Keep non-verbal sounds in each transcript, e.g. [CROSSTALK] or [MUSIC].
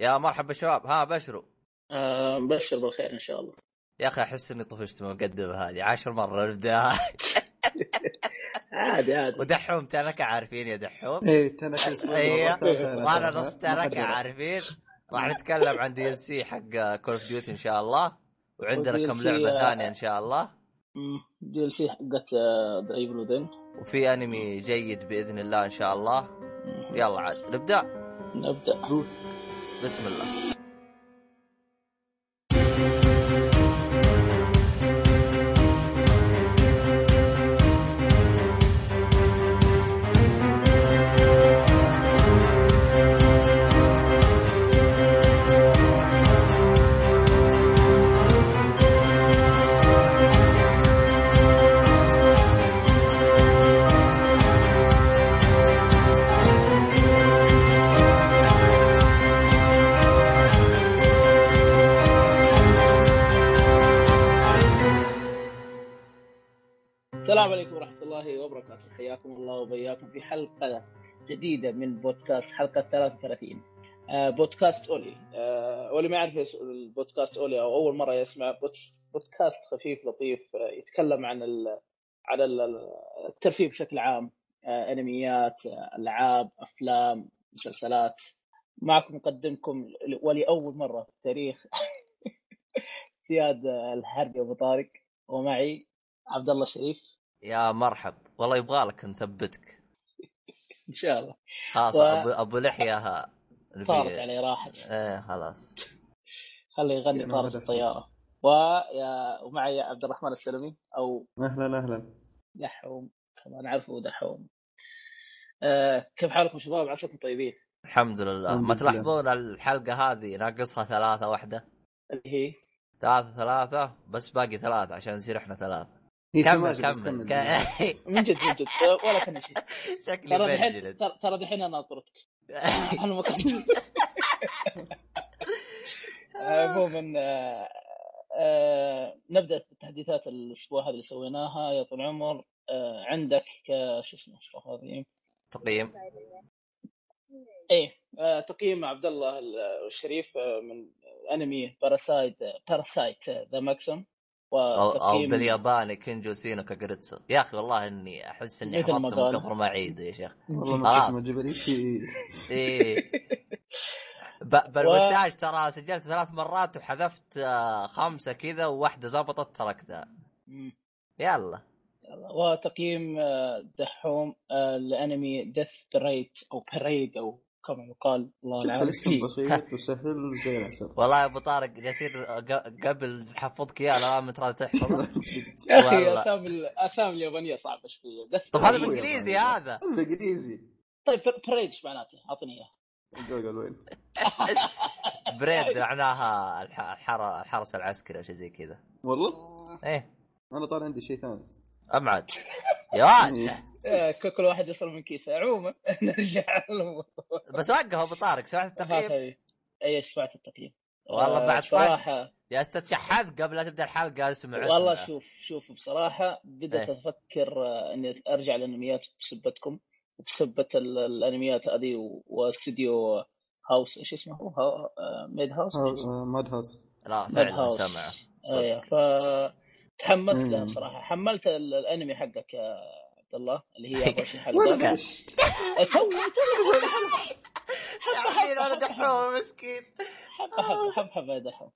يا مرحبا شباب ها بشروا آه مبشر بالخير إن شاء الله. يا أخي أحس إني طفشت من المقدمه هذه عشر مرة نبداها عادي عادي. ودحوم تنكة عارفين يا دحوم؟ إيه تنك الأسبوع أيوه اللي وأنا فات. نص تنكة. عارفين. راح نتكلم عن DLC حق Call of Duty إن شاء الله. وعندنا كم DLC لعبة آه. ثانية إن شاء الله. DLC حقت The Evil Within وفي أنمي جيد بإذن الله إن شاء الله. يلا عاد نبدأ. نبدأ. روح. بسم الله. في حلقة جديدة من بودكاست حلقة 33 آه بودكاست أولي. آه واللي ما يعرف البودكاست أولي أو أول مرة يسمع بودكاست خفيف لطيف آه يتكلم عن ال- الترفيه بشكل عام. أنميات آه ألعاب أفلام مسلسلات. معكم مقدمكم ولاول مرة في التاريخ. [LAUGHS] زياد الحربي أبو طارق. ومعي عبد الله الشريف يا مرحب. والله يبغى لك نثبتك. [LAUGHS] ان شاء الله. خلاص و- ابو أبو لحية طارت عليه راحت. إيه خلاص. خليه يغني طارت الطيارة. ويا ومعي عبد الرحمن السلمي أو أهلا أهلا. دحوم كما نعرفه دحوم. آه كيف حالكم شباب؟ عساكم طيبين؟ الحمد لله. الحمد ما. تلاحظون الحلقة هذه ناقصها ثلاثة واحدة؟ اللي هي؟ ثلاثة ثلاثة بس باقي ثلاثة عشان نصير إحنا ثلاثة. هي كمل كمل. [LAUGHS] من جد من جد. ولا كان شيء. [LAUGHS] شكلي ترى دحين ترى- دحين أنا أطردك. [LAUGHS] أنا ما كنت عموما آه، آه، نبدأ بتحديثات الأسبوع هذا اللي سويناها. يا طول العمر آه، عندك شو اسمه استغفر الله تقييم. إيه تقييم عبد الله الشريف من أنمي باراسايت باراسايت ذا ماكسيم أو, أو وتقييم بالياباني كنجو سينو كاجريتسو. يا أخي والله إني أحس إني حفظت من قال. كثر ما أعيد يا شيخ. والله إيه. ب- بالمونتاج ترى سجلت ثلاث مرات وحذفت آه، خمسة كذا وواحدة زبطت تركتها. يلا. وتقييم دحوم آه، لأنمي Death Parade أو Parade أو كما يقال الله شوف العالم الاسم فيه. بسيط وسهل زي العسل [LAUGHS] والله يا أبو طارق جالسين ق- قبل نحفظك اياه الان ترى تحفظه [LAUGHS] يا أخي. أسامي الاسامي اليابانية صعبة شوية. طب هذا. بالإنجليزي هذا. هذا انجليزي طيب parade إيش معناته؟ أعطني إياه. جوجل وين؟ [LAUGHS] parade معناها الح- الحر- الحرس العسكري أو شيء زي كذا. والله؟ إيه. أنا طالع عندي شيء ثاني. أبعد. يا آه، ك- كل واحد يصل من كيسه. عموما [LAUGHS] نرجع للموضوع. بس وقف أبو طارق سمعت التقييم. اي سمعت التقييم. والله آه، بعد بصراحه يا أستاذ شحذ قبل لا تبدأ الحلقة اسمع والله اسمع. شوف شوف بصراحة بدأت إيه. أفكر آه، إني أرجع الانميات بسبتكم وبسبة ال- الأنميات هذه واستديو هاوس. إيش اسمه؟ هو؟ ها- آه، ميد هاوس ماد هاوس لا فعلا هاوس. سمع أيوه ف تحمست لها. بصراحه حملت ال- الأنمي حقك يا عبد الله اللي هي 24 ولا حلقه ليش تو تو عارفين أنا دحوم مسكين حبه حبه حبه حبه يا دحوم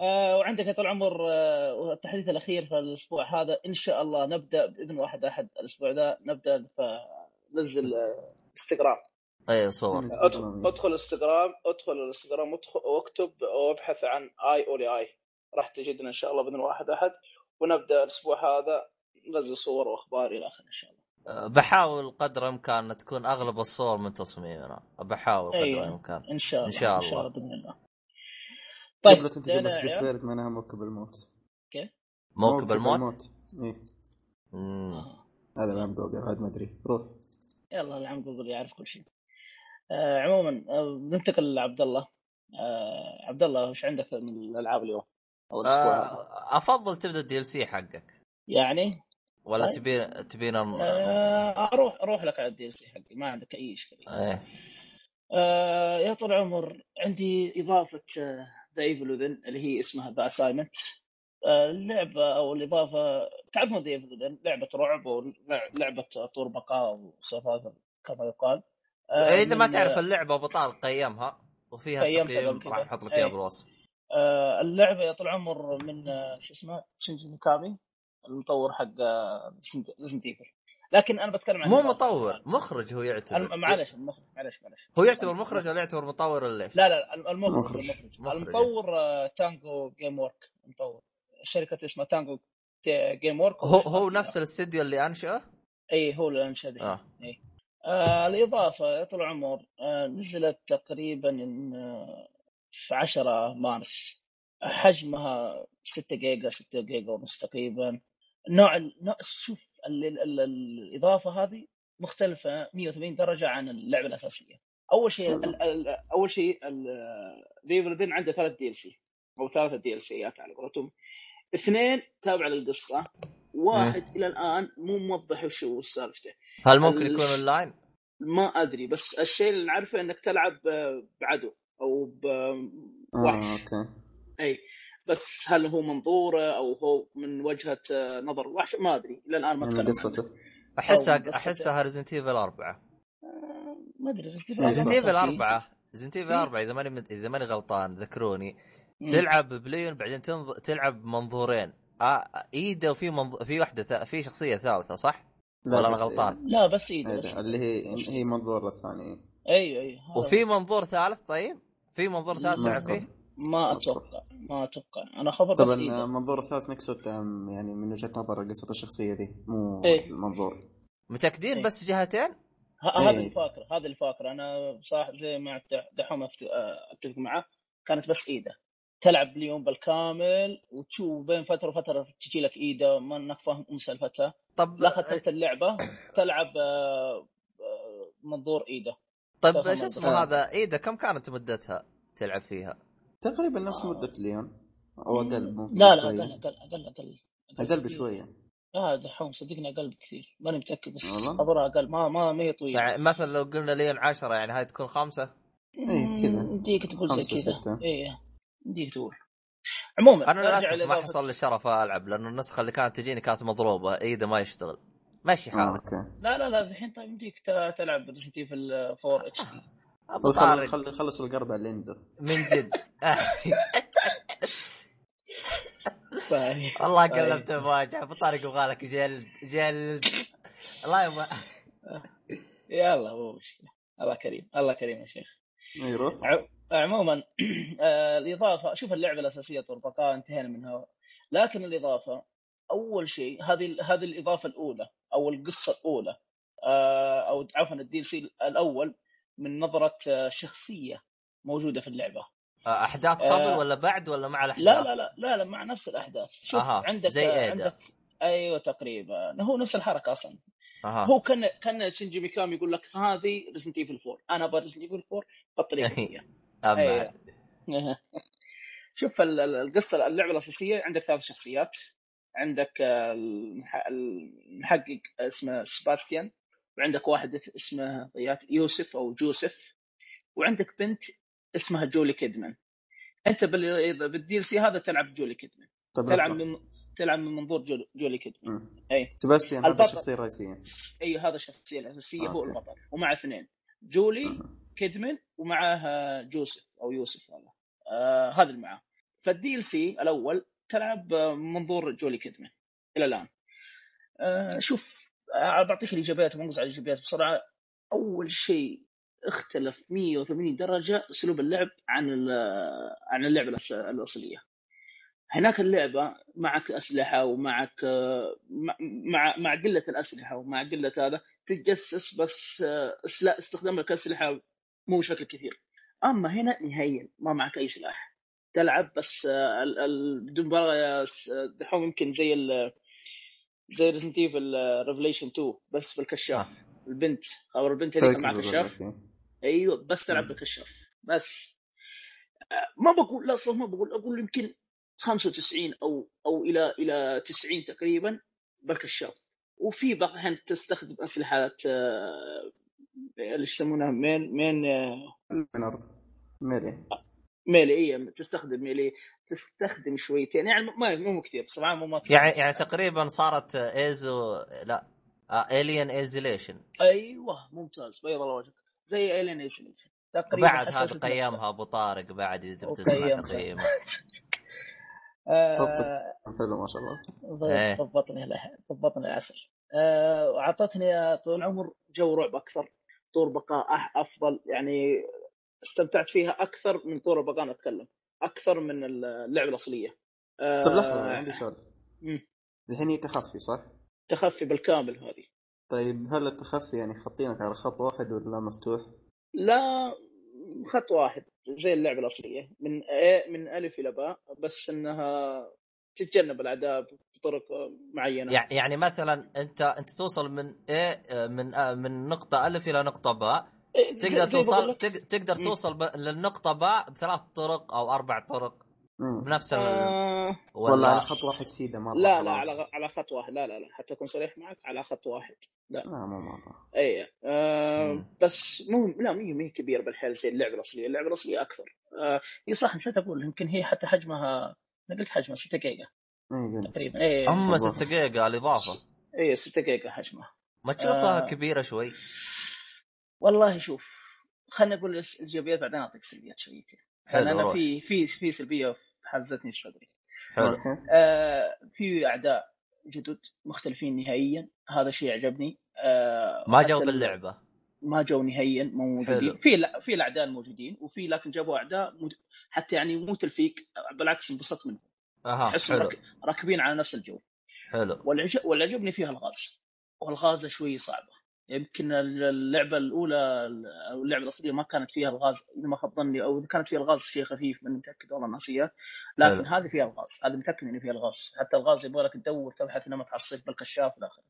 آه وعندك يا طال العمر آه التحديث الاخير في الأسبوع هذا ان شاء الله نبدا باذن واحد احد الأسبوع ذا نبدا فنزل آه انستغرام إيه صور ادخل انستغرام ادخل الانستغرام واكتب وابحث عن اي اولي اي راح تجدنا إن شاء الله بإذن واحد أحد ونبدأ الأسبوع هذا ننزل صور واخبار إلى اخره إن شاء الله أه، بحاول قدر الإمكان أن تكون أغلب الصور من تصميمنا بحاول قدر أيوة. الإمكان إن شاء الله إن شاء إن شاء الله. بإذن الله طيب لا تنتج بدينا بس يا عيال. سبيرت معناها موكب الموت موكب الموت إيه. آه. هذا العم جوجل عاد ما أدري روح يلا العم جوجل يعرف كل شيء آه عموما آه ننتقل لعبد الله آه عبد الله وش عندك من الألعاب اليوم؟ أو؟ آه، أفضل تبدأ ال DLC حقك يعني ولا طيب. تبين تبين آه أروح أروح لك على ال DLC حقي ما عندك أي إشكالية إيه آه يا طول العمر عندي إضافة The Evil Within اللي هي اسمها The Assignment اللعبه أو الإضافة تعرفون The Evil Within لعبة رعب ولعبه طور بقاء وسوالف كما يقال آه إذا ما تعرف اللعبة ابو طارق قيمها وفيها قيمتها. راح نحط لك إيه. اياه بالوصف آه اللعبة يا طول العمر من آه، شو اسمه شنجي ميكامي المطور حق Resident Evil لكن أنا بتكلم عن مو. مطور مخرج هو يعتبر معلش المخرج معلش معلش هو يعتبر مخرج ولا يعتبر مطور ولا ليش؟ لا لا الم- المخرج مخرج. المخرج, مخرج. المطور آه، Tango Gameworks المطور شركه اسمها تانجو ت- Gameworks هو هو نفس الاستديو اللي أنشأه؟ اي هو اللي انشا ذي. آه إيه. آه الإضافة يا طول العمر آه نزلت تقريبا إن، آه 10 مارس. حجمها 6 جيجا 6 جيجا ونص تقريبا. نوع شوف ال ال ال الإضافة هذه مختلفة 180 درجة عن اللعبة الأساسية. أول شيء أول شيء The Evil عنده ثلاث DLC أو ثلاثة DLC ات على قولتهم. اثنين تابع للقصة. واحد إلى الآن مو موضح وش هو سالفته هل ممكن يكون أونلاين؟ ما أدري بس الشيء اللي نعرفه إنك تلعب بعدو. أو ب آه وحش okay إي بس هل هو منظوره أو هو من وجهة آه، نظر الوحش ما أدري إلى الآن ما يعني تكلم قصته أحسها. أحسها Resident Evil 4 آه، ما أدري Resident أربعة Evil. 4 Resident Evil. 4 إذا ماني إذا ماني غلطان ذكروني مم. تلعب بليون بعدين تنظ... تلعب منظورين آه إيده وفي منظ... في واحدة ث... في شخصية ثالثة صح؟ لا ولا أنا غلطان؟ لا بس إيده اللي هي هي منظور الثاني أيوه أيوه وفي منظور ثالث طيب؟ في منظور ثالث أذكر. فيه؟ ما أتوقع ما أتوقع أنا خبر طبعا ايده المنظور الثالث نقصد أم، يعني من وجهة نظر قصة الشخصية دي مو إيه. المنظور متاكدين إيه. بس جهتين؟ هذا إيه. اللي فاكره هذا اللي فاكره أنا صح زي ما دح- دحوم آه، أتفق معه كانت بس إيدة تلعب اليوم بالكامل وتشوف بين فترة وفترة تجي لك إيدة ما إنك فاهم ام سالفتها طب لا ختمت اللعبة تلعب آه، آه، منظور إيدة طيب شو اسمه آه. هذا ايده كم كانت مدتها تلعب فيها؟ تقريبا نفس آه. مدة ليون أو أقل ممكن لا لا. أقل أقل أقل أقل أقل بشوية لا دحوم صدقني أقل بكثير ماني متأكد بس والله؟ خبرها أقل ما ما ما هي طويلة يعني مثلا لو قلنا لين 10 يعني هاي تكون خمسة إيه، كذا. يمديك تقول زي كذا. إيه يمديك تقول عموما أنا للأسف ما حصل لي الشرف ألعب لأنه النسخة اللي كانت تجيني كانت مضروبة ايده ما يشتغل مشي آه، حالك okay. لا لا لا الحين طيب يمديك تلعب Resident Evil 4 HD أبو خل طارق. خل خلص القربة اللي عنده من جد. طيب. والله قلبت مواجهه أبو طارق يبغى لك جلد جلد. الله يما [LAUGHS] يلا مو مشكلة. الله كريم الله كريم يا شيخ. يروح ع- عموما [CLEARS THROAT] الإضافة شوف اللعبة الأساسية طربقاء انتهينا منها. لكن الإضافة أول شيء هذه هذه الإضافة الأولى. أو القصة الأولى آه، أو عفوا ال DLC الأول من نظرة آه، شخصية موجودة في اللعبة أحداث قبل آه. ولا بعد ولا مع الأحداث؟ لا لا لا لا, لا مع نفس الأحداث شوف أها، عندك زي إيدا. عندك أيوه تقريبا هو نفس الحركة أصلا أها هو كان كان شينجي ميكامي يقول لك هذه Resident Evil 4 أنا أبغى Resident Evil 4 بالطريقة دي أيوة. [LAUGHS] شوف ال- ال- القصة اللعبة الأساسية عندك ثلاث شخصيات عندك آه، المح- المحقق اسمه سباستيان وعندك واحد اسمه يوسف أو جوزيف وعندك بنت اسمها جولي كيدمان أنت بال- بال DLC هذا تلعب جولي كيدمان طيب تلعب. من تلعب من منظور جول- جولي كيدمان. أي سباستيان هذا. الشخصيه الرئيسيه أي هذا الشخصيه الاساسيه هو. البطل ومع اثنين جولي. كيدمان ومعاه جوزيف أو يوسف هذا آه هذا اللي معاه فالدي ال سي الأول تلعب من منظور جولي كيدمان إلى الآن. آه شوف آه بعطيك الإيجابيات ومنقص على الإيجابيات بسرعة. أول شيء اختلف 180 درجة أسلوب اللعب عن عن اللعبة الأصلية. هناك اللعبة معك أسلحة ومعك آه، مع مع قلة الأسلحة ومع قلة هذا تتجسس بس إسلا- استخدام لك اسلحه مو بشكل كثير. أما هنا نهائيا ما معك أي سلاح. تلعب بس آه، بدون مبالغة س- دحوم يمكن زي ال زي Resident Evil Revelations 2 بس بالكشاف. البنت أو البنت اللي كان معها كشاف. أيوه بس تلعب. بالكشاف. بس آه، ما بقول لا صح ما بقول أقول يمكن 95 أو أو إلى إلى 90 تقريبا بالكشاف. وفي بعض الأحيان تستخدم أسلحة آه، اللي يسمونها مين مين آه، عرف melee. melee اي تستخدم melee تستخدم شويتين يعني ما مو كثير بصراحه مو ما يعني يعني تقريبا صارت إيزو لا Alien Isolation أيوه ممتاز بيض الله وجهك. زي Alien Isolation تقريبا بعد هذا قيمها أبو طارق بعد إذا تبي. تسمع تقييمه. آه، حلو ما شاء الله. إيه. ضبطني ضبطني العسل. آه، وعطتني يا طول العمر جو رعب أكثر طور بقاء أفضل يعني استمتعت فيها أكثر من طور أنا أتكلم أكثر من اللعبة الأصلية آه، طيب لحظة عندي سؤال. الحين هي تخفي صح؟ تخفي بالكامل هذه طيب هل التخفي يعني حاطينك على خط واحد ولا مفتوح؟ لا خط واحد زي اللعبة الأصلية من A من ألف إلى باء بس إنها تتجنب الاعداء بطرق معينة يع- يعني مثلا أنت أنت توصل من إيه من آه، من نقطة ألف إلى نقطة باء تقدر توصل تقدر. توصل ب... للنقطة باء بثلاث طرق أو أربع طرق. بنفس ال... آه ولا على خط واحد سيدة مرة لا لا. على على خط واحد لا لا لا حتى أكون صريح معك على خط واحد لا مو مرة اي آه. بس مو لا مو مو كبير بالحيل زي اللعبة الأصلية، اللعبة الأصلية أكثر. آه هي صح نسيت أقول يمكن هي حتى حجمها أنا قلت حجمها 6 جيجا اي قلت تقريبا اي أما والله. 6 جيجا الإضافة اي 6 جيجا حجمها. ما تشوفها آه. كبيرة شوي والله شوف خليني أقول الإيجابيات بعدين أعطيك سلبيات شويتين. حلو أنا. في في في سلبية حزتني في صدري. حلو. آه في أعداء جدد مختلفين نهائيا. هذا شيء عجبني. آه ما جو ال- باللعبة. ما جو نهائيا مو موجودين. في لا في الأعداء الموجودين وفي لكن جابوا أعداء مد... حتى يعني مو تلفيق بالعكس انبسطت منهم. أها تحسهم حلو. راك- راكبين على نفس الجو. حلو. والعج... والعجبني فيها الغاز. والغازه شوي صعبة. يمكن اللعبة الأولى أو اللعبة الأصلية ما كانت فيها الغاز إذا ما خاب ظني أو إذا كانت فيها الغاز شيء خفيف من متأكد والله ناسيه لكن حلو. هذه فيها الغاز هذه متأكد ان فيها الغاز. حتى الغاز يبغى لك تدور تبحث انما تحصل بالكشاف وإلى آخره.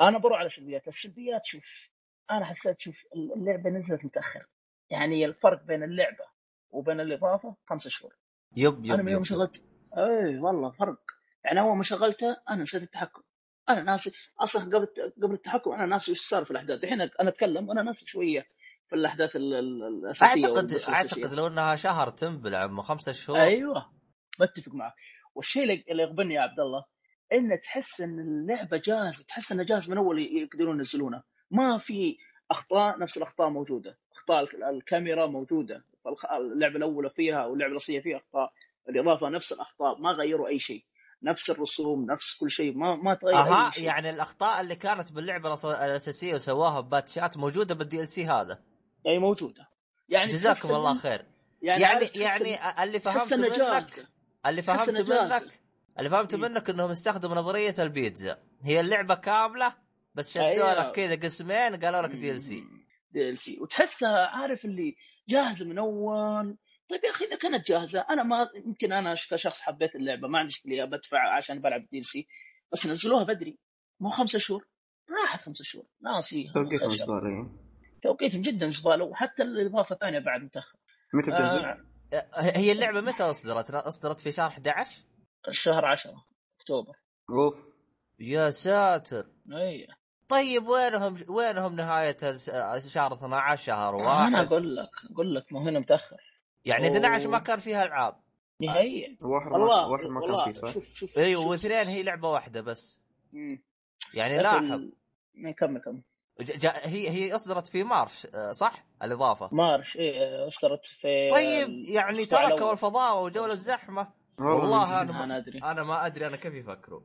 أنا بروح على السلبيات السلبيات شوف أنا حسيت شوف اللعبة نزلت متأخر. يعني الفرق بين اللعبة وبين الإضافة خمسة شهور. يب يب أنا من يوم. شغلت اي والله فرق. يعني أول ما شغلته أنا نسيت التحكم. أنا ناسي. أصلا قبل قبل التحكم أنا ناسي إيش صار في الأحداث. الحين أنا أتكلم وأنا ناسي شوية في الأحداث ال- ال- الأساسية أعتقد أعتقد. لو إنها شهر تنبل عمو خمسة شهور. أيوه. بتفق معك. والشيء اللي- يغبني يا عبد الله إن تحس إن اللعبة جاهزة تحس إنها جاهز من أول يقدرون ينزلونها. ما في أخطاء نفس الأخطاء موجودة. أخطاء الك- الكاميرا موجودة. اللعبة الأولى فيها واللعبة الأصلية فيها أخطاء. الإضافة نفس الأخطاء ما غيروا أي شيء. نفس الرسوم نفس كل شيء ما ما تغير أها أي شيء. يعني الأخطاء اللي كانت باللعبة الأساسية وسواها باتشات موجودة بالدي ال سي هذا. يعني موجودة. يعني جزاكم الله خير. يعني يعني يعني اللي انها منك اللي جاهزة. منك اللي فهمته مم. منك إنهم استخدموا نظرية البيتزا. هي اللعبة كاملة بس شدوا أيوة. لك كذا قسمين قالوا لك دي ال سي دي ال سي وتحسها عارف اللي جاهزه من أول طيب يا أخي إذا كانت جاهزة أنا ما يمكن أنا كشخص حبيت اللعبة ما عندي مشكلة بدفع عشان بلعب DLC بس نزلوها بدري مو خمسة شهور راحت خمسة شهور ناسي توقيتهم زبالة توقيتهم جدا زباله وحتى الإضافة الثانية بعد متأخر. متى بتنزل؟ آه هي اللعبة متى أصدرت؟ أصدرت في شهر 11 الشهر 10 أكتوبر. أوف. يا ساتر. اي طيب وينهم وينهم نهاية شهر 12 شهر أنا واحد؟ أقول لك أقول لك ما هنا متأخر. يعني أوه. 12 ما كان فيها ألعاب نهائيا واحد ما والله واحد ما كان فيه صح؟ شوف شوف أيوه واثنين هي لعبة واحدة بس مم. يعني لاحظ ما كمل كمل ج- جا هي هي أصدرت في مارش آه، صح؟ الإضافة مارش إيه أصدرت في طيب يعني تركوا. الفضاء وجولة الزحمة والله. أنا أنا أدري أنا ما أدري أنا كيف يفكروا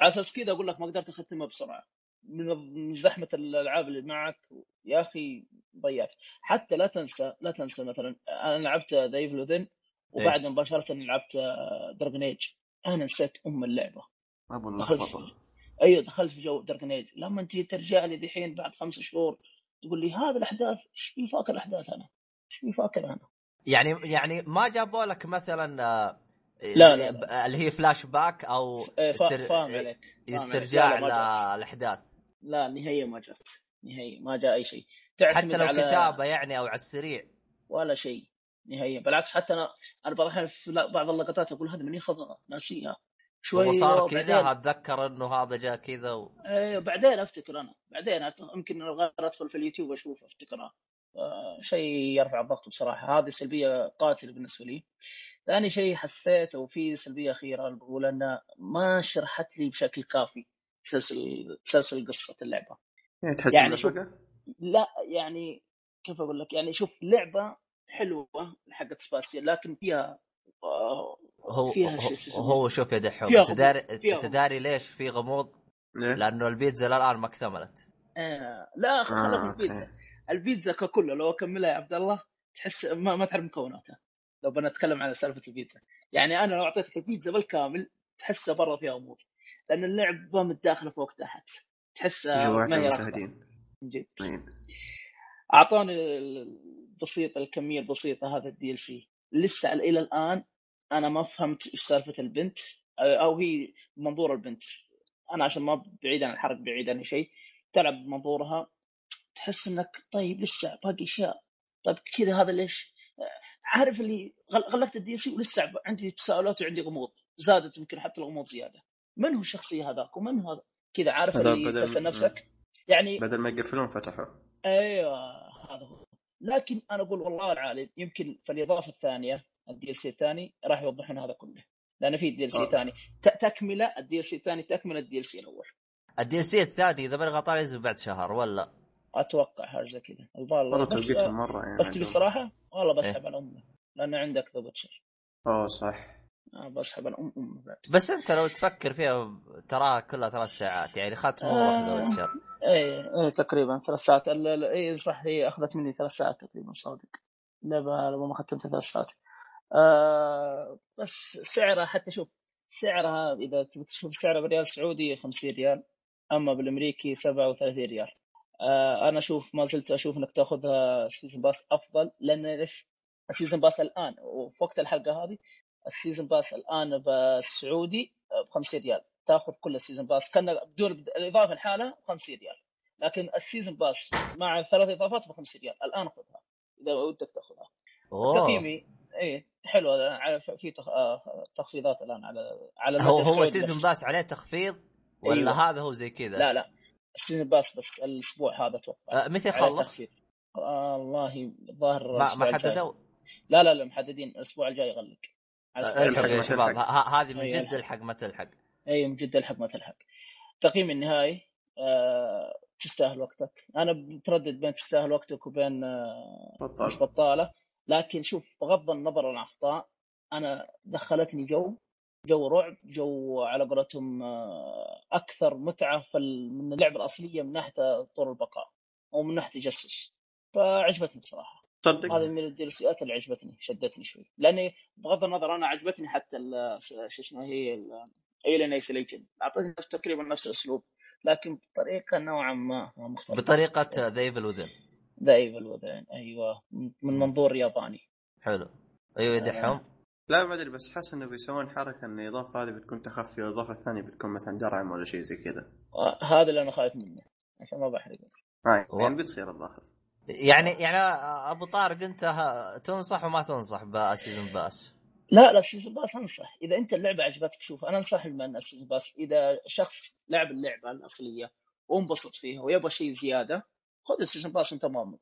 على أساس كذا أقول لك ما قدرت أختمها بسرعة من زحمة الألعاب اللي معك يا أخي ضيعت حتى لا تنسى لا تنسى مثلا أنا لعبت ذا ايفل وذن وبعد مباشرة لعبت Dragon Age أنا نسيت أم اللعبة ابو دخلت أيوه دخلت في جو Dragon Age لما انت ترجع لي دحين بعد خمس شهور تقول لي هذه الأحداث إيش في فاكر الاحداث أنا؟ إيش في فاكر أنا؟ يعني يعني ما جابوا لك مثلا آه، لا، لا، اللي هي فلاش باك أو إيه، استر... فاهم عليك فاهم. استرجاع. للأحداث لا نهائيا ما جات. نهائيا ما جاء أي شيء. حتى لو على كتابة يعني أو على السريع. ولا شيء. نهائيا. بالعكس حتى أنا أنا بعض الأحيان في بعض اللقطات أقول هذه من يخض ناسيها. شوي صار كذا أتذكر إنه هذا جاء كذا و... إيه بعدين أفتكر أنا. بعدين يمكن أبغى أدخل في اليوتيوب أشوف افتكرها آه شيء يرفع الضغط بصراحة. هذه سلبية قاتلة بالنسبة لي. ثاني شيء حسيت وفي سلبية أخيرة بقول انها ما شرحت لي بشكل كافي. تسلسل تسلسل قصة اللعبة يعني تحس يعني يعني شوف- لا يعني كيف أقول لك يعني شوف لعبة حلوة حقت سباسيا لكن فيها آه هو فيها هو, هو شوف يا دحوم انت داري أنت. داري ليش في غموض؟ ليه؟ لأنه البيتزا للآن ما اكتملت آه لا خلنا في آه، البيتزا أوكي. البيتزا ككل لو أكملها يا عبد الله تحس ما, ما تعرف مكوناتها لو بنتكلم عن سالفة البيتزا يعني أنا لو أعطيتك البيتزا بالكامل تحسها برا فيها غموض لأن اللعبه متداخله فوق تحت. جواك ما هي جد طيب. اعطاني البسيط الكمية البسيطة هذا ال DLC. لسه إلى الآن أنا ما فهمت إيش سالفة البنت أو هي منظور البنت. أنا عشان ما بعيد عن الحرق بعيد عن شيء تلعب بمنظورها. تحس إنك طيب لسه باقي أشياء. طيب كذا هذا ليش؟ عارف اللي غل- غلقت ال DLC ولسه عندي تساؤلات وعندي غموض. زادت يمكن حتى الغموض زيادة. من هو الشخصية هذاك؟ ومن هو هذا كذا عارف هذا اللي بدل- تسال نفسك؟ يعني بدل ما يقفلون فتحوا. أيوه هذا هو. لكن أنا أقول والله العالم يمكن في الإضافة الثانية ال DLC الثاني راح يوضحون هذا كله. لأن في DLC آه. ثاني. تكملة ال DLC الثاني تكملة ال DLC الأول. ال DLC الثاني إذا ماني غلطان ينزل بعد شهر ولا؟ أتوقع حاجة زي كذا. الظاهر والله بس توقيتهم مرة يعني بس تبي والله إيه. بسحب على امه لأن عندك The Witcher اوه صح. بسحب على أمه بعد. بس أنت لو تفكر فيها تراها كلها ثلاث ساعات يعني ختمه آه. Witcher إيه إيه تقريبا ثلاث ساعات. إيه صح هي أخذت مني ثلاث ساعات تقريبا صادق. لعبه لما ما ختمتها ثلاث ساعات. آه بس سعرها حتى شوف سعرها إذا تبي تشوف سعرها بالريال السعودي 50 ريال أما بالأمريكي 37 ريال. آه أنا أشوف ما زلت أشوف إنك تأخذها season pass أفضل لأن ليش؟ ال season pass الآن وفي وقت الحلقة هذه ال season pass الآن بالسعودي ب 50 ريال. تاخذ كل ال season pass. كأن بدون الإضافة الحالة ب 50 ريال. لكن ال season pass مع ثلاث إضافات ب 50 ريال. الآن خذها إذا ودك تأخذها. تقييمي إيه حلو. في آه، تخفيضات الآن على على هو هو السعودي season pass. pass عليه تخفيض ولا أيوة. هذا هو زي كذا؟ لا لا. ال season pass بس الأسبوع هذا أتوقع. آه متى يخلص؟ آه والله الظاهر ما ما. حددوا لا لا لا محددين. الأسبوع الجاي يغلق. ألحق. يا شباب هذه من جد ألحق. ألحق ما تلحق. أي من جد ألحق ما تلحق. تقييم النهائي آه تستاهل وقتك. أنا متردد بين تستاهل وقتك وبين آه مش بطل بطالة. لكن شوف بغض النظر عن الأخطاء أنا دخلتني جو جو رعب جو على قولتهم آه، أكثر متعة في ال- من اللعبه الأصلية من ناحية طور البقاء ومن ناحية تجسس. فعجبتني بصراحة. تصدق؟ هذه من ال DLC يات اللي عجبتني شدتني شوي. لأني بغض النظر أنا عجبتني حتى ال- شو اسمه هي Alien Isolation اعطتني نفس- تقريبا نفس الأسلوب لكن بطريقة نوعا ما مختلفة. بطريقة The Evil Within The Evil Within أيوه من منظور ياباني. حلو. أيوه يا دحوم لا ما أدري بس حاسس إنه بيسوون حركة إن الإضافة هذه بتكون تخفي والإضافة الثانية بتكون مثلا درعم ولا شيء زي كذا. آه، هذا اللي أنا خايف منه عشان ما بحرق. هاي و- يعني بتصير الظاهر. يعني يعني أبو طارق أنت تنصح وما تنصح ب season pass لا لا ال season pass أنصح. إذا أنت اللعبة عجبتك شوف أنا أنصح بما ان ال season pass إذا شخص لعب اللعبة الأصلية وانبسط فيها ويبغى شيء زيادة خذ ال season pass أنت مامن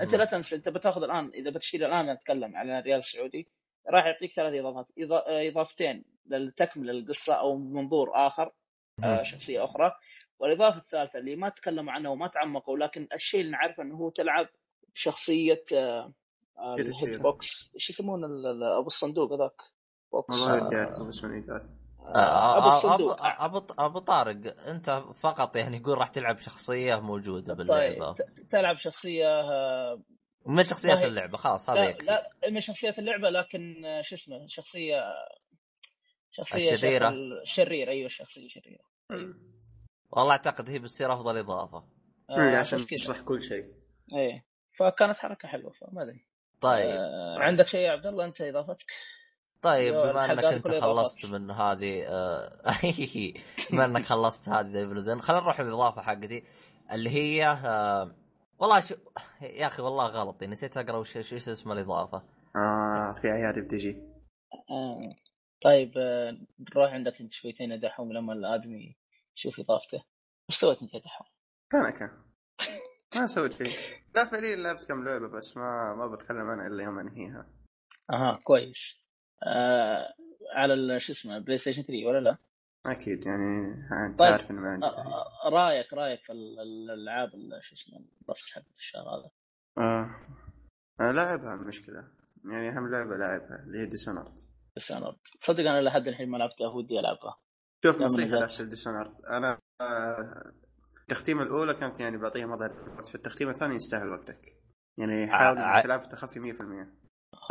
أنت لا تنسى أنت بتاخذ الآن إذا بتشتري الآن نتكلم عن الريال السعودي راح يعطيك ثلاث إضافات. إضا- إضافتين لتكمل القصة أو منظور آخر آه، شخصية أخرى. والإضافة الثالثة اللي ما تكلموا عنها وما تعمقوا لكن الشيء اللي نعرفه إنه هو تلعب بشخصية آه، آه، كذا. box. إيش يسمونه؟ ال- ال- أبو الصندوق هذاك. box. ماني قاعد آه، أبو أبو الصندوق. أبو أبو طارق أنت فقط يعني يقول راح تلعب شخصية موجودة طيب باللعبه ت- تلعب شخصية من شخصيات هي- اللعبة خلاص هذا لا لا من شخصيات اللعبة لكن شو اسمه شخصية شخصية الشريرة. شكل- شريره أيوه شخصية شريرة. والله أعتقد هي بتصير أفضل إضافة. آه، عشان تشرح كل شيء. إيه. فكانت حركة حلوة فما أدري. طيب. آه عندك شيء يا عبد الله؟ أنت إضافتك؟ طيب بما أنك أنت خلصت إضافات. من هذه آه، [LAUGHS] بما أنك خلصت هذه خلينا نروح للإضافة حقتي اللي هي آه، والله شو يا أخي والله غلطي نسيت أقرأ وش وش اسم الإضافة. آه في عيادي بتجي. آه طيب آه، نروح عندك أنت شويتين يا دحوم لما الآدمي يشوف إضافته. وش سويت أنت يا دحوم؟ كان ما سويت شيء. لا فعليا لعبت كم لعبة بس ما ما بتكلم عنها إلا يوم أنهيها. أها كويس. آه على ال- شو اسمه PlayStation 3 ولا لا؟ أكيد يعني أنت طيب. عارف إنه ما عندي آه، آه، رأيك رأيك في ال- ال- الألعاب ال- شو اسمه ال Plus حق الشهر هذا؟ آه. أنا لاعبها المشكلة يعني أهم لعبة لاعبها اللي هي Dishonored بس أنا تصدق أنا لحد الحين ما لعبتها ودي ألعبها. شوف نصيحة. لك ال Dishonored أنا آه، التختيمه الأولى كانت يعني بعطيها مظهر. وقت في التختيمه الثانية يستاهل وقتك. يعني حاول ع- انك تلعب تخفي 100%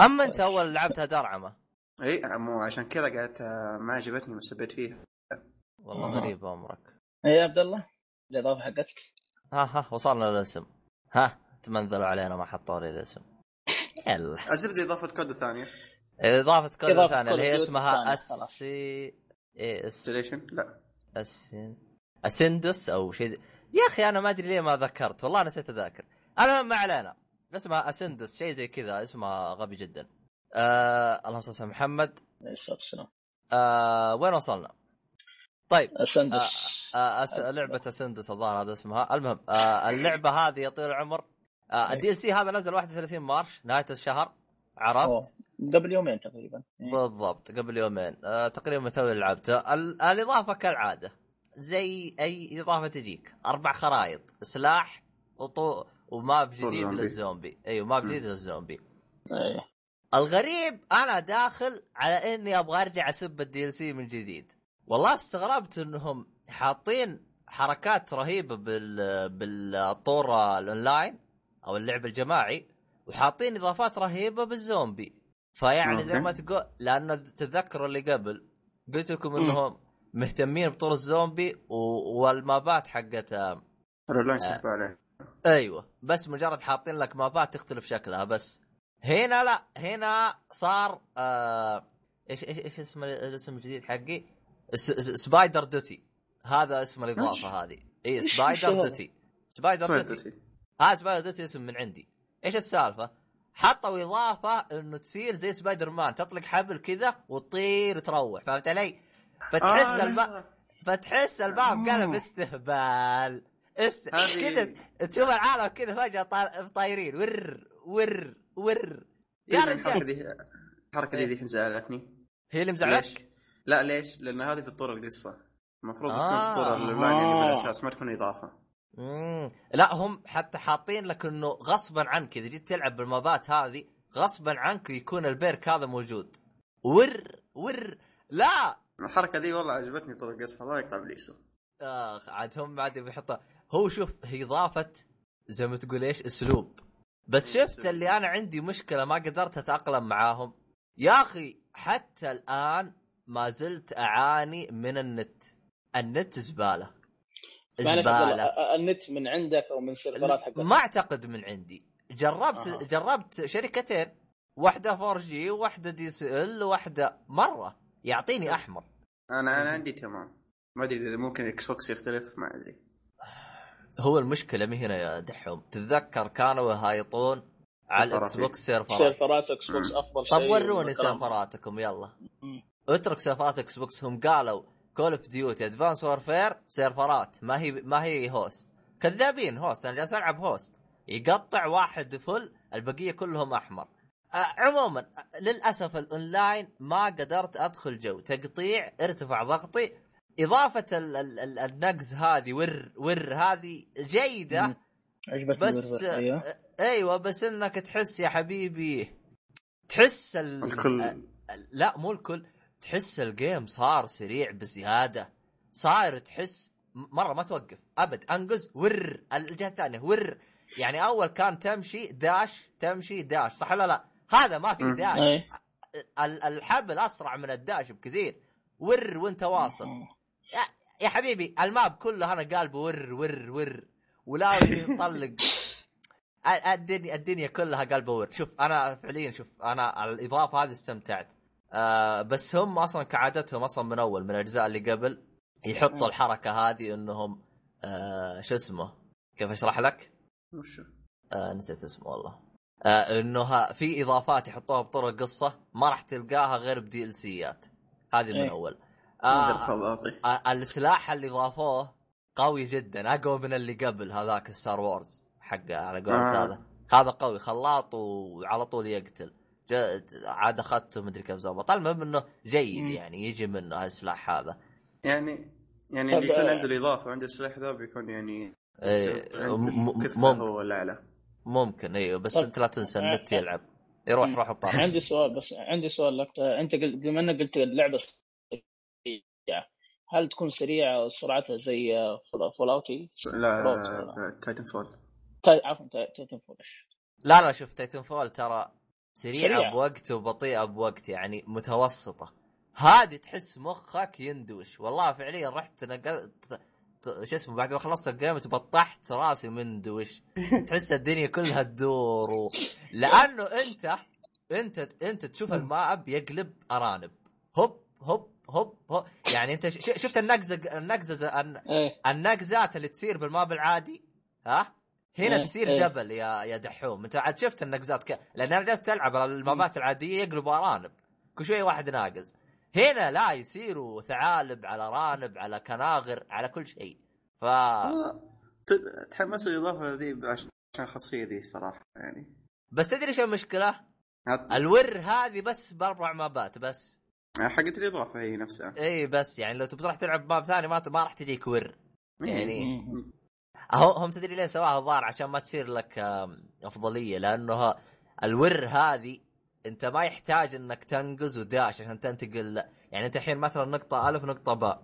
أما أنت أول لعبتها درعمه إي مو عشان كذا قالت آه، ما عجبتني وسبيت فيها. والله أها. غريب أمرك. إيه يا عبد الله الاضافه حقتك. ها ها وصلنا للاسم. ها تمنذلوا علينا ما حطوا لي الاسم. يلا. الزبده إضافة كود الثانية. إضافة كود ثانية اللي هي اسمها خلاص. إيه اس لا. اسن اسندس أو شيء زي... يا أخي أنا ما أدري ليه ما ذكرت. والله نسيت أذاكر. أنا ما علينا. اسمها Ascendance شيء زي كذا. اسمها غبي جدا. آه اللهم صل على محمد. عليه الصلاة والسلام. آه وين وصلنا؟ طيب. سندس آه أس... لعبة Ascendance الظاهر هذا اسمها. المهم آه اللعبة هذه يا طويل العمر. آه ال DLC هذا نزل 31 March نهاية الشهر. عرفت؟ قبل يومين تقريبا. إيه. بالضبط قبل يومين. آه تقريبا توي لعبته ال- الإضافة كالعادة زي أي إضافة تجيك. أربع خرائط سلاح وطو و map جديد زومبي. للزومبي أيوه map جديد للزومبي إيه. الغريب أنا داخل على إني أبغى أرجع أسب ال DLC من جديد. والله استغربت إنهم حاطين حركات رهيبة بال بالطور الأونلاين أو اللعب الجماعي وحاطين إضافات رهيبة بالزومبي. فيعني زي. ما تقول لأن تتذكروا اللي قبل قلت لكم إنهم مهتمين بطور الزومبي و- والمابات حقت آه، عليه. أيوه. بس مجرد حاطين لك مابات تختلف شكلها بس. هنا لا. هنا صار آه إيش إيش إيش اسم ال- الاسم الجديد حقي؟ س- س- Spider Duty. هذا اسم؟ الإضافة هذه. اي Spider هذا؟ Duty. Spider Duty. ها Spider Duty اسم من عندي. إيش السالفة حطوا إضافة إنه تصير زي سبايدر مان تطلق حبل كذا وتطير وتروح فهمت علي فتحس آه، الباب لا. فتحس الباب قلب مم. استهبال است... كذا تشوف العالم كذا فجأة طا- طايرين ور ور ور يا الحركه رجال دي الحركة دي الحين زعلتني هي اللي ليش؟ مزعلك؟ لا ليش؟ لأن هذه في طور القصة المفروض تكون آه. في طور الاونلاين يعني آه. بالاساس ما تكون إضافة مم. لا هم حتى حاطين لك إنه غصبا عنك إذا جيت تلعب بالمابات هذه غصبا عنك يكون ال perk هذا موجود. ور ور. لا! الحركة دي والله عجبتني طور القصة الله يقطع ابليسه آخ عاد هم بعد بيحطها. هو شوف هي إضافة زي ما تقول إيش؟ أسلوب. بس شفت. اللي أنا عندي مشكلة ما قدرت أتأقلم معاهم. يا أخي حتى الآن ما زلت أعاني من النت. النت زبالة. زباله أ- أ- النت من عندك أو من سيرفرات حقتك ما أعتقد من عندي. جربت أها. جربت شركتين. واحدة 4 G وواحده DSL وواحده مرة. يعطيني أحمر. أنا أنا عندي تمام. ما أدري إذا ممكن ال Xbox يختلف ما أدري. هو المشكلة مي هنا يا دحوم. تتذكر كانوا يهايطون على ال Xbox سيرفرات. سيرفرات Xbox. أفضل شيء طب وروني. سيرفراتكم يلا. اترك سيرفرات Xbox هم قالوا Call of Duty Advanced Warfare سيرفرات ما هي ما هي host كذابين host أنا جالس ألعب host يقطع واحد full البقية كلهم أحمر. آه، عموما للأسف الأونلاين ما قدرت أدخل جو. تقطيع ارتفع ضغطي. إضافة ال- ال- ال- النقز هذه ور ور هذه جيدة. بس. أيوه. آه، أيوه بس إنك تحس يا حبيبي تحس ال... الكل. آه، لا مو الكل. تحس ال game صار سريع بزيادة. صاير تحس مرة ما توقف. أبد. أنقز. ور. الجهة الثانية. ور. يعني أول كان تمشي داش تمشي داش. صح ولا لا؟ هذا ما في. داش. ال- الحبل أسرع من الداش بكثير. ور وأنت واصل. يا حبيبي الماب كله أنا قالبه ور ور ور. ولا يطلق ال- الدنيا الدنيا كلها قالبه ور شوف أنا فعليا شوف أنا الإضافة هذه استمتعت. آه بس هم أصلا كعادتهم أصلا من أول من الأجزاء اللي قبل يحطوا الحركة هذه إنهم آه شو اسمه كيف أشرح لك؟ وشو؟ آه نسيت اسمه والله آه إنه في إضافات يحطوها بطرق قصة ما راح تلقاها غير ب DLC ات هذه من إيه. أول آه. آه السلاح اللي ضافوه قوي جدا أقوى من اللي قبل هذاك Star Wars حق على قولة آه. هذا هذا قوي خلاط وعلى طول يقتل عاد أخذته مدري كيف زبط المهم إنه جيد مم. يعني يجي منه هالسلاح هذا. يعني يعني اللي يكون آه، عنده الإضافة وعنده السلاح ذا بيكون يعني إيه، عنده م- م- كفة مم- هو الاعلى ممكن أيوه بس أنت لا تنسى آه، النت آه. يلعب. يروح روح الطرف عندي سؤال بس عندي سؤال لك. أنت قلت بما إنك قلت اللعبة سريعة هل تكون سريعة سرعتها زي فول فول اوتي؟ لا. Titanfall. عفوا تا- تايتن فول. لا لا شوف Titanfall ترى سريعة سريعة. بوقت وبطيئة بوقت يعني متوسطة. هذه تحس مخك يندوش. والله فعليا رحت نقلت شو اسمه بعد ما خلصت ال game تبطحت راسي مندوش. [LAUGHS] تحس الدنيا كلها تدور و... لأنه أنت أنت أنت تشوف ال map يقلب أرانب. هوب هوب هوب هوب. يعني أنت شفت النقزة النقزة الن- إيه. النقزات اللي تصير بالماب العادي؟ ها؟ هنا إيه، تصير إيه. جبل يا يا دحوم. انت عاد شفت النقزات ك... لأن أنا جالس ألعب على المابات العادية يقلبوا أرانب. كل شوية واحد ناقز هنا لا يصيروا ثعالب على أرانب على كناغر على كل شيء. ف آه، تحمس الاضافه ذي عشان الخاصيه ذي صراحة يعني. بس تدري شو المشكلة؟ عط- الور هذه بس بأربع مابات بس. حقت الإضافة هي نفسها. اي بس يعني لو تبي تروح تلعب ماب ثاني ما ما راح تجيك ور. يعني مم. هو هم تدري ليه سواها الظاهر عشان ما تصير لك أفضلية لأنه الور هذه أنت ما يحتاج إنك تنقز وداش عشان تنتقل يعني أنت الحين مثلا نقطة الف نقطه باء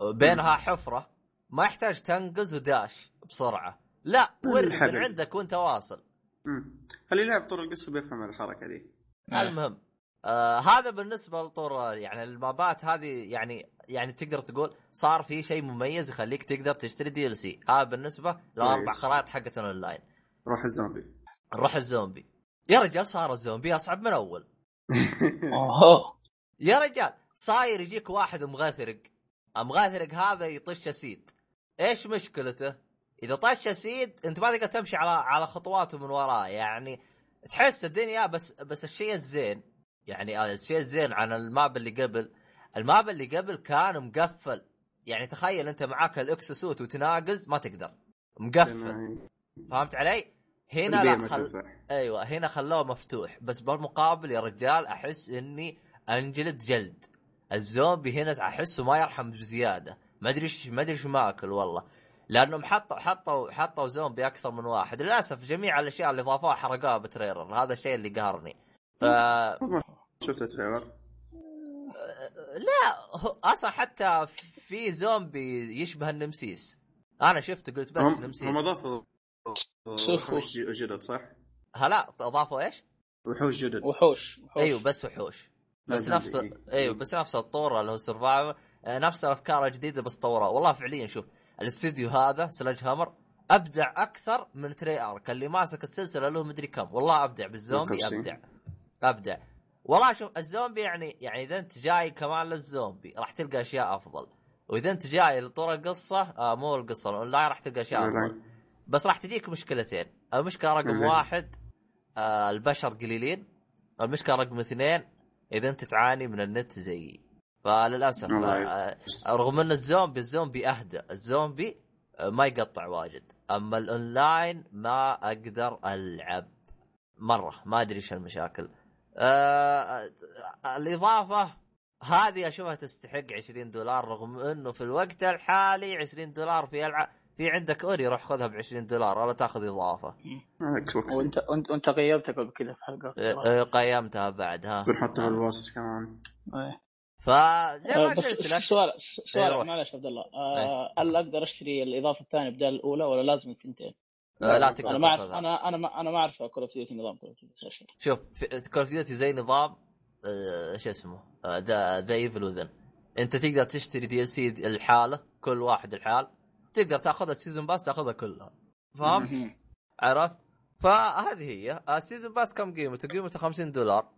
بينها حفرة ما يحتاج تنقز وداش بسرعة لا ور. عندك وأنت واصل مم. اللي يلعب طول القصة بيفهم الحركة ذي آه. المهم آه هذا بالنسبة لطور يعني ال map ات هذه يعني يعني تقدر تقول صار في شيء مميز يخليك تقدر تشتري DLC هذا بالنسبة للأربع كويس. خرائط حقت الاونلاين روح الزومبي. نروح الزومبي. يا رجال صار الزومبي أصعب من أول. [LAUGHS] يا رجال صاير يجيك واحد مغثرق مغثرق هذا يطش acid. إيش مشكلته؟ إذا طش acid أنت ما تقدر تمشي على على خطواته من وراه. يعني تحس الدنيا بس بس الشيء الزين. يعني الشيء الزين عن ال map اللي قبل ال map اللي قبل كان مقفل. يعني تخيل أنت معاك ال exo suit وتناقز ما تقدر. مقفل. فهمت علي؟ هنا لا خل... أيوه هنا خلوه مفتوح. بس بالمقابل يا رجال أحس إني أنجلد جلد. الزومبي هنا أحسه ما يرحم بزيادة. ما أدري إيش ما أدري إيش ماكل والله. لأنهم حطوا حطوا حطوا زومبي أكثر من واحد. للأسف جميع الأشياء اللي ضافوها حرقوها ب trailer هذا الشيء اللي قهرني. ف... شفت ال trailer؟ لا أصلا حتى في زومبي يشبه ال Nemesis أنا شفته قلت بس هم Nemesis هم أضافوا وحوش جدد صح؟ هلا أضافوا إيش؟ وحوش جدد وحوش وحوش. أيوه بس وحوش بس نفس زومبي. أيوه بس نفس الطور اللي هو survivor نفس الأفكار الجديدة بس طوروها والله فعليا شوف الاستديو هذا Sledgehammer أبدع أكثر من Treyarch اللي ماسك السلسلة له مدري كم والله أبدع بالزومبي. أبدع أبدع والله شوف الزومبي يعني يعني إذا أنت جاي كمان للزومبي راح تلقى أشياء أفضل. وإذا أنت جاي لطور القصة آه مو القصة الأونلاين راح تلقى أشياء أفضل. بس راح تجيك مشكلتين. المشكلة رقم. واحد آه البشر قليلين. المشكلة رقم اثنين إذا أنت تعاني من النت زيي. فللأسف. آه رغم إن الزومبي الزومبي أهدى. الزومبي آه ما يقطع واجد. أما الأونلاين ما أقدر ألعب مرة. ما أدري إيش المشاكل. آه الإضافة هذه اشوفها تستحق 20 دولار رغم إنه في الوقت الحالي 20 دولار في العاب في عندك Ori روح خذها ب 20 دولار ولا تاخذ إضافة. وانت وانت وانت غيبتك قبل كذا في حلقة إيه، إيه، قيمتها بعد ها. بنحطها في الوصف كمان. إيه. فزي ما آه، بس قلت لك. سؤال سؤال. معلش عبد الله. آه، هل أقدر أشتري الإضافة الثانية بدال الأولى ولا لازم الثنتين؟ آه، لا تقدر أنا ما أعرف أنا أنا ما أنا ما أعرف Call of Duty نظام كول اوف ديوتي شوف Call of Duty زي نظام آه، شو اسمه The The Evil Within أنت تقدر تشتري DLC الحالة كل واحد الحال تقدر تأخذها ال season pass تأخذها كلها فهمت؟ عرفت؟ فهذه هي ال season pass كم قيمته؟ قيمته 50 دولار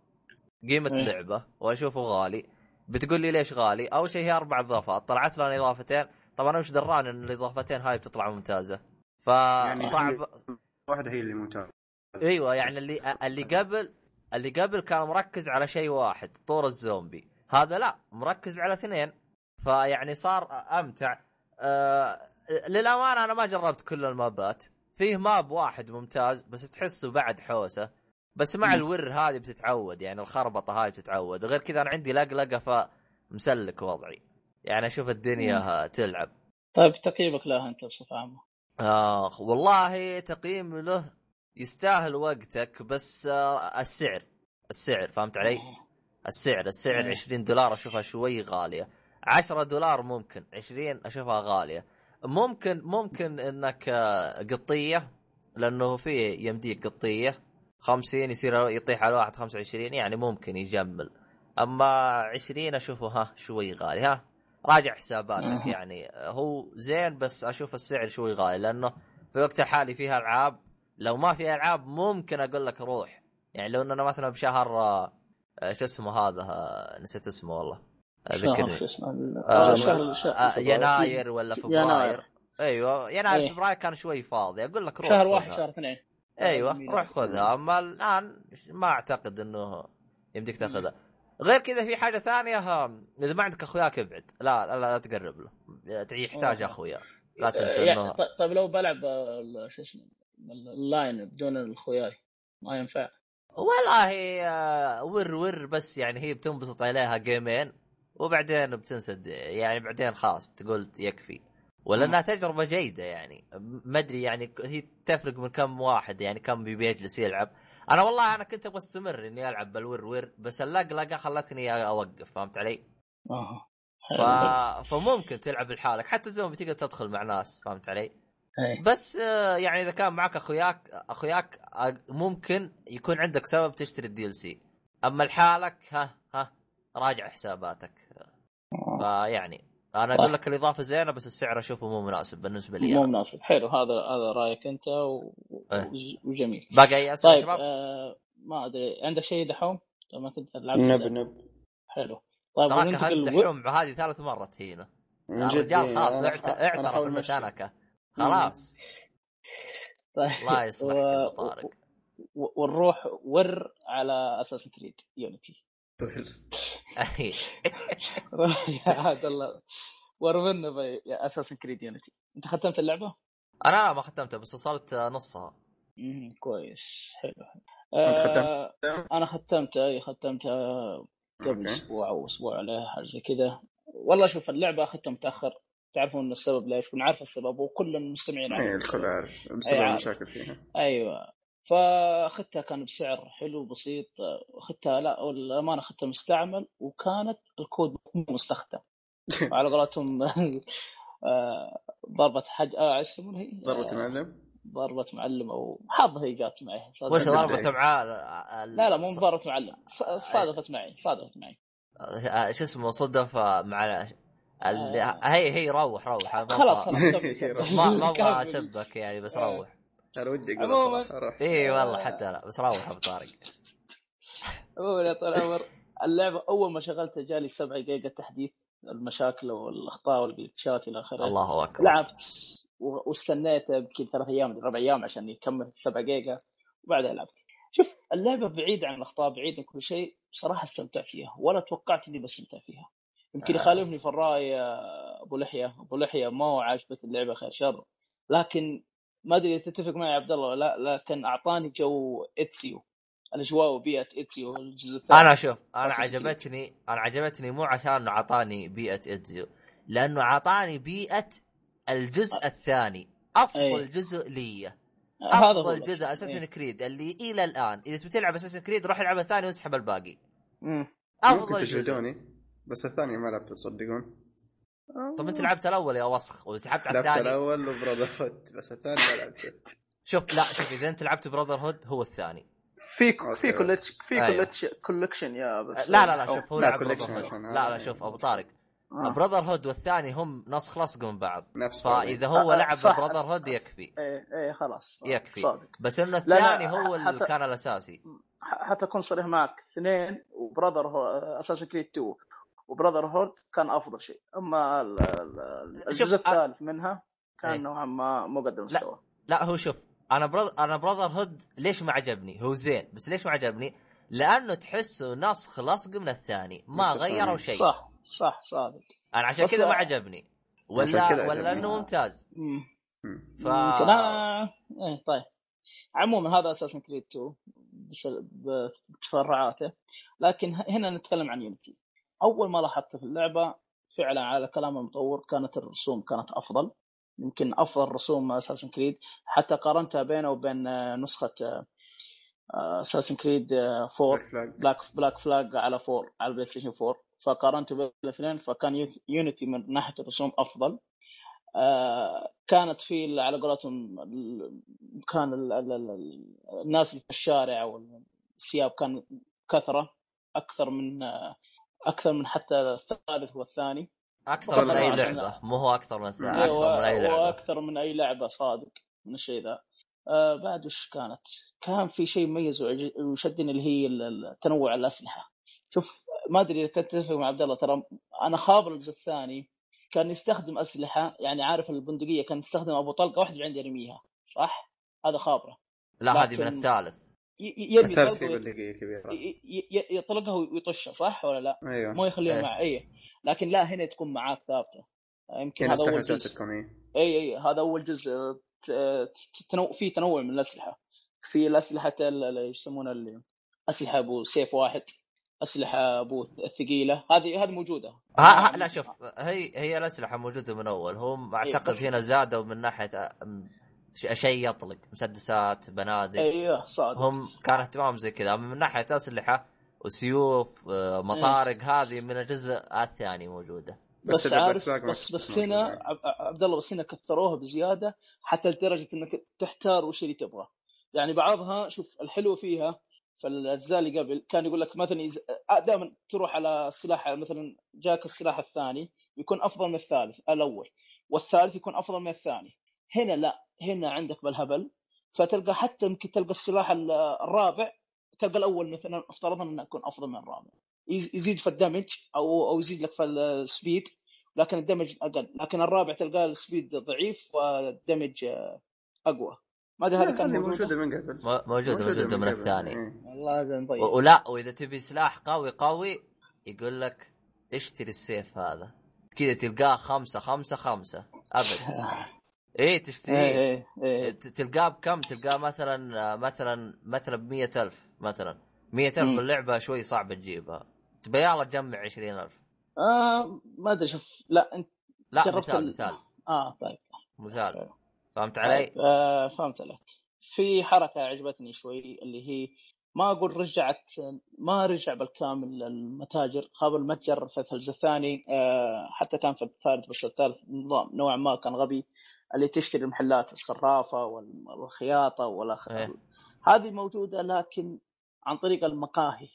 قيمة إيه. لعبة وأشوفه غالي بتقول لي ليش غالي؟ أول شيء هي أربع إضافات طلعت لنا إضافتين طبعا أنا مش دراني إن الإضافتين هاي بتطلع ممتازة يعني فصعب. واحدة هي اللي ممتازة. أيوه يعني اللي اللي قبل اللي قبل كان مركز على شيء واحد طور الزومبي. هذا لا مركز على اثنين. فيعني صار أمتع. آه للأمانة أنا ما جربت كل المابات. فيه ماب واحد ممتاز بس تحسه بعد حوسة. بس مع. الور هذه بتتعود يعني الخربطة هاي بتتعود. غير كذا أنا عندي لقلقة فمسلك وضعي. يعني أشوف الدنيا تلعب. طيب تقييمك لها أنت بصفة عامة. آخ والله تقييم له يستاهل وقتك بس آه السعر السعر فهمت علي؟ السعر السعر إيه. 20 دولار أشوفها شوي غالية. 10 دولار ممكن 20 أشوفها غالية. ممكن ممكن إنك آه، قطية لأنه في يمديك قطية 50 يصير يطيح على واحد 25 يعني ممكن يجمل. أما 20 أشوفه ها شوي غالي ها. راجع حساباتك. يعني. هو زين بس أشوف السعر شوي غالي لأنه في وقت الحالي فيها ألعاب لو ما في ألعاب ممكن أقول لك روح. يعني لو اننا مثلا بشهر آه، شو اسمه هذا آه، نسيت اسمه والله. آه، شهر ذكرني. شو اسمه؟ ال- شهر شهر- يناير ولا فبراير. يناير. أيوه يناير إيه. فبراير كان شوي فاضي. أقول لك روح شهر واحد. شهر اثنين. أيوه. روح خذها. أما الآن ما أعتقد إنه يمديك تاخذها. غير كذا في حاجة ثانية ها، إذا ما عندك أخوياك ابعد. لا لا, لا تقرب له. يحتاج أوه. أخويا. لا تنسى إنه طيب لو بلعب آه، شو اسمه اللاين بدون الخياي ما ينفع؟ والله آه، ور ور بس يعني هي بتنبسط عليها جيمين وبعدين بتنسد يعني بعدين خلاص تقول يكفي. ولا إنها تجربة جيدة يعني. ما أدري يعني هي تفرق من كم واحد يعني كم بيبي يجلس يلعب. أنا والله أنا كنت أبغى أستمر إني ألعب بالور ور بس اللقلقه خلتني أوقف فهمت علي؟ أها ف... فممكن تلعب لحالك حتى زي ما تقدر تدخل مع ناس فهمت علي؟ إيه. بس آه، يعني إذا كان معك أخوياك أخوياك آه، ممكن يكون عندك سبب تشتري ال DLC أما لحالك ها ها راجع حساباتك فيعني أنا أقول لك الإضافة زينة بس السعر أشوفه مو مناسب بالنسبة لي مو. مناسب. حلو هذا هذا رأيك أنت و... إيه. وج- وجميل. باقي أي أسئلة طيب شباب؟ آه ما أدري. عندك شيء دحوم؟ لما كنت لعبت noob. noob. حلو. طيب تراك انت و- حم هذه ثالث مره تهينه جد الرجال إيه، خلاص أنا اعترف. شنكه خلاص. [LAUGHS] طيب الله يصلحك يا طارق. و- ونروح ور على Assassin's Creed Unity. يا عبد الله ور منا بي- يا Assassin's Creed Unity انت ختمت اللعبة؟ أنا لا ما ختمتها بس وصلت نصها كويس حلو آه ختمت؟ أنا ختمتها أي ختمتها قبل أوكي. أسبوع أو أسبوع عليها حاجة زي كذا والله شوف اللعبة اخذتها متأخر تعرفون السبب ليش ونعرف السبب وكل المستمعين إيه عارفين الكل. عارف بسبب إيه، عارف. المشاكل فيها أيوه فاخذتها كان بسعر حلو بسيط اخذتها لا والامانه اخذتها مستعمل وكانت الكود مو مستخدم [LAUGHS] على قولتهم آه، ضربة حج آه إيش يسمونها هي؟ ضربة آه، المعلم ضربة معلم أو حظ هي جات معي صادفت- وش. ضربة مع ال- لا لا مو ضربة معلم ص- صادفت معي صادفت معي آه، شو اسمه صدف مع آه. هي هي روح روح خلاص خلاص. [LAUGHS] ما ما أبغى. أسبك يعني بس آه. روح أنا ودي أقول عموماً. اي والله حتى لا بس روح أبو طارق. عموما يا طويل العمر [LAUGHS] اللعبة أول ما شغلتها جالي 7 جيجا تحديث المشاكل والأخطاء وال glitches إلى آخره. الله أكبر. لعبت و- واستنيت يمكن ثلاث أيام أربع أيام عشان يكمل 7 جيجا وبعدها لعبت. شوف اللعبة بعيدة عن الأخطاء بعيدة عن كل شيء. بصراحه استمتعت فيها ولا توقعت إني بستمتع فيها. يمكن آه. يخالفني في الراي أبو لحية أبو لحية ما هو عاجبت اللعبة خير شر لكن ما أدري تتفق معي يا عبد الله ولا لا لكن أعطاني جو إتسيو الاجواء وبيئه إتسيو الجزء الثاني أنا شوف أنا Assassin's Creed. عجبتني أنا عجبتني مو عشان إنه أعطاني بيئة إتسيو لأنه أعطاني بيئة الجزء الثاني أفضل أي. جزء لي أفضل. جزء Assassin's إيه. Creed اللي إلى الآن إذا تبي تلعب Assassin's Creed روح العب الثاني واسحب الباقي مم. ممكن أفضل جزء بس الثاني ما لعبته تصدقون طب أنت لعبت الأول يا وسخ وسحبت على لعبت الثاني الأول و Brotherhood بس الثاني ما لعبته شوف لا شوف إذا أنت لعبت Brotherhood هو الثاني في في. collection في أيوة. collection يا بس لا لا لا شوف هو لا، لعب لا. لا شوف أبو طارق آه. Brotherhood والثاني هم نسخ لصق من بعض نفس. فإذا هو آه، لعب صح. Brotherhood يكفي إيه إيه خلاص يكفي. صادق بس إنه الثاني هو اللي كان الأساسي حتى اكون صريح معك اثنين و Brotherhood Assassin's Creed 2 و Brotherhood كان أفضل شيء. أما ال- ال- شوف، الجزء الثالث منها كان إيه. نوعا ما مو قد المستوى لا هو شوف أنا براذر أنا براذر هود ليش ما عجبني؟ هو زين بس ليش ما عجبني؟ لأنه تحسه نسخ لصق من الثاني ما غيروا. شيء. صح صح صادق. أنا عشان كذا ما عجبني. عشان كذا ولا ولا عجبني. انه ممتاز. مم. مم. ف يمكن أنا إيه طيب. عموما هذا أساسا كريد 2 بس- ب- بتفرعاته. لكن هنا نتكلم عن يونيتي أول ما لاحظت في اللعبة فعلا على كلام المطور كانت الرسوم كانت أفضل. يمكن أفضل رسوم Assassin's Creed حتى قارنتها بينه وبين نسخة اساسن كريد 4 Black Flag. بلاك بلاك فلاج على 4 على ال PlayStation 4 فقارنته بين الاثنين فكان يو- Unity من ناحية الرسوم أفضل. كانت في على قولتهم كان ال- ال- ال- الناس اللي في الشارع والثياب كان كثرة أكثر من أكثر من حتى الثالث والثاني أكثر من أي. لعبة مو هو أكثر من أيوة، أكثر من أي لعبة وأكثر من أي لعبة صادق من الشيء ذا آه بعد وش كانت؟ كان في شيء مميز وشدني اللي هي تنوع الأسلحة شوف ما أدري إذا كنت تتفق مع عبد الله ترى أنا خابر الجزء الثاني كان يستخدم أسلحة يعني عارف البندقية كان يستخدم أبو طلقة واحدة عندي يرميها صح؟ هذا خابره لا هذه من الثالث يرمي ي- ي- يطلقها ويطشها صح ولا لا؟ أيوه. ما يخليها إيه. مع اي لكن لا هنا تكون معاك ثابتة. يمكن يعني هذا اسلحة أول أساسا جزء. تكون إيه. اي اي هذا أول جزء. ت- ت- تنوع في تنوع من الأسلحة. في الأسلحة يسمونها اللي أسلحة أبو سيف واحد أسلحة أبو الثقيله هذه هذه موجودة. ها ها لا شوف هي هي الأسلحة موجودة من أول. هم أعتقد هنا زادوا من ناحية شيء يطلق. مسدسات بنادق. أيوه صادق. هم كان اهتمام زي كذا. من ناحية أسلحة وسيوف آه، مطارق هذه من الجزء الثاني موجودة. بس بس عارف بس بس هنا. عب- عبد الله بس هنا كثروها بزيادة حتى لدرجة إنك تحتار وش اللي تبغى. يعني بعضها شوف الحلو فيها في الأجزاء اللي قبل كان يقول لك مثلا دائما تروح على سلاح مثلا جاك السلاح الثاني يكون أفضل من الثالث الأول. والثالث يكون أفضل من الثاني. هنا لا. هنا عندك بالهبل فتلقى حتى يمكن تلقى السلاح ال- الرابع تلقى الأول مثلا افترضنا إنه يكون أفضل من الرابع. يز- يزيد في ال damage أو أو يزيد لك في ال speed لكن ال damage أقل. لكن الرابع تلقاه ال speed ضعيف وال damage أقوى. ما أدري هذا كان موجود. من قبل. مو- موجودة موجودة من. الثاني إيه. والله هذا مضيع. و- ولا وإذا تبي سلاح قوي قوي يقول لك اشتري السيف هذا. كذا تلقاه خمسة خمسة خمسة. أبد. [LAUGHS] إيه تشتريه إيه إيه ت- تلقاه بكم؟ تلقاه مثلا مثلا مثلا ب ألف مثلا. 100000 مم. باللعبة شوي صعب تجيبها. تبي يلا تجمع 20000 آه ما أدري شوف لا أنت لا مثال ال- مثال. آه طيب. مثال. فهمت علي؟ طيب، آه فهمت عليك. في حركة عجبتني شوي اللي هي ما أقول رجعت ما رجع بالكامل المتاجر. خاب المتجر في الجزء الثاني آه حتى كان في الثالث بس الثالث نظام نوعا ما كان غبي. اللي تشتري المحلات الصرافة وال- والخياطة والأخ... إيه. هذه موجودة لكن عن طريق المقاهي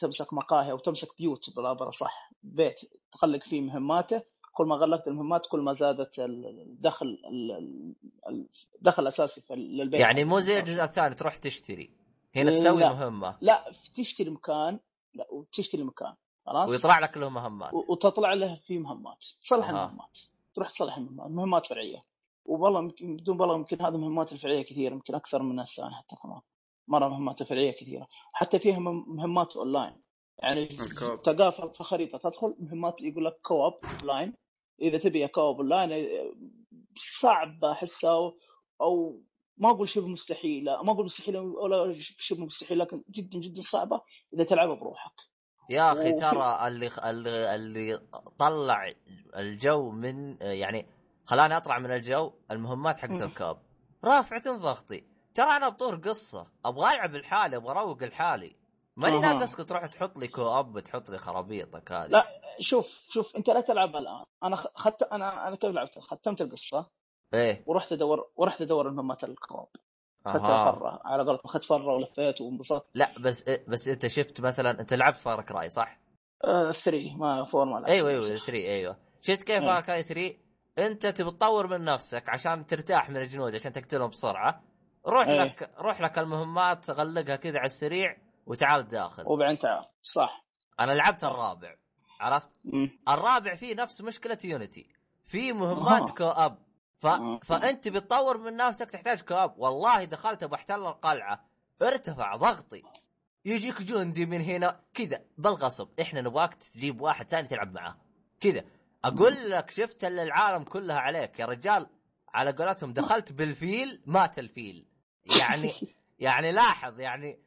تمسك مقاهي أو تمسك بيوت بالعبارة صح بيت تخلق فيه مهماته كل ما غلقت المهمات كل ما زادت الدخل ال- ال- الدخل الاساسي في للبيت يعني مو زي الجزء الثاني تروح تشتري هنا تسوي لا. مهمة لا تشتري مكان لا وتشتري مكان خلاص ويطلع لك له مهمات وتطلع له في مهمات تصلح أها. المهمات تروح تصلح المهمات مهمات فرعية والله يمكن بدون والله يمكن هذه المهمات الفرعيه كثيرة يمكن أكثر من الثاني حتى كمان. مرة مهمات فرعيه كثيرة. حتى فيها مهمات اونلاين يعني. تلقاها في في خريطة تدخل مهمات يقول لك co-op اونلاين إذا تبي co-op online إيه، صعب أحسها أو, أو ما أقول شبه مستحيله ما أقول مستحيله ولا شبه مستحيل لكن جدا جدا صعبة إذا تلعبها بروحك. يا أخي ترى اللي اللي اللي طلع الجو من يعني خلاني أطلع من الجو المهمات حقت مم. ال co-op. رافعة ضغطي. ترى أنا بطور قصة. أبغى ألعب لحالي أبغى أروق لحالي. ماني. ناقصك تروح تحط لي co-op تحط لي خرابيطك هذه لا. شوف شوف أنت لا تلعب الآن. أنا خدت أنا أنا كيف لعبت؟ ختمت القصة. إيه. ورحت أدور ورحت أدور المهمات ال co-op اخذت فرة. على قولتهم اخذت فرة ولفيت وانبسطت. لا بس بس أنت شفت مثلا أنت لعبت Far Cry صح؟ 3 ما four ما لعبت. أيوه أيوه 3 أيوه. شفت كيف إيه. Far Cry 3 انت تبي تطور من نفسك عشان ترتاح من الجنود عشان تقتلهم بسرعة روح إيه. لك روح لك المهمات غلقها كذا على السريع وتعال داخل. وبعدين تعال. صح. أنا لعبت الرابع عرفت؟ مم. الرابع فيه نفس مشكلة Unity في مهمات آه. co-op ف... آه. فأنت بتطور من نفسك تحتاج co-op والله دخلت بحتل القلعة ارتفع ضغطي. يجيك جندي من هنا كذا بالغصب. إحنا نبغاك تجيب واحد ثاني تلعب معاه. كذا. أقول لك شفت اللي العالم كلها عليك. يا رجال على قولتهم دخلت بالفيل مات الفيل. يعني [LAUGHS] يعني لاحظ يعني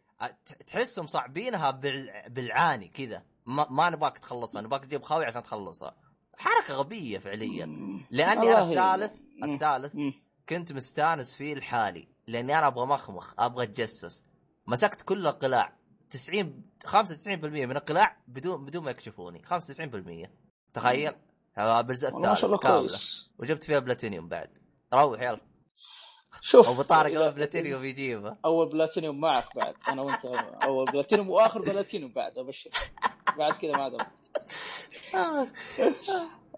تحسهم صعبينها بال- بالعاني كذا. ما, ما نبغاك تخلصها نبغاك تجيب خوي عشان تخلصها. حركة غبية فعليا. لأني أنا. الثالث. الثالث. كنت مستانس فيه لحالي لأني أنا أبغى مخمخ أبغى أتجسس. مسكت كل القلاع. 90 95% من القلاع بدون بدون ما يكشفوني. 95% تخيل. الله الثالث كاملة. كويس. وجبت فيها بلاتينيوم بعد. روح يلا. شوف أبو طارق أول بلاتينيوم يجيبه. أول بلاتينيوم معك بعد. أنا وأنت أول بلاتينيوم وآخر بلاتينيوم بعد ابشر بعد كذا ما دام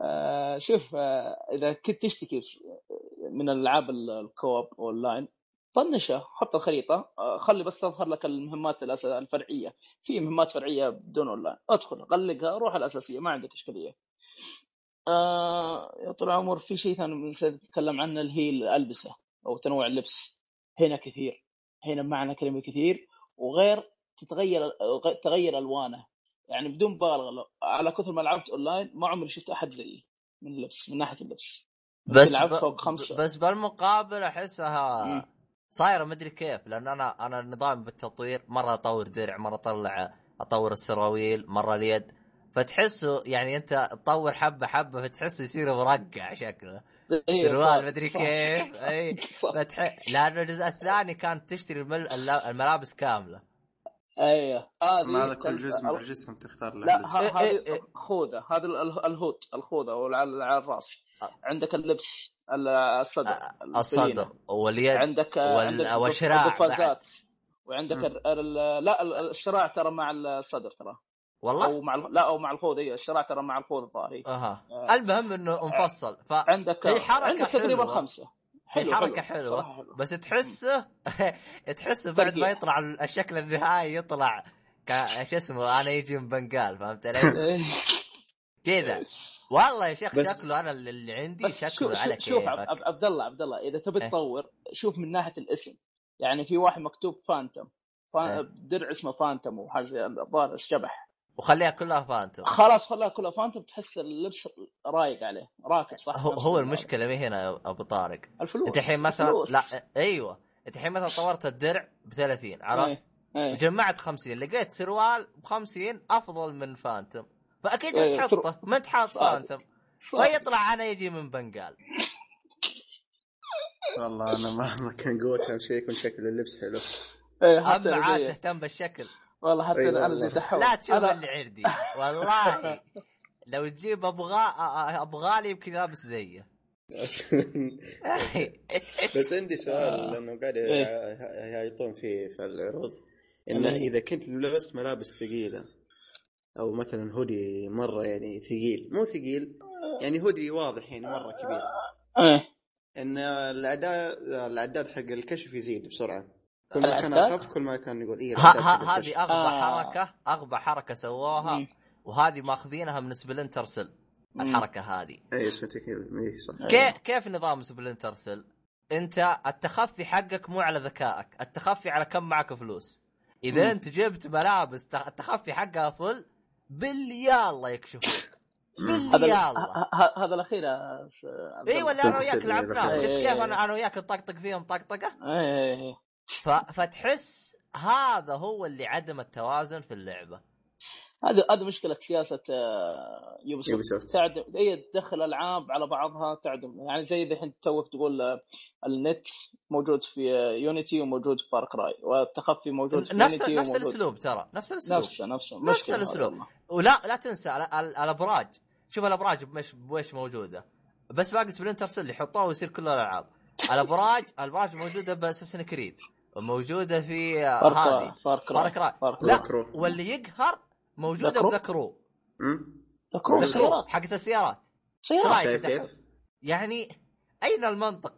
آه شوف آه إذا كنت تشتكي من الالعاب ال- ال co-op online طنشه حط الخريطة. آه خلي بس تظهر لك المهمات الفرعية. في مهمات فرعية بدون أونلاين. أدخل غلقها روح الأساسية ما عندك إشكالية. آه يا طول العمر في شيء ثاني نتكلم عنه اللي هي الألبسة أو تنوع اللبس هنا كثير هنا معنى كلمة كثير وغير تتغير تغير ألوانه يعني بدون مبالغة على كثر ما لعبت أونلاين ما عمري شفت أحد زيي من اللبس من ناحية اللبس بس ب... فوق خمسة. بس بالمقابل أحسها. صايرة مدري كيف لأن أنا أنا نظام بالتطوير مرة أطور درع مرة أطلع أطور السراويل مرة اليد فتحسه يعني انت تطور حبة حبة فتحسه يصير مرقع شكله إيه، سروال صح، مدري صح. كيف [LAUGHS] اي صح. فتح... لأنه الجزء الثاني كانت تشتري المل... الملابس كاملة أيوه هذه ما هذا كل جزء من الجسم تختار له لا إيه، إيه،. هذه خوذه هذا ال- ال- الهود الخوذة وعلى على الرأس. عندك اللبس ال- الصدر. الصدر واليد عندك وال- عندك والشراع القفازات وعندك مم. ال- ال- لا ال- الشراع ترى مع الصدر ترى والله أو مع لا أو مع الخوذ أيوه الشراع ترى مع الخوذ الظاهري أها آه. المهم إنه مفصل ف عندك هي حركة عندك تقريبا. خمسة هي حركة حلوة صراحة حلوة. بس تحسه [LAUGHS] تحسه بعد ما. يطلع الشكل النهائي يطلع ك- شو اسمه أنا يجي من بنقال فهمت علي؟ [LAUGHS] إيه. كذا والله يا شيخ بس- شكله أنا اللي عندي شوف شكله على شوف, شوف كيفك عب- عبد الله عبد الله إذا تبي إيه. تطور شوف من ناحية الاسم يعني في واحد مكتوب فانتوم فا... إيه. درع اسمه فانتوم وحاجه الظاهر الشبح وخليها كلها فانتوم خلاص خلاها كلها فانتوم تحس اللبس رايق عليه راكب صح هو, المشكلة مي هنا يا أبو طارق الفلوس أنت الحين مثلا الفلوس. لا أيوه أنت الحين مثلا طورت الدرع ب 30 عرفت؟ إيه. إيه. جمعت 50 لقيت سروال ب 50 أفضل من فانتوم فأكيد إيه، تحطه ما انت حاط. فانتوم صح. فيطلع أنا يجي من بنقال والله أنا مهما كان قوتها شيء يكون شكل اللبس حلو إيه، أما عاد. تهتم بالشكل والله حتى أي أنا والله. زي دحوم لا تشوف أنا اللي عندي والله [LAUGHS] لو تجيب أبغى أبغالي يمكن لابس زيه [LAUGHS] بس عندي سؤال آه. لأنه قاعد إيه. يعيطون فيه في العروض إنه إيه. إذا كنت لبست ملابس ثقيلة أو مثلا هودي مرة يعني ثقيل مو ثقيل يعني هودي واضح يعني مرة كبير إيه إن الأعداد العداد حق الكشف يزيد بسرعة كل ما كان؟ أخف كل ما كان يقول حق هذه. أغبى آه. حركة أغبى حركة سووها مم. وهذه ماخذينها من Splinter Cell. الحركة هذه اي اي صح كيف كيف نظام Splinter Cell؟ أنت التخفي حقك مو على ذكائك، التخفي على كم معك فلوس. إذا مم. أنت جبت ملابس تخ- التخفي حقها full بيالله يكشفوك. هذا بيالله. هذا الأخير أيوه. اللي أنا وياك أسأل لعبناه، إيه. شفت إيه. كيف أنا وياك نطقطق فيهم طقطقة؟ ف... فتحس هذا هو اللي عدم التوازن في اللعبة. هذا هذا مشكلة سياسة يوبي Ubisoft. تعدم هي تدخل ألعاب على بعضها تعدم يعني زي الحين توك تقول آه، النت موجود في آه، Unity وموجود في Far Cry والتخفي موجود في نفس Unity نفس وموجود- الأسلوب ترى، نفس الأسلوب. نفسه نفسه نفس. والله. ولا لا تنسى ال- ال- الأبراج شوف الأبراج بمش بويش موجودة بس باقي Splinter Cell يحطوها ويصير كل الألعاب الابراج الأبراج موجودة ب Assassin's Creed وموجوده في آه، هذه. Far Cry لا Crew. واللي يقهر موجودة ذكرو؟ بذكرو. ذكرو سيارات حقت السيارات. سيارات؟ كيف؟ يعني أين المنطق؟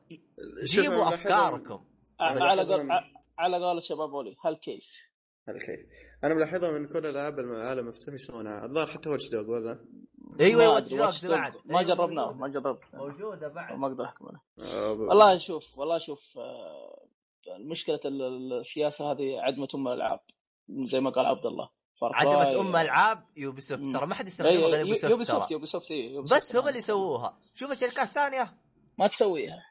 جيبوا أفكاركم. على قول على قول الشباب اولي هل كيف هذا كيف أنا ملاحظها من كل الألعاب العالم المفتوح يسوونها. الظاهر حتى Watch Dogs ولا؟ أيوه ما Watch Dogs. بعد. ما أيوة، جربناه موجودة. ما جربت. موجودة بعد. ما أقدر أحكم عليه آه، والله شوف والله شوف آه، مشكلة ال- ال- السياسة هذه عدمت أم الألعاب زي ما قال عبد الله. عدمت أم العاب Ubisoft. ترى ما حد يستخدمها غير إي، Ubisoft Ubisoft Ubisoft Ubi بس soft. هم اللي يسووها شوف الشركات الثانية ما تسويها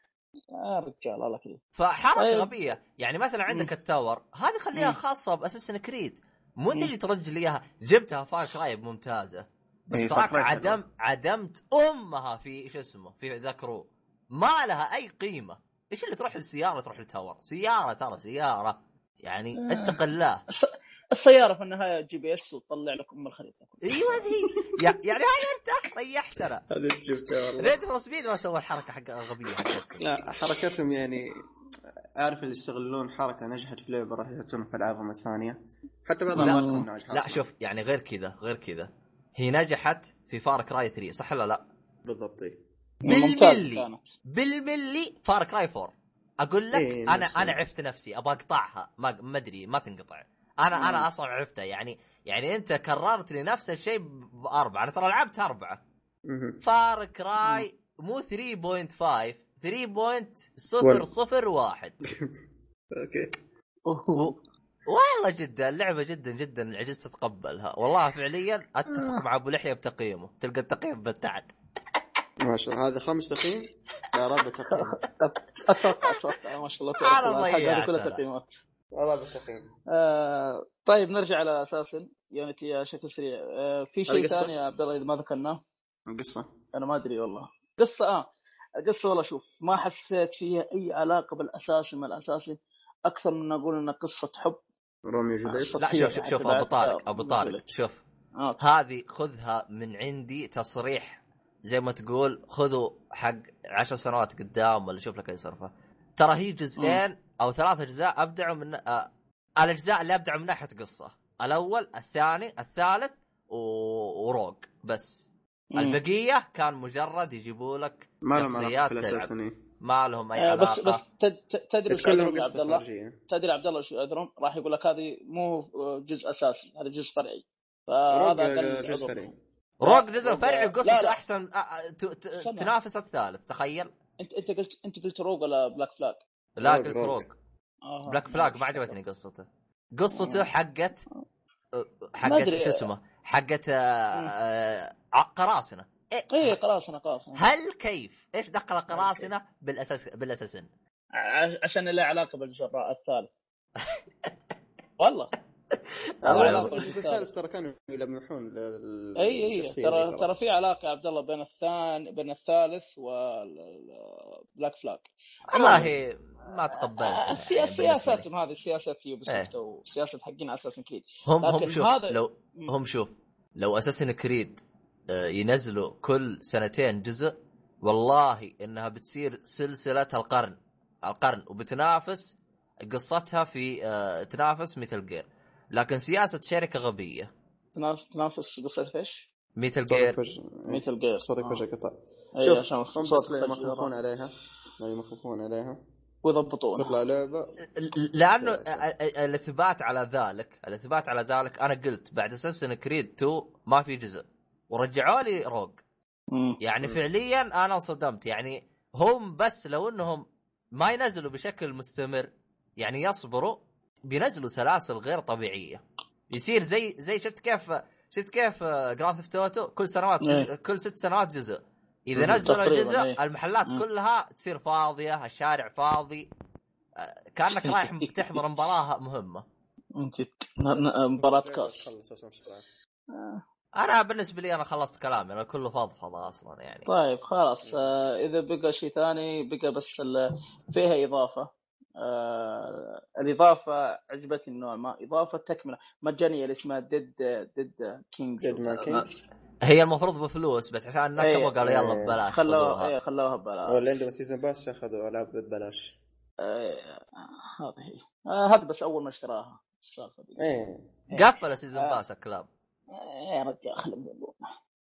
يا رجال الله كذا فحركة طيب. غبية يعني مثلا عندك ال tower هذه خليها. خاصة ب Assassin's Creed مو مم. تجي ترج لي إياها جبتها Far Cry ممتازة بس إيه، حلوة. عدم عدمت أمها في شو اسمه في The Crew ما لها أي قيمة إيش اللي تروح للسياره تروح لل tower سيارة ترى سيارة. يعني آه. اتق الله. السيارة في النهاية GPS وتطلع لك ام الخريطة. أيوه يع- يعني هاي أنت؟ ريحتنا هذا جبته والله. Need for Speed ما سوى الحركة حق غبيه حقتك لا حركتهم يعني عارف اللي يستغلون حركة نجحت في لعبة راح يحطونها في ألعابهم الثانية. حتى بعضها لا. ما تكون ناجحة لا. شوف يعني غير كذا غير كذا. هي نجحت في Far Cry 3 صح ولا لا؟ بالضبط إيه. بالملي بالملي Far Cry 4 أقول لك إيه، أنا أنا. عرفت نفسي أبغى أقطعها ما ما أدري ما تنقطع. أنا مم. أنا أصلا عرفتها يعني يعني أنت كررت لي نفس الشيء بأربعة. أنا ترى لعبت أربعة. Far Cry مو 3.5 3.001 [LAUGHS] أوكي. والله جدا اللعبة جدا جدا عجزت اتقبلها والله فعليا أتفق مع أبو لحية بتقييمه. تلقى التقييم بالتحت ما شاء الله. هذا خمس تقييم؟ يا رب تقييم. أتوقع أتوقع ما شاء الله تبارك الله. هذه كلها. تقييمات. يا رب تقييم. آه طيب نرجع على أساسا يونيتي بشكل سريع. آه في شيء؟ ثاني يا عبد الله إذا ما ذكرناه؟ القصة؟ أنا ما أدري والله. قصة آه. القصة والله شوف ما حسيت فيها أي علاقة بالاساسي من الاساسي أكثر من أقول انها قصة حب. روميو جوليت لا شوف شوف, شوف أبو طارق أبو طارق. شوف. آه. هذه خذها من عندي تصريح زي ما تقول خذوا حق عشر سنوات قدام ولا شوف لك أي صرفة. ترى هي جزئين أو ثلاث أجزاء أبدعوا من آه الأجزاء اللي أبدعوا من ناحية قصة. الأول الثاني الثالث و... وروج بس. مم. البقية كان مجرد يجيبوا لك ما لهم علاقة في. الاساس إني. ما لهم أي آه علاقة. بس بس تد- تد- تدري وش يا عبد الله؟ تدري عبد الله شو أدرون؟ راح يقول لك هذه مو جزء أساسي هذا جزء فرعي. فهذا جزء. فرعي. Rogue فرعي لا، وقصته. أحسن آه، آه،. تنافس الثالث تخيل. أنت أنت قلت أنت قلت Rogue ولا Black Flag؟ لا Rogue، قلت Rogue. آه. Black Flag ما عجبتني قصته. قصته حقت ما حقت. شو اسمه؟ حقت آه، آه، قراصنة. إيه، اي أنا خلاص هل كيف؟ إيش دخل قراصنة بالأساس بال Assassin's؟ ع- عشان له علاقة بالجزء الرا- الثالث. [LAUGHS] والله. الجزء الثالث ترى كانوا يلمحون أي أي ترى ترى في علاقة يا عبد الله بين الثاني بين الثالث و Black Flag والله ما تقبلت السي- يعني. سياساتهم هذه سياسه Ubi إيه. soft وسياسه حقين Assassin's Creed هم هم شوف هذا- لو. هم شوف لو Assassin's Creed آه، ينزلوا كل سنتين جزء والله إنها بتصير سلسلة القرن القرن وبتنافس قصتها في آه، تنافس Metal Gear لكن سياسة شركة غبية. تنافس تنافس قصه فيش؟ Metal Gear Metal Gear صوتك. فجأة قطع. اي شوف عشان هم صوت يمخفون عليها. يمخفون عليها. ويضبطونه تطلع لعبة. لأنه الإثبات على ذلك الإثبات على ذلك أنا قلت بعد Assassin's Creed 2 ما في جزء. ورجعوا لي Rogue. يعني. فعليا أنا انصدمت. يعني هم بس لو إنهم ما ينزلوا بشكل مستمر يعني يصبروا بينزلوا سلاسل غير طبيعية يصير زي زي شفت كيف شفت كيف Grand Theft Auto كل سنوات إيه. كل ست سنوات جزء إذا. نزلوا الجزء إيه. المحلات مم. كلها تصير فاضية الشارع فاضي آه، كأنك رايح [LAUGHS] تحضر مباراة مهمة من جد مباراة [LAUGHS] كاس عام. أنا بالنسبة لي أنا خلصت كلامي أنا كله فضفضه أصلا يعني طيب خلاص آه إذا بقى شيء ثاني بقى بس فيها إضافة آه الإضافة عجبتني نوعا ما إضافة تكملة. مجانية اللي اسمها Dead Dead Kings Dead Man Kings. هي المفروض بفلوس بس عشان إيه، نكبوا قالوا يلا إيه. ببلاش خلوها. إيه خلوها ببلاش. واللي عندهم season pass أخذوا ألعاب ببلاش. آه، هذه هي. آه هذا بس أول ما اشتراها. السالفه دي؟ إيه. قفل season آه. pass الكلاب. يا رجال خلهم يلعبون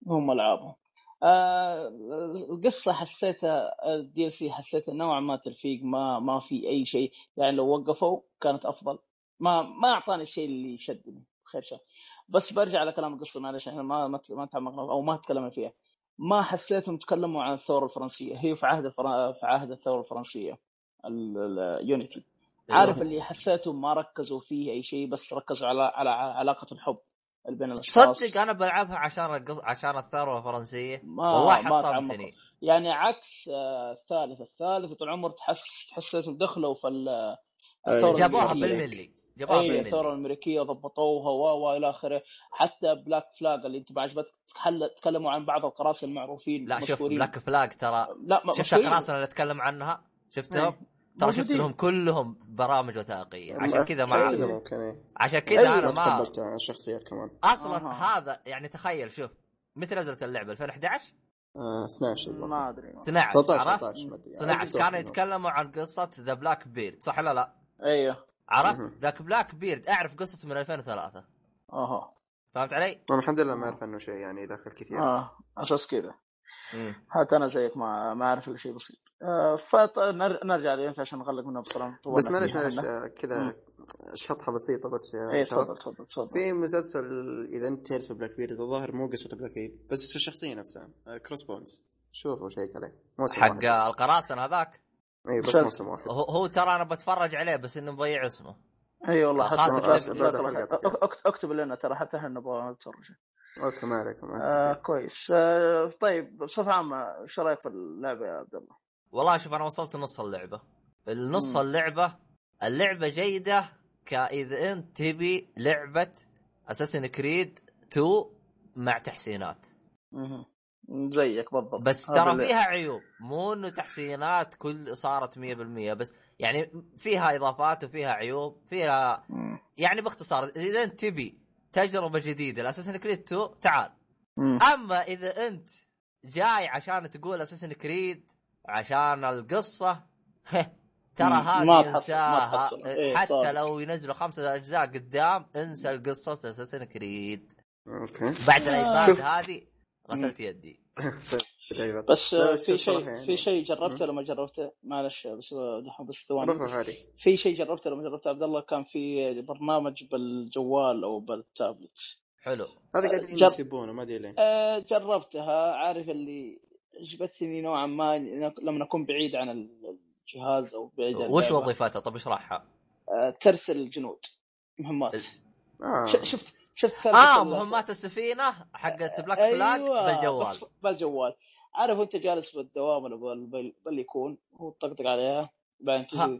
هم العابهم آه القصة حسيتها ال DLC حسيتها نوعا ما تلفيق ما ما في أي شيء. يعني لو وقفوا كانت أفضل. ما ما أعطاني الشيء اللي شدني خير شيء. بس برجع على كلام القصة معلش إحنا ما ما تعمقنا أو ما تكلمنا فيها. ما حسيتهم تكلموا عن الثورة الفرنسية. هي في عهد الفر... في عهد الثورة الفرنسية ال Unity عارف هو- اللي حسيتهم ما ركزوا فيه أي شيء بس ركزوا على على علاقة الحب. بين الأشخاص. صدق أنا بلعبها عشان القص... عشان الثورة الفرنسية. ما والله ما حطمتني. يعني عكس آه، الثالث. الثالث طول العمر تحس تحسيتهم دخلوا في ال- الثورة جابوها الأمريكية. بالملي. جابوها أي الثورة بالملي الأمريكية ضبطوها و و إلى آخره. حتى Black Flag اللي أنت عجبتك حل- تكلموا عن بعض القراصنة المعروفين لا شوف. Black flag ترى. لا ما شفت. القراصنة اللي اتكلم عنها؟ شفتهم ترى شفت. لهم كلهم برامج وثائقية عشان كذا ما كذا ممكن إيه. عشان كذا. أنا ما الشخصيات كمان أصلا أها. هذا يعني تخيل شوف متى نزلت اللعبة 2011 آه 12 الظاهر. ما أدري 12 13 عرفت 13 ما أدري 12 كانوا يتكلموا عن قصة the Blackbeard صح ولا لا أيوه عرفت. ذاك Blackbeard أعرف قصته من 2003 أها فهمت علي؟ الحمد لله ما أعرف عنه شيء يعني ذاك الكثير آه أساس كذا. حتى أنا زيك ما ما أعرف إلا شيء بسيط. آه فنرجع لـ Unity عشان نغلق منها بسرعة. بس معلش معلش آه، كذا. شطحة بسيطة بس يا اي شرف. إيه، تفضل تفضل تفضل. في مسلسل إذا أنت تعرف Blackbeard الظاهر مو قصته Blackbeard بس الشخصية نفسها آه، Crossbones. شوفوا check عليه موسم واحد حق. القراصنة هذاك؟ اي بس. موسم واحد هو, هو ترى أنا بتفرج عليه بس إنه مضيع اسمه. إي والله حتى أكتب لنا ترى حتى إحنا نبغى نتفرج okay ما عليك ما آه عليك كويس آه طيب بصفة عامة إيش رأيك في اللعبة يا عبد الله؟ والله شوف أنا وصلت نص اللعبة النص مم. اللعبة اللعبة جيدة كإذا أنت تبي لعبة Assassin's Creed 2 مع تحسينات مهم. زيك بالضبط بس ترى اللي- فيها عيوب مو إنه تحسينات كل صارت 100% بس يعني فيها إضافات وفيها عيوب فيها مم. يعني باختصار إذا أنت تبي تجربة جديدة ل Assassin's Creed 2 تعال مم. أما إذا أنت جاي عشان تقول Assassin's Creed عشان القصة ترى. هذه ما تحصل- ما إنساها تحصل. إيه، حتى صادق. لو ينزلوا خمسة أجزاء قدام انسى القصة Assassin's Creed okay بعد. ال iPad. هذه غسلت يدي [LAUGHS] طيب بس آه، في شيء يعني- في شيء جربته لما جربته معلش بس دحين بس ثواني روح في شيء جربته لما جربته عبد الله كان في برنامج بالجوال أو بالتابلت. حلو. هذا قاعدين جر- يسيبونه ما أدري ليه. آه، جربتها عارف اللي جبتني نوعا ما لما اكون بعيد عن الجهاز أو بعيد عن وش. وظيفتها طب اشرحها آه، ترسل الجنود مهمات. آه. ش- شفت شفت آه مهمات السفينة حقت بلاك أيوة، فلاج بالجوال بالجوال. عارف وانت جالس بالدوام بال- بال- بل يكون هو طقطق عليها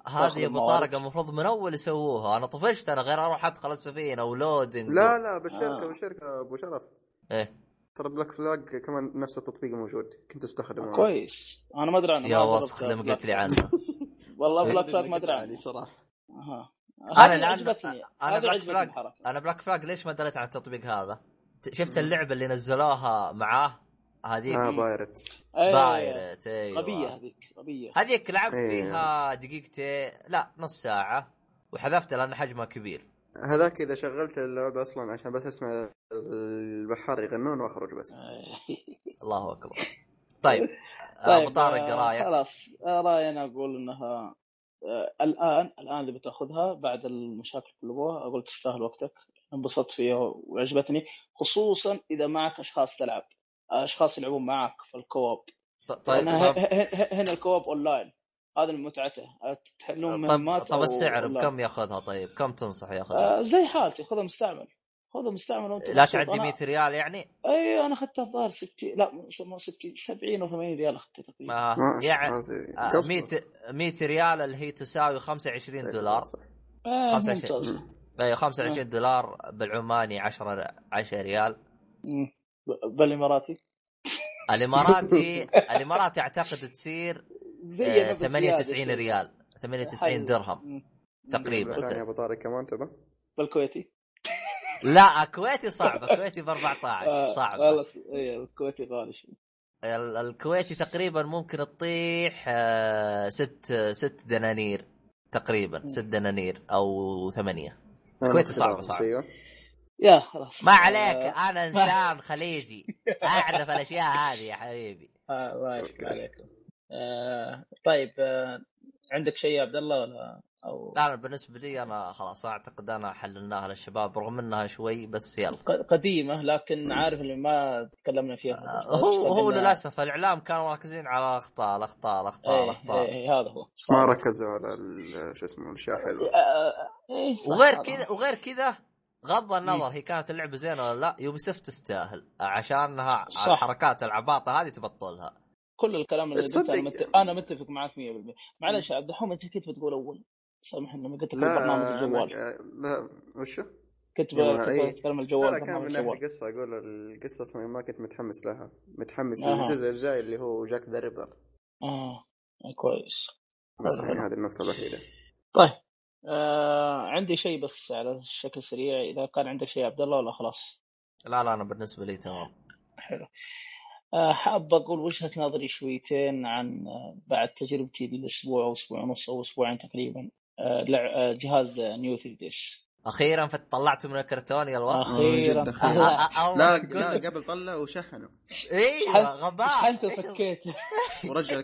هذه يا ابو. طارق المفروض من أول يسووها. أنا طفشت أنا غير أروح أدخل السفينة و loading لا لا بالشركة آه. بالشركة أبو شرف. إيه. ترى Black Flag كمان نفس التطبيق موجود. كنت استخدمه كويس. أنا ما أدري عنه يا وسخ لما قلت لي. عنه. [LAUGHS] والله Black Flag ما أدري عنه. صراحة. أها. أنا هذه Black Flag- أنا بلاك فلاج ليش ما دريت عن التطبيق هذا؟ شفت اللعبة اللي نزلوها معاه؟ هذيك آه بايرت. أيوة. بايرت أيوه. غبية هذيك غبية. هذيك لعبت إيه. فيها دقيقتين لا نص ساعة وحذفتها لأن حجمها كبير. هذاك إذا شغلت اللعبة أصلا عشان بس أسمع البحار يغنون وأخرج بس. الله أكبر. طيب [LAUGHS] طيب ابو طارق رايك خلاص. آه، رأيي أنا أقول إنها آه، الآن الآن اللي بتأخذها بعد المشاكل اللي ابغاها أقول تستاهل وقتك. انبسطت فيها وعجبتني خصوصا إذا معك أشخاص تلعب. أشخاص يلعبون معك في ال co-op ط- طيب طب, هنا ال co-op online. هذا من متعته تحلون طب, مهمات طب أو السعر. بكم ياخذها طيب؟ كم تنصح ياخذها؟ آه زي حالتي. خذها مستعمل. خذها مستعمل وأنت لا. تعدي أنا- 100 ريال يعني؟ إي أنا أخذتها الظاهر 60 لا مو 60 70 و 80 ريال أخذتها تقريبا. يعني آه، قصة. 100 100 ريال اللي هي تساوي 25 دولار. صح. آه 25. ممتاز. أيوه 25 دولار بالعماني 10 10 ريال. بالإماراتي؟ الإماراتي [LAUGHS] الإماراتي أعتقد تصير زي آه، نفس 98 زيادة ريال. شوي. 98 حلو. درهم. تقريبا. يا أبو طارق كمان تبى؟ بالكويتي؟ لا كويتي صعبة. [LAUGHS] كويتي ب 14 آه، صعبة. والله إيه الكويتي غالي شوي. ال- الكويتي تقريبا ممكن تطيح آه، ست ست دنانير تقريبا ست دنانير أو ثمانية. الكويتي صعبة، صعبة. يا خلاص. ما عليك آه، أنا [LAUGHS] إنسان خليجي. أعرف الأشياء هذه يا حبيبي. آه، الله يستر عليكم. آه، طيب آه، عندك شيء يا عبد الله ولا؟ أو لا أنا بالنسبة لي أنا خلاص أعتقد أنا حللناها للشباب رغم إنها شوي بس يلا. ق- قديمة لكن عارف اللي ما تكلمنا فيها آه، هو هو للأسف الإعلام كانوا مركزين على الاخطاء الاخطاء الاخطاء إيه الاخطاء إيه هذا هو. ما ركزوا على ال- شو اسمه الأشياء حلوة. آه، إيه، وغير. كذا وغير كذا غض النظر هي كانت اللعبة زينة ولا لا يوبي تستاهل. عشانها صح. الحركات العباطة هذه تبطلها. كل الكلام اللي قلته تصدق- أنا مت... أنا متفق معك 100% معلش يا عبد الحميد انت كنت بتقول أول؟ سامحني لما قلت لك برنامج لا الجوال. لا وشو؟ كنت إيه. بتكلم الجوال لا كان من ناحية القصة أقول القصة أصلا ما كنت متحمس لها. متحمس أها. للجزء الجاي اللي هو Jack the Ripper آه كويس. بس يعني. هذه النقطة الوحيدة. طيب. آه عندي شيء بس على شكل سريع. إذا كان عندك شيء يا عبد الله ولا خلاص. لا لا أنا بالنسبة لي تمام. حلو. آه حاب أقول وجهة نظري شويتين عن آه بعد تجربتي الأسبوع أو أسبوع ونص أو أسبوعين تقريبا. آه لع- آه جهاز نيو 3 ديس أخيرا طلعته من الكرتون يا أبو الوصف أخيرا. جد أخيراً. أهلا. أ- أ- [LAUGHS] أول لا لا قبل طلع وشحنه إيوه غباء. إيش ال- وسكيت ورجع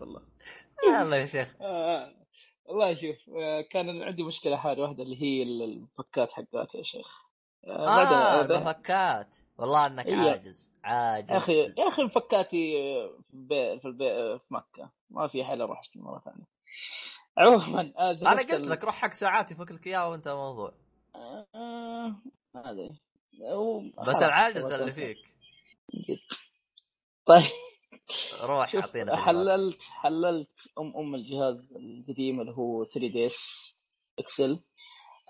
والله [LAUGHS] يلا يا شيخ. آه والله شوف آه كان عندي مشكلة حاجة واحدة اللي هي الفكات حقاتها يا شيخ. آه آه بعدها- المفكات والله إنك إيه. عاجز عاجز. أخي يا أخي مفكاتي في البيت في, البيت في مكة. ما في حل أروح اشتري مرة ثانية. عموما آه، أنا قلت ال- لك روح حق ساعات يفك لك اياها وأنت موضوع. آه، ما أدري. بس العاجز. اللي فيك. طيب. روح أعطينا. حللت حللت أم أم الجهاز القديم اللي هو 3DS XL.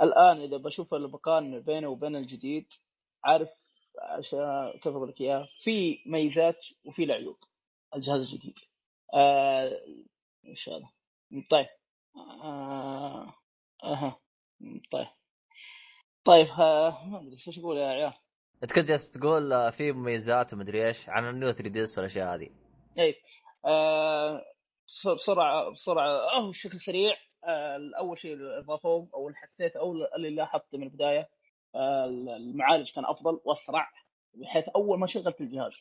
الآن إذا بشوف المكان بينه وبين الجديد عارف عشان كيف أقول لك اياها في ميزات وفي له عيوب الجهاز الجديد. آه إيش هذا طيب. آه أها. طيب. طيب ها ما أدري إيش أقول يا عيال؟ أنت كنت جالس تقول آه، في مميزات ومدري إيش عن ال New 3DS والأشياء هذه. اي آه بس- بسرعة بسرعة. آه بشكل سريع. آه اول شيء اضافوه أو اللي حسيت أو اللي لاحظته من البداية آه المعالج كان أفضل وأسرع بحيث أول ما شغلت الجهاز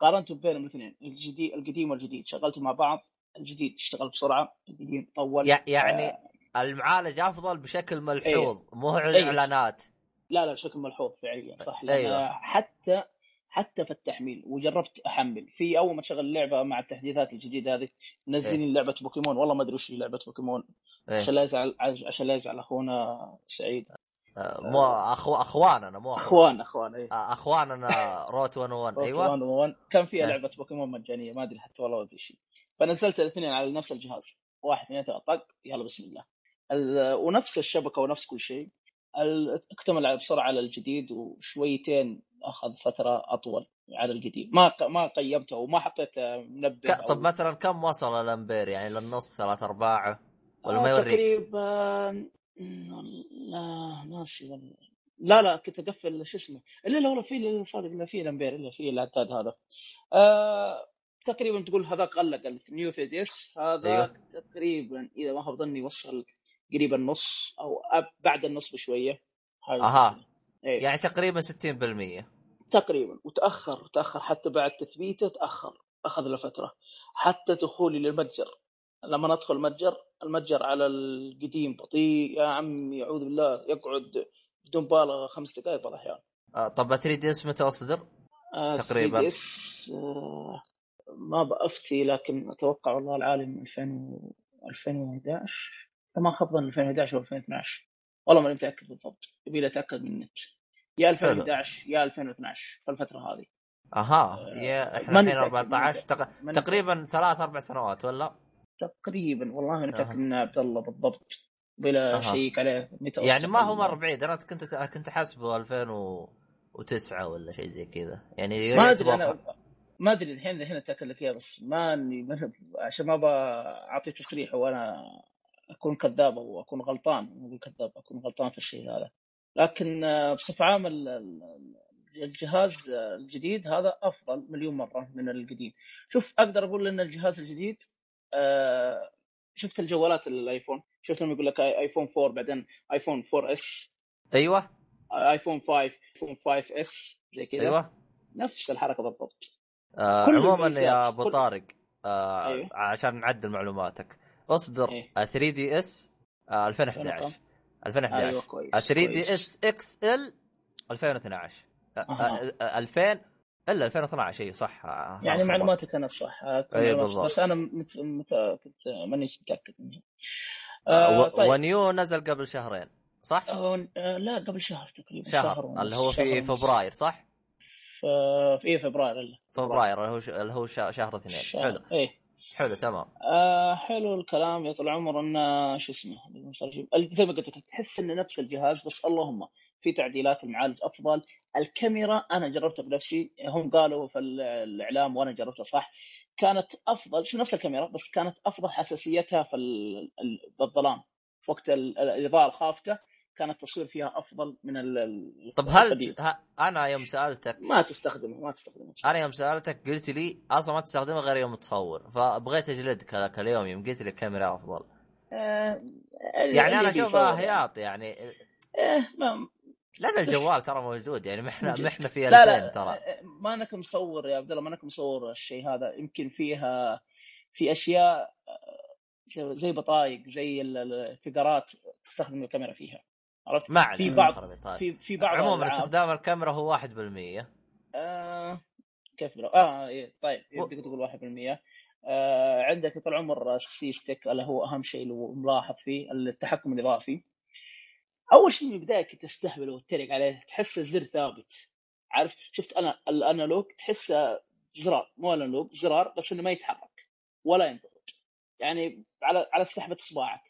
قارنته بينهم الاثنين الجديد القديم والجديد. شغلته مع بعض الجديد اشتغل بسرعة القديم طول. يع- يعني آه. المعالج أفضل بشكل ملحوظ مو أيوه. إعلانات. لا لا بشكل ملحوظ فعليا صح. أيوة. حتى حتى في التحميل وجربت أحمل. في أول ما تشغل اللعبة مع التحديثات الجديدة هذه منزلين لعبة بوكيمون. والله ما أدري وش هي لعبة بوكيمون. إيه. عشان لا يزعل عشان لا يزعل أخونا سعيد. آه، مو أخو... أخواننا مو. أخوان أخوان اي آه، أخواننا Route 101 أيوه. أيوه كان فيها إيه. لعبة بوكيمون مجانية ما أدري حتى والله أدري شيء فنزلت الاثنين على نفس الجهاز. واحد اثنين ثلاثة طق يلا بسم الله. ال- ونفس الشبكة ونفس كل شيء. أكتمل بسرعة على الجديد وشويتين أخذ فترة أطول على القديم. ما ق- ما قيمته وما حطيت منبه ك... طب أو- مثلا كم وصل الأمبير؟ يعني للنص ثلاث أرباعه؟ ولا آه، ما يوريك؟ تقريبا لا ناسي والله. لا لا كنت أقفل شو اسمه؟ إلا لا والله في صادق الا في الأمبير إلا في العداد هذا. آه تقريبا تقول هذاك غلق النيو في ديس هذا أيوه. تقريبا إذا ما خاب ظني وصل قريب النص أو بعد النص بشوية. كذا. إيه. يعني تقريبا 60% تقريبا. وتأخر تاخر حتى بعد تثبيته تأخر. أخذ له فترة. حتى دخولي للمتجر. لما ندخل المتجر المتجر على القديم بطيء. يا عمي أعوذ بالله. يقعد بدون بالغ خمس دقائق بعض الأحيان. آه، طب 3 ديس متى أصدر؟ آه، تقريباً. 3DS، آه، ما بأفتي لكن أتوقع والله العالم 2000 و 2011 ما خاب ظن 2011 أو 2012 والله ماني متأكد بالضبط. يبي لي اتاكد من النت. يا 2011 يا 2012 في الفترة هذه. أها. يا إحنا ماني الحين متأكد، 14 تق... تقريبا ثلاث أربع سنوات ولا؟ تقريبا. والله ماني متاكد. من عبد الله بالضبط. بلا أها. شيك عليه متى يعني ما هو مرة بعيد. أنا كنت كنت حاسبه 2009 ولا شيء زي كذا. يعني ما أدري أنا ما أدري الحين الحين أتأكد لك إياه بس ماني ما- [LAUGHS] عشان ما بعطي تصريح وأنا أكون كذاب أو أكون غلطان مو كذاب أكون غلطان في الشيء هذا. لكن آه، بصفة عامة ال- ال- الجهاز آه، الجديد هذا أفضل مليون مرة من القديم. شوف أقدر أقول إن الجهاز الجديد آه، شفت الجوالات ال iPhone شفت لما يقول لك iPhone 4 بعدين iPhone 4 S؟ أيوه. iPhone 5 iPhone 5 S زي كذا. أيوه. نفس الحركة بالضبط. آه عموما يا أبو طارق آه أيوه. عشان نعدل معلوماتك. اصدر إيه. 3 DS 2011 أيوه 2011 كويس 3 D. S XL 2012 آه، أها. آه، 2000 الا 2012 اي صح آه، يعني آه، معلوماتي كانت صح آه، معلومات- بالضبط. بس أنا مت... مت... كنت ماني متأكد منها آه، آه و- طيب و New نزل قبل شهرين صح؟ آه آه، لا قبل شهر تقريبا شهر ونص، اللي هو شهر في. فبراير صح؟ في فبراير الا فبراير اللي هو ش- اللي هو ش- شهر اثنين شهر. حلو إيه حلو تمام. آه حلو الكلام يا طول العمر. انه شو اسمه زي ما قلت لك تحس انه نفس الجهاز بس اللهم في تعديلات المعالج أفضل. الكاميرا أنا جربتها بنفسي هم قالوا في ال- الإعلام وأنا جربتها صح كانت أفضل. شو نفس الكاميرا بس كانت أفضل حساسيتها في ال- ال- بالظلام في وقت ال- الإضاءة الخافتة. كان التصوير فيها أفضل من ال- طب هل القديم. ه- أنا يوم سالتك ما تستخدمه ما تستخدمه أنا يوم سألتك قلت لي أصلا ما تستخدمها غير يوم تصور فبغيت أجلدك هذاك اليوم يوم قلت لي الكاميرا أفضل آه يعني أنا أشوفها. هياط يعني إيه ما لأن الجوال ترى موجود يعني محنا جد. محنا في لا 2000 لا ترى ما أنك مصور يا عبد الله ما أنك مصور الشيء هذا يمكن فيها في أشياء آه، زي- بطايق زي ال- ال- الفقرات تستخدم الكاميرا فيها عرفت؟ ما في بعض. في في بعض عموما استخدام الكاميرا هو 1% آه كيف بلو؟ آه إيه طيب بدك تقول 1% آه عندك طول عمر ال C stick اللي هو أهم شيء اللي ملاحظ فيه التحكم الإضافي أول شيء من البدايه كنت استهبل واتريق عليه تحس الزر ثابت عارف شفت أنا ال analog تحسه زرار مو analog زرار بس إنه ما يتحرك ولا ينضغط يعني على على سحبة اصبعك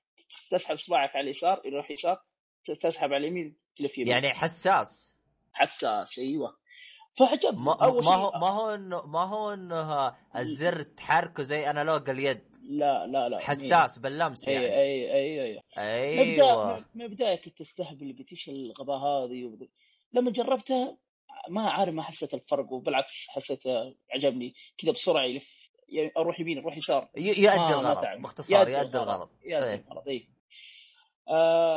تسحب اصبعك على اليسار يروح يسار تسحب على اليمين تلف يمين. يعني حساس. حساس أيوه. فعجبني ما, ما هو ما هو إنه ما هو إنه الزر تحركه زي انالوج اليد. لا لا لا حساس باللمس أي يعني. أي أي أي. أيوه مبدا من البدايه كنت استهبل قلت إيش الغباء هذه لما جربتها ما عارف ما حسيت الفرق وبالعكس حسيت عجبني. كذا بسرعة يلف يعني أروح يمين أروح يسار. يؤدي الغرض. باختصار يؤدي الغرض يؤدي إيه. الغرض اي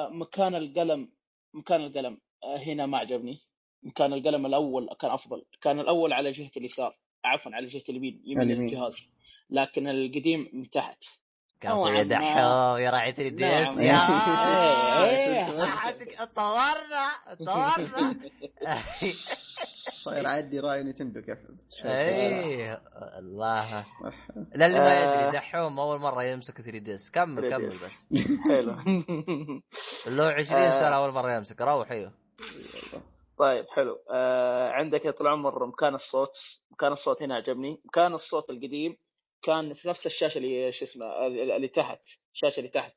مكان القلم مكان القلم. آه هنا ما عجبني. مكان القلم الأول كان أفضل. كان الأول على جهة اليسار عفوا على جهة اليمين يمين. الجهاز. لكن القديم من تحت. كان ما. دحوم يا راعي 3 دي اس يا ما. [LAUGHS] إيه، إيه. طورنا [LAUGHS] طورنا [LAUGHS] صاير عادي راي نتندو كيف إيه. الله. للي ما آه. يدري دحوم أول مرة يمسك 3 دي إس. كمل 3DS. كمل بس. [LAUGHS] حلو. اللي هو 20 آه. سنة أول مرة يمسك. روح إيوه. طيب حلو. آه عندك يا طول العمر مكان الصوت. مكان الصوت هنا عجبني. مكان الصوت القديم كان في نفس الشاشة اللي شو اسمه اللي تحت. الشاشة اللي تحت.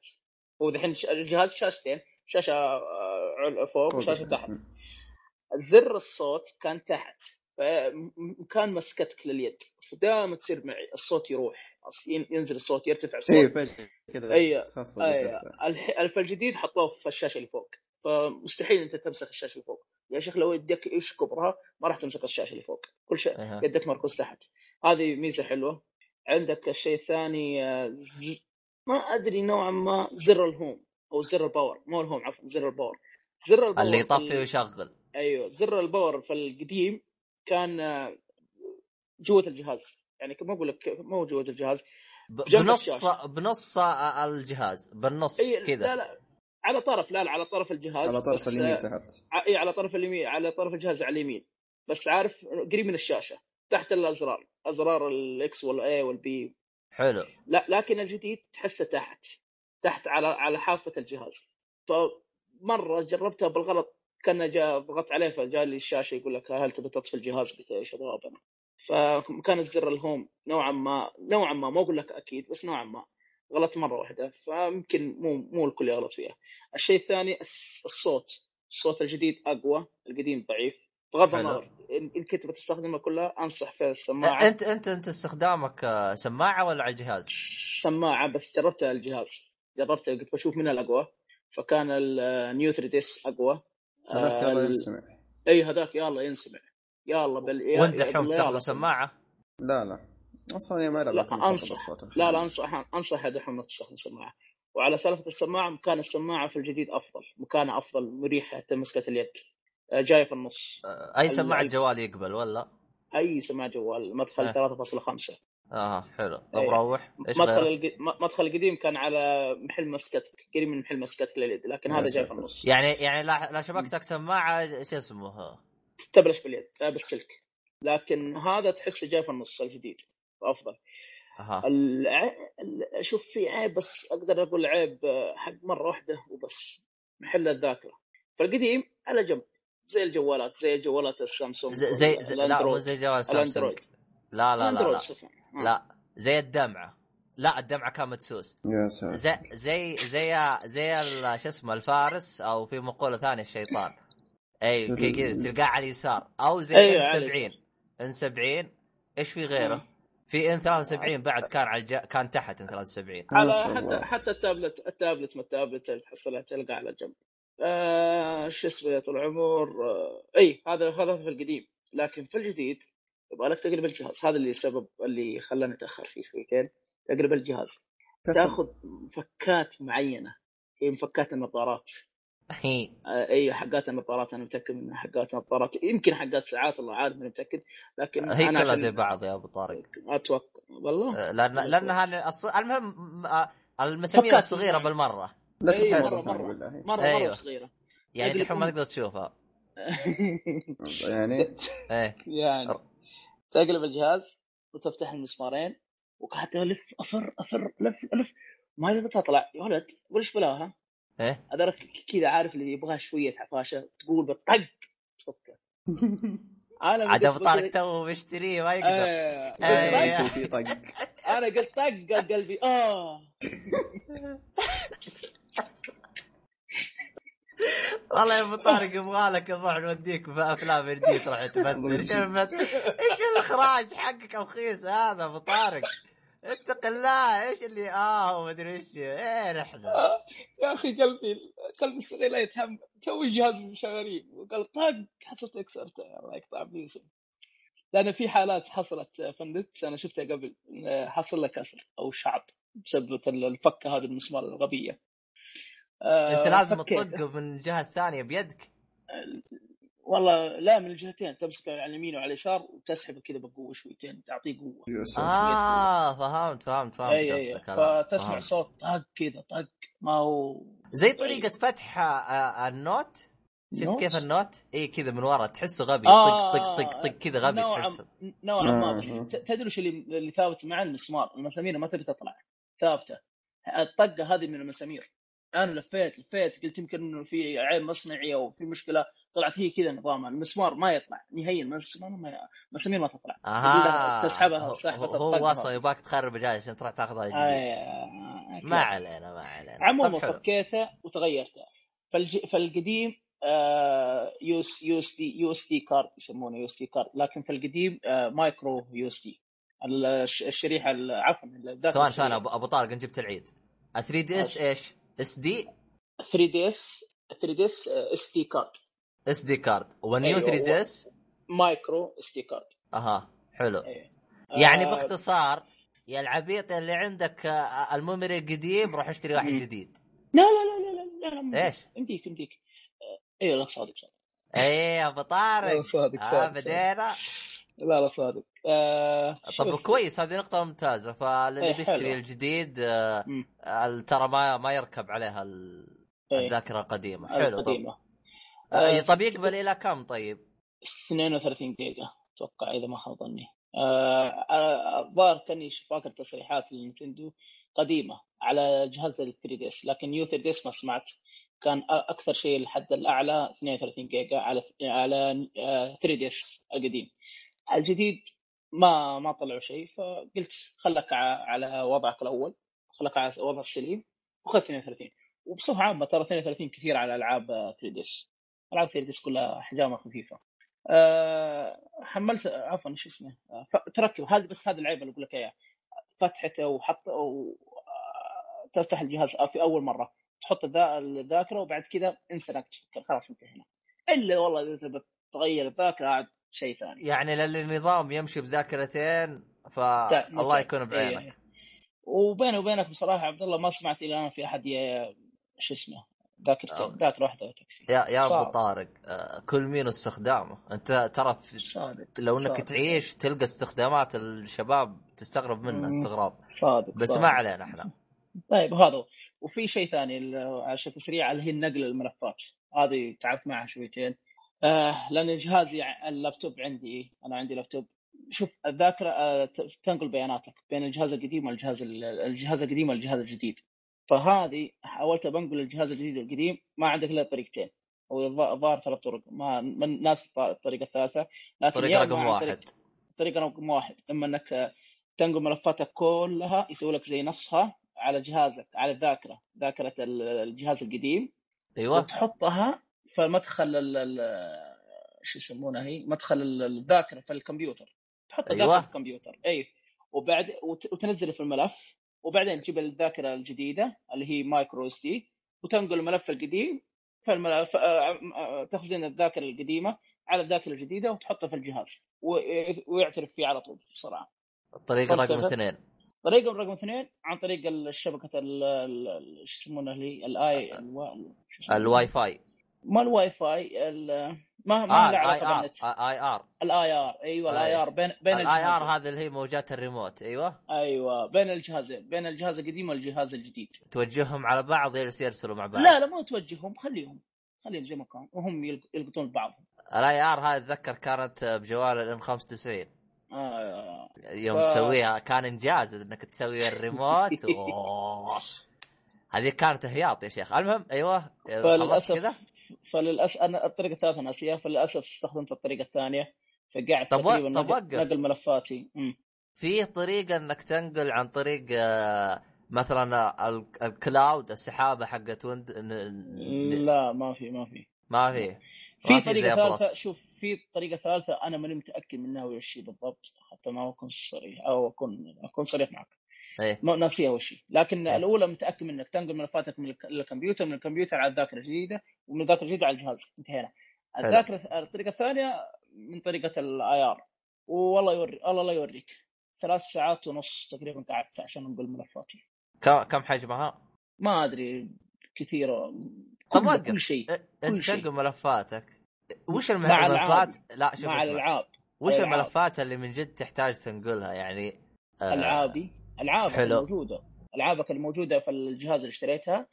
هو دحين ش- الجهاز شاشتين. شاشة آه، فوق وشاشه تحت. زر الصوت كان تحت مكان مسكتك لليد فدائما تصير معي الصوت يروح ينزل الصوت يرتفع الصوت. اي فجأة كذا أي- تخفض أيوه وترفع. الح- الف الجديد حطوه في الشاشة اللي فوق فمستحيل أنت تمسك الشاشة اللي فوق. يا شيخ لو يدك إيش كبرها ما راح تمسك الشاشة اللي فوق. كل شيء أها. يدك مركوز تحت. هذه ميزة حلوة. عندك الشيء الثاني آه، ز... ما أدري نوعا ما زر ال home أو زر ال power مو ال home عفوا زر ال power. زر ال power اللي في يطفي ويشغل. أيوه زر ال power في القديم كان آه، جوة الجهاز. يعني ما أقول لك مو جوة الجهاز بنص الشاشة. بنص الجهاز بالنص إي كذا. لا لا على طرف لا لا على طرف الجهاز على طرف اليمين آه، تحت. ع- إي على طرف اليمين على طرف الجهاز على اليمين. بس عارف قريب من الشاشة تحت الأزرار أزرار ال X وال A وال B. حلو. لا لكن الجديد تحسه تحت تحت على على حافة الجهاز. فمرة جربتها بالغلط كان جاء ضغطت عليه فجاء لي الشاشة يقول لك هل تبي تطفي الجهاز؟ قلت إيش أبغى أنا فكان الزر الهوم نوعا ما نوعا ما ما أقول لك أكيد بس نوعا ما. غلطت مرة واحدة فيمكن مو مو الكل يغلط فيها. الشيء الثاني الصوت. الصوت الجديد أقوى القديم ضعيف. بغض. النظر إن كنت بتستخدمها كلها أنصح في السماعة. أنت أنت أنت استخدامك آه، سماعة ولا على الجهاز؟ سماعة بس جربتها الجهاز. جربتها قلت بشوف منها الأقوى. فكان ال New 3 DS أقوى. هذاك آه، يلا ينسمع إي هذاك يلا ينسمع يلا بل يا- وانت بالله تستخدم. سماعة؟ لا لا أصلا يا ما لا،. الصوت لا لا أنصح أنصح دحوم انك تستخدم سماعة وعلى سالفة السماعة مكان السماعة في الجديد أفضل مكانه أفضل مريح حتى مسكة اليد آه، جاية في النص آه، اي سماعة ال- جوال يقبل ولا؟ أي سماعة جوال مدخل آه. 3.5 أها حلو. طب إيه. روح. إيش مدخل. م- مدخل القديم كان على محل مسكتك قريب من محل مسكتك لليد لكن هذا جاي في. النص. يعني يعني لا لا شبكتك سماعة شو اسمه؟ تبلش باليد آه بالسلك. لكن هذا تحسه جاي في النص الجديد أفضل. أها. الع... ال- أشوف في عيب بس أقدر أقول عيب آه، حق مرة واحدة وبس. محل الذاكرة. فالقديم على جنب. زي الجوالات زي جوالات السامسونج زي زي, لا مو. زي جوال سامسونج. لا لا لا لا. آه. لا زي الدمعة. لا الدمعة كان مدسوس. يا ساتر. زي زي زي زي ال- شو اسمه الفارس أو في مقولة ثانية الشيطان. أي كذا تلقاه على اليسار. أو زي أيوة، إن على 70 إن 70 إيش في غيره؟ في إن 73 بعد كان على الج... كان تحت إن 73 على. حتى حتى التابلت التابلت ما التابلت اللي تحصلها تلقى على جنب. آه شو اسمه يا طول العمر. آه إي هذا هذا في القديم. لكن في الجديد يبغى لك تقلب الجهاز هذا اللي سبب اللي خلاني أتأخر فيه شويتين. تقلب الجهاز. تأخذ مفكات معينة. هي مفكات النظارات. آه أي حقات النظارات أنا متأكد إنها حقات النظارات يمكن حقات ساعات الله عارف ماني متأكد. لكن هي أنا كلها زي بعض يا أبو طارق. أتوقع والله. لأن لانها الص- المهم آه، المسامير. الصغيرة بالمرة. لا أي، تفعل مرة- مرة. مرة. بالله. مرة مرة أيوة. صغيرة. يعني يقلب دحين ما. تقدر تشوفها. [LAUGHS] يعني؟ إيه. يعني. تقلب الجهاز وتفتح المسمارين وقعدت ألف أفر أفر ألف ألف. ما يبغى تطلع يا ولد وش بلاها؟ إيه؟ هذا كذا عارف اللي يبغى شوية حفاشة تقول بالطق تفكه [LAUGHS] أنا عاد ابو طارق تو مشتريه ما يقدر. آه، آه، ما. يصير في طق. أنا قلت طق قلبي آه. [LAUGHS] والله يا أبو طارق يبغى لك نروح نوديك في أفلام جديد تروح تمثل إيش الإخراج حقك رخيص هذا أبو طارق؟ اتق الله إيش اللي؟ آه وما ادري إيش إيه إحنا يا أخي قلبي قلبي الصغير لا يتحمل تو الجهاز شغالين وقال طق حسيت كسرته الله يقطع بيوسف لأن في حالات حصلت النت أنا شفتها قبل حصل له كسر أو شعب بسبب الفكة هذه المسمار الغبية. آه، أنت لازم فكيته. تطقه من الجهة الثانية بيدك والله لا من الجهتين تمسكه على اليمين وعلى اليسار وتسحبه كذا بقوة شويتين تعطيه قوة. آه فهمت فهمت فهمت اي اي قصدك هذا. فتسمع فهمت. صوت طق كذا طق ما هو زي طريقة فتح آه، ال Note شفت؟ كيف النوت؟ اي كذا من ورا تحسه غبي آه، طق طق طق طق كذا غبي نوعاً- تحسه نوعا ما آه، بس آه. تدري وش اللي اللي ثابت مع المسمار المسامير ما تبي تطلع ثابتة الطقة هذه من المسامير أنا لفيت لفيت قلت يمكن إنه في عيب مصنعي أو في مشكلة طلعت هي كذا نظامها المسمار ما يطلع نهائيا المسمار ما مسامير ما تطلع أها تسحبها سحبة هو هذه. يباك تخرب جاي عشان تروح تاخذها جديد آه، ما علينا ما علينا عموما. فكيته وتغيرته فالج... فالقديم آه، يو اس يو اس دي يو اس دي كارد يسمونه يو اس دي كارد لكن في القديم آه، مايكرو يو اس دي الش- الشريحة ال- عفوا ثواني. ثواني ابو طارق انت جبت العيد 3 دي إس إيش؟ اس دي 3 دي اس 3 دي اس اس دي كارد اس دي كارد والنيو أيوة، 3 دي اس مايكرو اس دي كارد أها حلو. أيوة. يعني آه، باختصار يا العبيط اللي عندك آه، الميموري القديم روح اشتري واحد. جديد. لا لا لا لا لا لا إيش؟ يمديك يمديك آه، أيوه لا صادق صادق. إيه يا أبو طارق. [LAUGHS] آه صادق صادق. بدينا. لا لا صادق. آه، طب شوف. كويس هذه نقطة ممتازة. فاللي إيه، بيشتري. الجديد آه،. آه، ترى ما ما يركب عليها ال- إيه، الذاكرة القديمة. حلو طب. القديمة. آه، آه، طب يقبل إلى كم طيب؟ 32 جيجا أتوقع إذا ما خاب ظني. آه، آه، الظاهر كاني فاكر تصريحات لل Nintendo قديمة على جهاز ال 3 DS لكن New 3 DS ما سمعت. كان أكثر شيء الحد الأعلى 32 جيجا على على آه، 3 DS القديم. الجديد ما ما طلعوا شيء فقلت خلك على وضعك الأول خلك على وضع السليم وخذ 32 وبصفة عامة ترى 32 كثير على ألعاب 3 D ألعاب 3 دي كلها احجامها خفيفة. أه حملت عفوا شو اسمه؟ آه، تركب هذا بس هذا العيب اللي أقول لك اياه فتحته وحط. آه، تفتح الجهاز في أول مرة. تحط الذا- الذاكرة وبعد كذا تفكر خلاص انتهينا. إلا والله إذا تبغى تغير الذاكرة عاد شيء ثاني يعني للنظام يمشي بذاكرتين فالله متى- يكون إيه. بعينك وبيني وبينك بصراحة عبد الله ما سمعت إلى الآن في أحد شو اسمه ذاكرتين ذاكرة واحدة تكفي يا يا أبو. طارق آه، كل مين استخدامه أنت ترى في صادق لو إنك صادق. تعيش تلقى استخدامات الشباب تستغرب منها مم. استغراب صادق بس صادق. ما علينا إحنا [LAUGHS] طيب هذا. وفي شيء ثاني على شكل سريع اللي هي نقل الملفات هذه تعبت معها شويتين آه لأن جهازي اللابتوب عندي أنا عندي لابتوب. شوف الذاكرة آه تنقل بياناتك بين الجهاز القديم والجهاز ال- الجهاز القديم والجهاز الجديد. فهذه حاولت بنقل الجهاز الجديد والقديم ما عندك إلا طريقتين. أو الظ- الظاهر ثلاث طرق ما من ناس الط- الطريقة الثالثة لكن طريقة رقم واحد طريق- طريقة رقم واحد إما إنك تنقل ملفاتك كلها يسوي لك زي نصها على جهازك على الذاكرة ذاكرة ال- الجهاز القديم أيوه. وتحطها في مدخل ال- شو يسمونها هي؟ مدخل ال- الذاكرة في الكمبيوتر. تحط أيوة. الذاكرة في الكمبيوتر. اي وبعد وت- وتنزله في الملف وبعدين تجيب الذاكرة الجديدة اللي هي micro SD وتنقل الملف القديم في الملف آه، آه، تخزين الذاكرة القديمة على الذاكرة الجديدة وتحطها في الجهاز. ويعترف فيه على طول بسرعة. الطريقة رقم؟ اثنين. طريقة رقم اثنين عن طريق الشبكه ال- ال- ال- شو يسمونها اللي ال I؟ الواي فاي. ما الواي فاي ال- ما ما آه له علاقة بالنت IR. ال IR أيوه ال I I. R بين بين ال IR هذا اللي هي موجات الريموت أيوه. أيوه بين الجهازين بين الجهاز القديم والجهاز الجديد. توجههم على بعض يرسلوا مع بعض. لا لا مو توجههم خليهم خليهم زي ما كانوا وهم يلق- يلقطون بعضهم. ال IR هذه اتذكر كانت بجوال ال N 95 آه. يوم ف- تسويها كان إنجاز إنك تسوي الريموت. [LAUGHS] هذه كانت هياط يا شيخ. المهم أيوه خلصت كذا. فللاسف أنا الطريقة الثالثة ناسيها فللأسف استخدمت الطريقة الثانية فقعدت طب تقريبا طب نقل, ملفاتي. في طريقة إنك تنقل عن طريق آه، مثلا ال- الكلاود السحابة حقت ويند لا ما في ما في. ما في. في طريقة ثالثة. شوف في طريقة ثالثة أنا ماني متأكد منها وش بالضبط حتى ما أكون صريح أو اكون أكون صريح معك. ما ناسيها وش هي لكن إيه. الأولى متأكد من إنك تنقل ملفاتك من الك- الكمبيوتر من الكمبيوتر على الذاكرة الجديدة ومن الذاكرة الجديدة على الجهاز انتهينا. الذاكرة الطريقة الثانية من طريقة ال IR والله يوري الله لا يوريك ثلاث ساعات ونص تقريبا قعدت عشان أنقل ملفاتي كم حجمها؟ ما أدري كثيرة كل. كل شيء أنت. تنقل ملفاتك وش الملفات. لا شوف مع. الألعاب وش. الملفات اللي من جد تحتاج تنقلها يعني آه، ألعابي ألعابك حلو. الموجودة ألعابك الموجودة في الجهاز اللي اشتريتها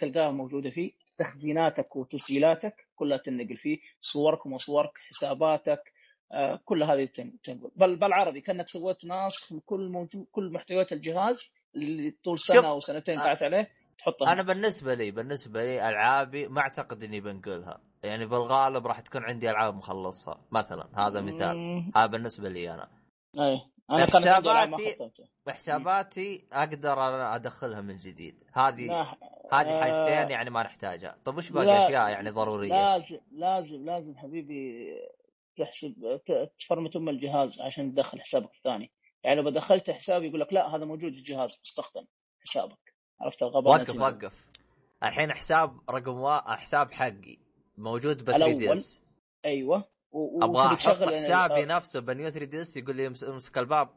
تلقاها موجودة فيه تخزيناتك وتسجيلاتك كلها تنقل فيه صورك ومصورك حساباتك آه كل هذه تن- تنقل بل بالعربي كأنك سويت ناسخ من كل موجود كل محتويات الجهاز اللي طول. سنة أو سنتين آه. قعدت عليه تحطها أنا بالنسبة لي بالنسبة لي ألعابي ما أعتقد إني بنقلها يعني بالغالب راح تكون عندي ألعاب مخلصها مثلا هذا مثال. هذا بالنسبة لي أنا اي أنا حساباتي- وحساباتي أقدر أدخلها من جديد. هذه لا، هذه آه، حاجتين يعني ما نحتاجها. طب وش باقي؟ لا، أشياء يعني ضرورية. لازم لازم لازم حبيبي تحسب تفرمت أم الجهاز عشان تدخل حسابك الثاني. يعني لو دخلت حسابي يقول لك لا هذا موجود في الجهاز مستخدم حسابك. عرفت الغباء وقف وقف. الحين حساب رقم وا... حساب حقي موجود ب 3 دي الأول. اس أيوه. و- أبغى أحط تشغل حسابي نفسه ب New 3 DS يقول لي امس- امسك الباب.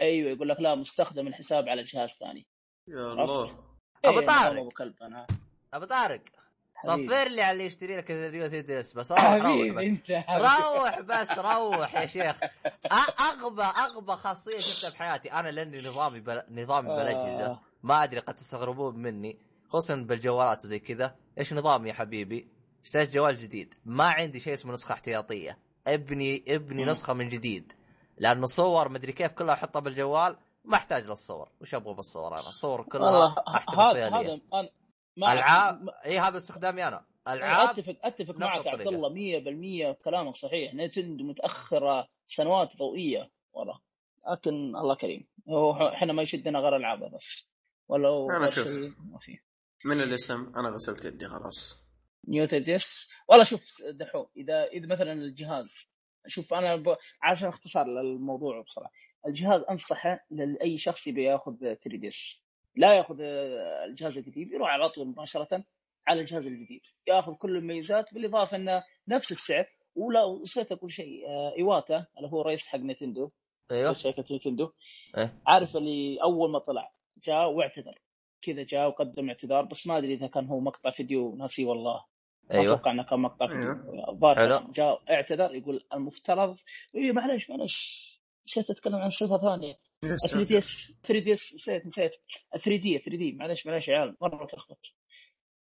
أيوه يقول لك لا مستخدم الحساب على جهاز ثاني. يا الله. إيه، طارق. نظام ابو كلب أنا أبو طارق. صفر لي على اللي يشتري لك ب New 3 DS بس روح روح بس. أنت روح بس روح يا شيخ. أ- أغبى أغبى خاصية شفتها بحياتي أنا لأني نظامي بل... نظامي بالاجهزه آه. ما أدري قد تستغربون مني خصوصا بالجوالات وزي كذا. إيش نظامي يا حبيبي؟ اشتريت جوال جديد؟ ما عندي شيء اسمه نسخة احتياطية. ابني ابني مم. نسخة من جديد. لأنه صور مدري كيف كلها أحطها بالجوال ما أحتاج للصور. وش أبغى بالصور أنا؟ الصور كلها احتفظ هذا فيها لي. هذا ألعاب؟ إي هذا استخدامي أنا. ألعاب؟ أتفق أتفق معك عبد. الله 100% كلامك صحيح. نتندو متأخرة سنوات ضوئية والله لكن الله كريم. هو إحنا ما يشدنا غير ألعابه بس. ولو غير شوف. ما من الاسم أنا غسلت يدي خلاص. نيو ديس. والله شوف دحو إذا إذا مثلا الجهاز شوف أنا ب... عشان اختصار للموضوع بصراحه الجهاز أنصحه لأي شخص يبي يأخذ 3DS لا يأخذ الجهاز القديم يروح على طول مباشرة على الجهاز الجديد. يأخذ كل المميزات بالإضافة إنه نفس السعر ولا وصيت أقول شيء آه، إيواتا اللي هو رئيس حق نتندو. أيوه. شركة نتندو. إيه. عارف اللي أول ما طلع جاء واعتذر. كذا جاء وقدم اعتذار بس ما أدري إذا كان هو مقطع فيديو ناسي والله. أيوه. أتوقع إنه كان مقطع فيديو. أيوه. الظاهر حلو. جاء اعتذر يقول المفترض. اي معلش معلش نسيت أتكلم عن صفة ثانية. 3 دي إس. 3 دي إس نسيت نسيت. 3 دي 3 دي. معلش معلش يا عيال مرة تلخبط.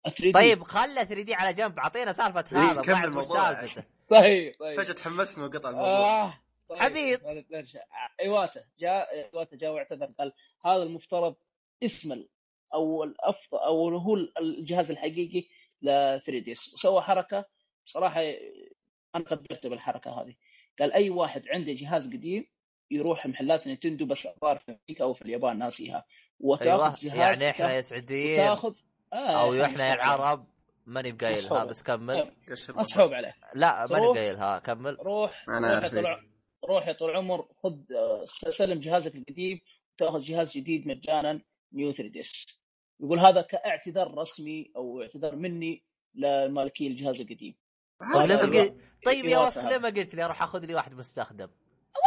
3D. طيب خلى 3D على جنب. أعطينا سالفة إيه، هذا كمل الموضوع. طيب طيب. فجاه تحمست من قطع الموضوع. آه طيب. حبيب. ايواتا جاء ايواتا جاء واعتذر قال هذا المفترض اسم أو الافضل أو هو الجهاز الحقيقي ل 3DS وسوى حركة بصراحة أنا قدرت بالحركة هذه. قال أي واحد عنده جهاز قديم يروح محلات نينتندو بس الظاهر في أمريكا أو في اليابان ناسيها. وتاخذ أيوه جهاز يعني إحنا يا سعوديين وتاخذ آه أو إحنا إحنا يا. العرب ماني بقايلها. بس كمل. قشر مسحوب عليه. لا ماني. بقايلها كمل. روح أنا روح يا طول روح يا طول العمر خذ آه، سلم جهازك القديم وتاخذ جهاز جديد مجانا. New 3DS يقول هذا كاعتذار رسمي أو اعتذار مني لمالكي الجهاز القديم طيب طيب يا هذا. ليه ما قلت لي أروح أخذ لي واحد مستخدم؟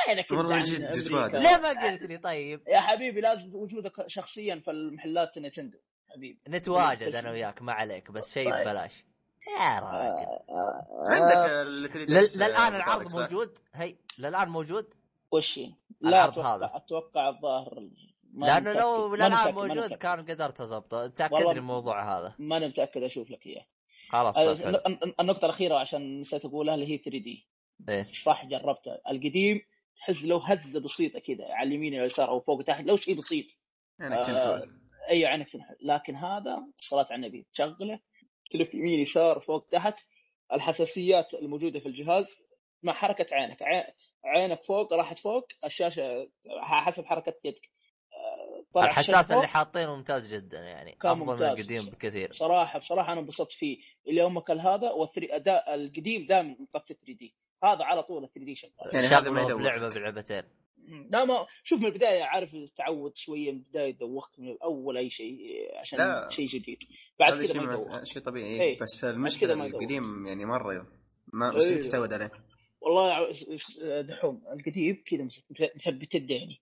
وينك والله عن جد؟ جواد. ليه ما قلت لي طيب؟ يا حبيبي لازم وجودك شخصيا في المحلات نينتندو حبيبي نتواجد أنا وياك ما عليك بس شيء طيب. ببلاش يا راجل آه، عندك آه، 3 لل- للآن العرض موجود هي للآن موجود وش هي؟ لا أتوقع هذا. أتوقع الظاهر لأنه متأكد. لو ما موجود. كان قدرت اضبطه تأكد لي الموضوع هذا. ما أنا متأكد أشوف لك إياه. خلاص آه، طيب النقطة الأخيرة عشان نسيت أقولها اللي هي 3 دي. إيه. صح جربتها. القديم تحس لو هزه بسيطة كذا على اليمين أو اليسار أو فوق وتحت لو شيء بسيط. يعني آه، إي عينك تنحل لكن هذا صلاة على النبي. تشغله تلف يمين يسار فوق تحت. الحساسيات الموجودة في الجهاز مع حركة عينك. عي- عينك فوق راحت فوق الشاشة حسب حركة يدك. الحساس. اللي حاطينه ممتاز جدا يعني كان أفضل من ممتاز. القديم بكثير بصراحه بصراحة أنا انبسطت فيه اللي هم كل هذا والثري أداء القديم دائما مطفي 3 دي هذا على طول 3 دي شغال يعني هذا ما. بلعبة بلعبتين لا ما شوف من البداية عارف التعود شوية من البداية دوخت من الأول أي شيء عشان. شيء جديد بعد كذا شيء ما يدوخ شيء طبيعي. إيه. بس المشكلة. القديم يعني مرة ما. مستحيل تتعود عليه والله دحوم القديم كذا مثبت الديني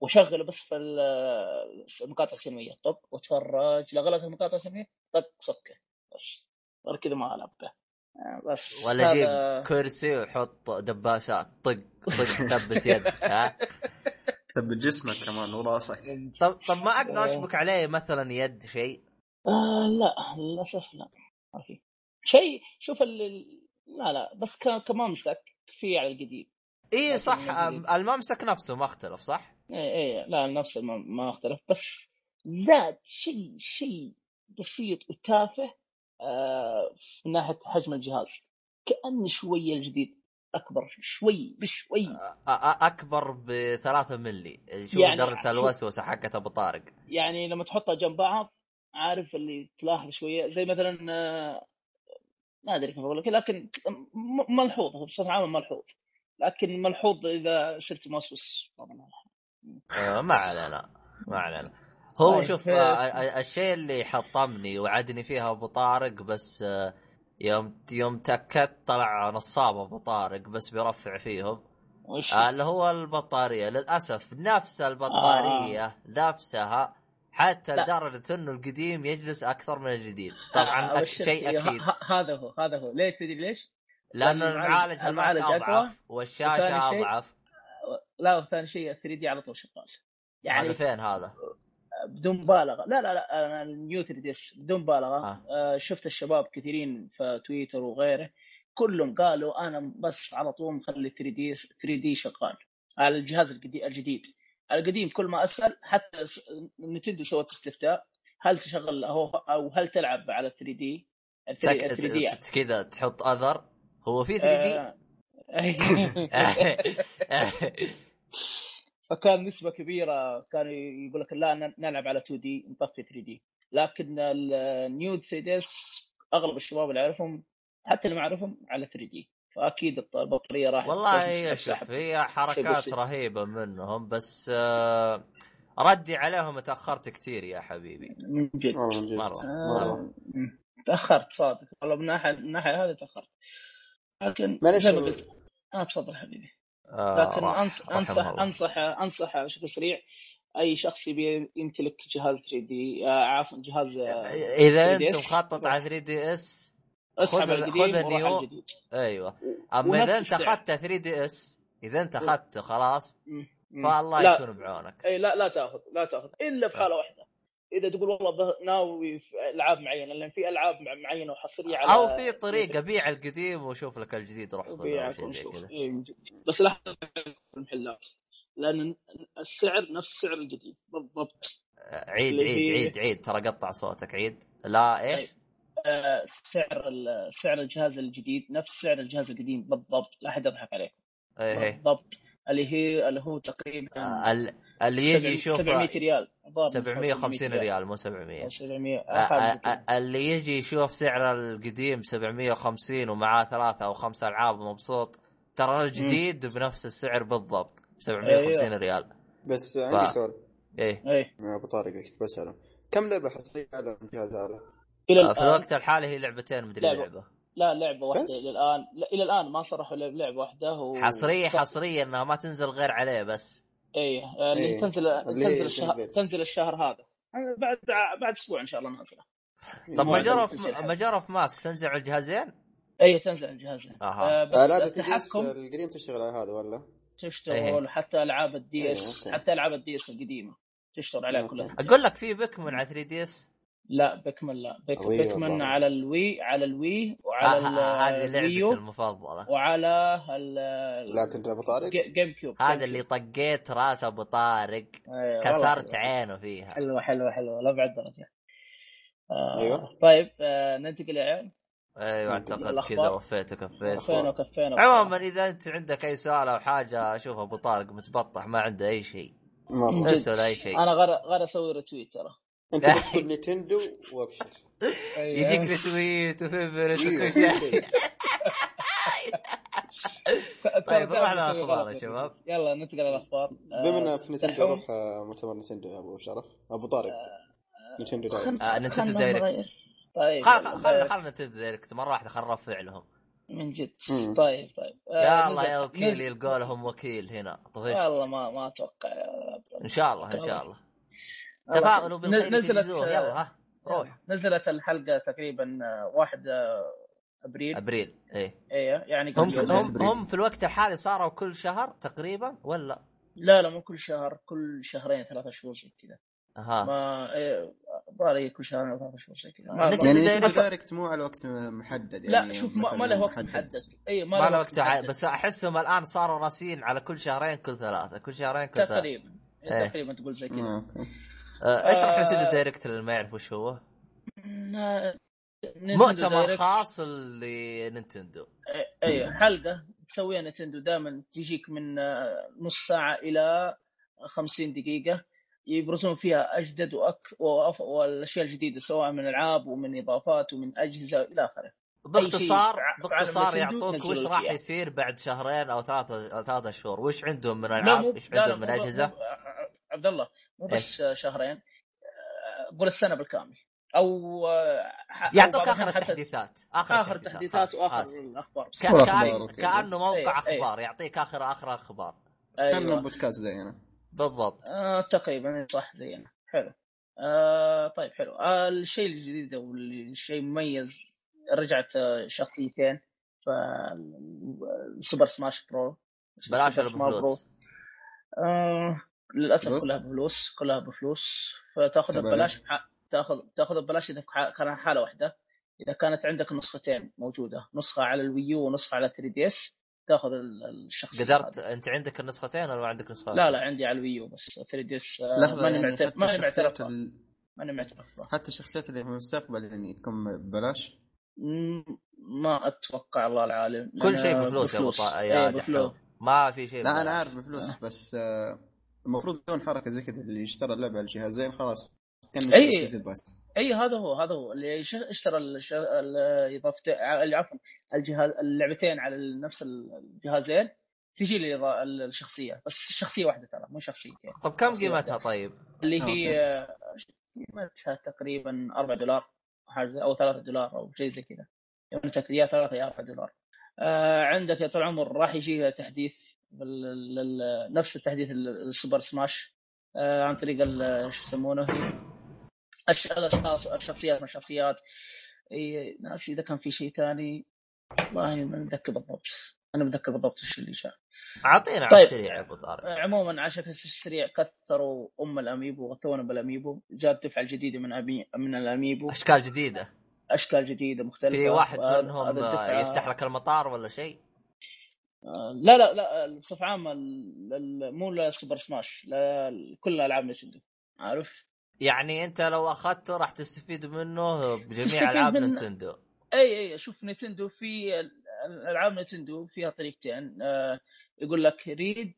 وشغله بس في ال- المقاطع السينمائية. طب واتفرج. لا غلط المقاطع السينمائية؟ طق سكه بس. غير كذا ما ألعب آه، بس. ولا هذا- جيب كرسي وحط دباسات. طق طق ثبت يدك [LAUGHS] ها؟ ثبت جسمك كمان وراسك. طب طب ما أقدر. أشبك عليه مثلا يد شيء؟ آه لا. للأسف لا. ما في. شيء شوف ال... ال- لا لا. بس. كممسك في على القديم. اي صح. الممسك نفسه ما اختلف صح؟ اي اي لا نفس ما, ما أختلف. بس زاد شيء شيء بسيط وتافه آه من ناحية حجم الجهاز. كان شوية الجديد أكبر شوي بشوي. أ- أ- أكبر ب 3 ملي. شوف يعني درجه الوسوسة حقت أبو طارق. يعني لما تحطها جنب بعض عارف اللي تلاحظ شوية زي مثلا آه، ما أدري كيف أقول لك لكن ملحوظ بصفة عامة ملحوظ. لكن ملحوظ إذا صرت موسوس. طبعا. آه، ما علينا ما علينا. هو طيب. شوف آه، آه، الشيء اللي حطمني وعدني فيها أبو طارق بس آه، يوم يوم تأكدت طلع نصاب أبو طارق بس بيرفع فيهم. وش؟ آه، اللي هو البطارية. للأسف نفس البطارية نفسها حتى لا. لدرجة إنه القديم يجلس أكثر من الجديد. طبعا آه، شيء أكيد. هذا هو هذا هو. ليش تدري ليش؟ لأنه المعالج المعالج أضعف والشاشة أضعف. لا وثاني شيء 3D على طول شغال. يعني هذا فين هذا؟ بدون مبالغة. لا لا لا ال New 3DS بدون مبالغة. آه. آه. شفت الشباب كثيرين في تويتر وغيره كلهم قالوا أنا بس على طول مخلي 3D 3D شغال. على الجهاز الجديد. القديم كل ما أسأل حتى نتندو سوت استفتاء. هل تشغل هو أو هل تلعب على 3D؟ 3D ت- كذا تحط other. هو في 3 آه. دي [LAUGHS] فكان نسبة كبيرة كانوا يقول لك لا ن- نلعب على 2 دي نطفي 3 دي لكن النيو 3 دي اس أغلب الشباب اللي أعرفهم حتى اللي ما أعرفهم على 3 دي فأكيد الط- البطارية راحت والله هي. شوف هي حركات. رهيبة منهم بس آه، ردي عليهم تأخرت كثير يا حبيبي. من جد. مرة آه، مم. تأخرت صادق. والله من ناحية من الناحيه هذه تأخرت. لكن معلش زي ما قلت آه تفضل حبيبي. آه، لكن راح- أنص... رحمه انصح الله. انصح أنصح بشكل سريع أي شخص يبي يمتلك جهاز 3 دي. آه عفوا جهاز آه، إذا 3DS انت مخطط على 3DS اسحب خذ- القديم الجديد. أيوه. أما إذا أنت. اخذت 3DS إذا أنت أخذته خلاص مم. مم. فالله لا. يكون بعونك. اي لا لا تأخذ لا تأخذ. إلا في حالة واحدة. إذا تقول والله ناوي في ألعاب معينة لأن في ألعاب مع- معينة وحصرية على أو في طريقه بيع القديم وشوف لك الجديد روح. كذا. إيه،. بس لا المحلات لأن السعر نفس سعر الجديد بالضبط. عيد عيد عيد عيد ترى قطع صوتك عيد. لا إيش؟ آه، سعر سعر الجهاز الجديد نفس سعر الجهاز القديم بالضبط. لا أحد يضحك عليك. إيه إيه. بالضبط. اللي هي اللي هو تقريبا آه، ال- اللي يجي يشوف 700 ريال. الظاهر 750 ريال. مو 700 أو 700 آه، آه، اللي يجي يشوف سعر القديم 750 ومعاه ثلاثة أو خمس ألعاب مبسوط ترى الجديد بنفس السعر بالضبط 750 أيوه. ريال. بس عندي ف- سؤال. إيه. إيه. يا أبو طارق بسأله. كم لعبة حصرية على الجهاز هذا؟ في الوقت الحالي هي لعبتين مدري لعبة. لا لعبة واحدة بس؟ إلى الآن لا إلى الآن ما صرحوا لعبة لعبة واحدة و... حصرية حصرية إنها ما تنزل غير عليه بس إيه آه، اللي إيه. تنزل اللي هي تنزل الشهر. تنزل الشهر هذا بعد بعد أسبوع إن شاء الله نازله طب Majora تنزل حاجة. Majora's Mask تنزل على الجهازين؟ اي تنزل الجهازين أها آه بس آه، S التحكم القديم تشتغل على هذا ولا؟ تشتغل إيه. حتى ألعاب ال D إيه، S. حتى ألعاب ال DS القديمة تشتغل عليها. كلها أقول لك في Pikmin على 3DS لا Pikmin لا. Pik والله. على ال Wii على ال Wii وعلى ال- هذه لعبتي ال Wii U المفضلة. وعلى ال- لعبت انت أبو طارق؟ G- GameCube هذا اللي. طقيت رأس أبو طارق. أيوة، والله كسرت حلوة. عينه فيها. حلوة حلوة حلوة لا بعد درجة. آه أيوة. طيب آه ننتقل يا أيوه أعتقد كذا. وفيت وكفيت. كفينا وكفينا عموما إذا أنت عندك أي سؤال أو حاجة أشوف أبو طارق متبطح ما عنده أي شيء. اسأل أي شيء. أنا غير غير أسوي retweet ترى. انت بس قول نينتندو وابشر أيوة. يجيك retweet و favorite. وكل شيء ترى- طيب، ترى نروح بسوي للأخبار غلط يا يا شباب. يلا ننتقل للاخبار آه، بما إنه في نينتندو دحوم. روح آه، مؤتمر نينتندو يا أبو شرف أبو طارق نينتندو Direct آه، خلنا Direct. نغير. طيب خل يلا. خل خلنا Direct مرة واحدة خل نرفع لهم من جد مم. طيب طيب آه، يا الله يا وكيل يلقوا لهم وكيل هنا طفش والله ما ما أتوقع. إن شاء الله إن شاء الله. تفاؤلوا بالخير نزلت يلا ها روح. نزلت الحلقة تقريبا آه، 1 آه، أبريل. أبريل إيه. إيه يعني هم. هم, هم في الوقت الحالي صاروا كل شهر تقريبا ولا؟ لا لا مو كل شهر كل شهرين ثلاثة شهور زي كذا. أها. ما إيه، الظاهر كل شهرين أو ثلاثة شهور زي كذا. يعني Direct- Direct مو على وقت محدد يعني لا شوف ما, ما له وقت محدد. اي ما, ما له وقت ع- بس أحسهم الآن صاروا راسين على كل شهرين كل ثلاثة كل شهرين كل ثلاثة. تقريبا. إيه. تقريبا تقول زي كذا. آه،. آه، اشرح آه. نتندو Direct اللي ما يعرف وش هو؟ مؤتمر. خاص لنينتندو إيه، اي حلقة تسويها نتندو دائما تجيك من آه، نص ساعة إلى 50 دقيقة. يبرزون فيها أجدد وأك... وأف... والأشياء الجديدة سواء من ألعاب ومن إضافات ومن أجهزة إلى آخره. باختصار باختصار يعطوك وش راح فيها. يصير بعد شهرين أو ثلاثة أو ثلاثة شهور. وش عندهم من ألعاب؟ وش عندهم من أجهزة؟ عبد الله مو بس شهرين آه، قول السنة بالكامل. أو يعطوك آخر التحديثات آخر آخر التحديثات. وآخر. الأخبار. كأن-. كانه موقع إيه، إيه. أخبار يعطيك اخر آخر أخبار. كان أيوه بودكاست زينا. بالضبط. آه تقريبا صح زينا. حلو. آه طيب حلو. آه الشيء الجديد أو الشيء المميز رجعت آه، شخصيتين ف Super Smash Bro بلاش Bro. آه للأسف فلوس؟ كلها بفلوس كلها بفلوس فتاخذها. ببلاش بح- تأخذ تاخذها ببلاش إذا كان حالة واحدة إذا كانت عندك نسختين موجودة نسخة على ال Wii U ونسخة على 3DS تأخذ ال- الشخصيه قدرت هذه. أنت عندك النسختين ولا ما عندك نسخة لا لا عندي على ال Wii U بس 3DS money يعني معترف حتى money الشخصيات معترف money معترف. حتى الشخصيات اللي في المستقبل يعني تكون ببلاش ما أتوقع الله العالم كل شيء بفلوس يا ابو بفلوس. طا- يا إيه، بفلوس ما في شيء لا أنا. عارف بفلوس بس آه، المفروض يكون حركة زي كذا اللي يشترى اللعبة على الجهازين خلاص كان باس أي هذا هو هذا هو اللي اشترى الش- ال- اضافتين اللي عفوا الجهاز اللعبتين على نفس الجهازين تجي لي الشخصية بس شخصية واحدة ترى مو شخصيتين طب كم قيمتها. طيب؟ اللي. هي قيمتها تقريبا 4 دولار حاجة أو 3 دولار أو شيء زي كذا يعني يا 3 يا 4 دولار آه عندك يا طول العمر راح يجي تحديث. نفس التحديث ال- السوبر سماش آه عن طريق شو يسمونه الاشخاص الشخصيات من الشخصيات. ناسي إذا كان في شيء ثاني والله ما متذكر بالضبط. أنا متذكر بالضبط إيش اللي جاء. أعطينا على طيب. السريع يا أبو طارق. عموما على شكل سريع كثروا أم الأميبو وغطونا بالأميبو. جاءت دفعه جديده من أمي... من الأميبو. أشكال جديدة. أشكال جديدة مختلفة. في واحد منهم يفتح لك المطار ولا شيء؟ لا لا لا بصفة عامة مو لسوبر سماش لا كل ألعاب نتندو عارف يعني أنت لو أخذته راح تستفيد منه بجميع ألعاب منه. نينتندو أي أي شوف نينتندو في ال- الألعاب نينتندو فيها طريقتين آه يقول لك read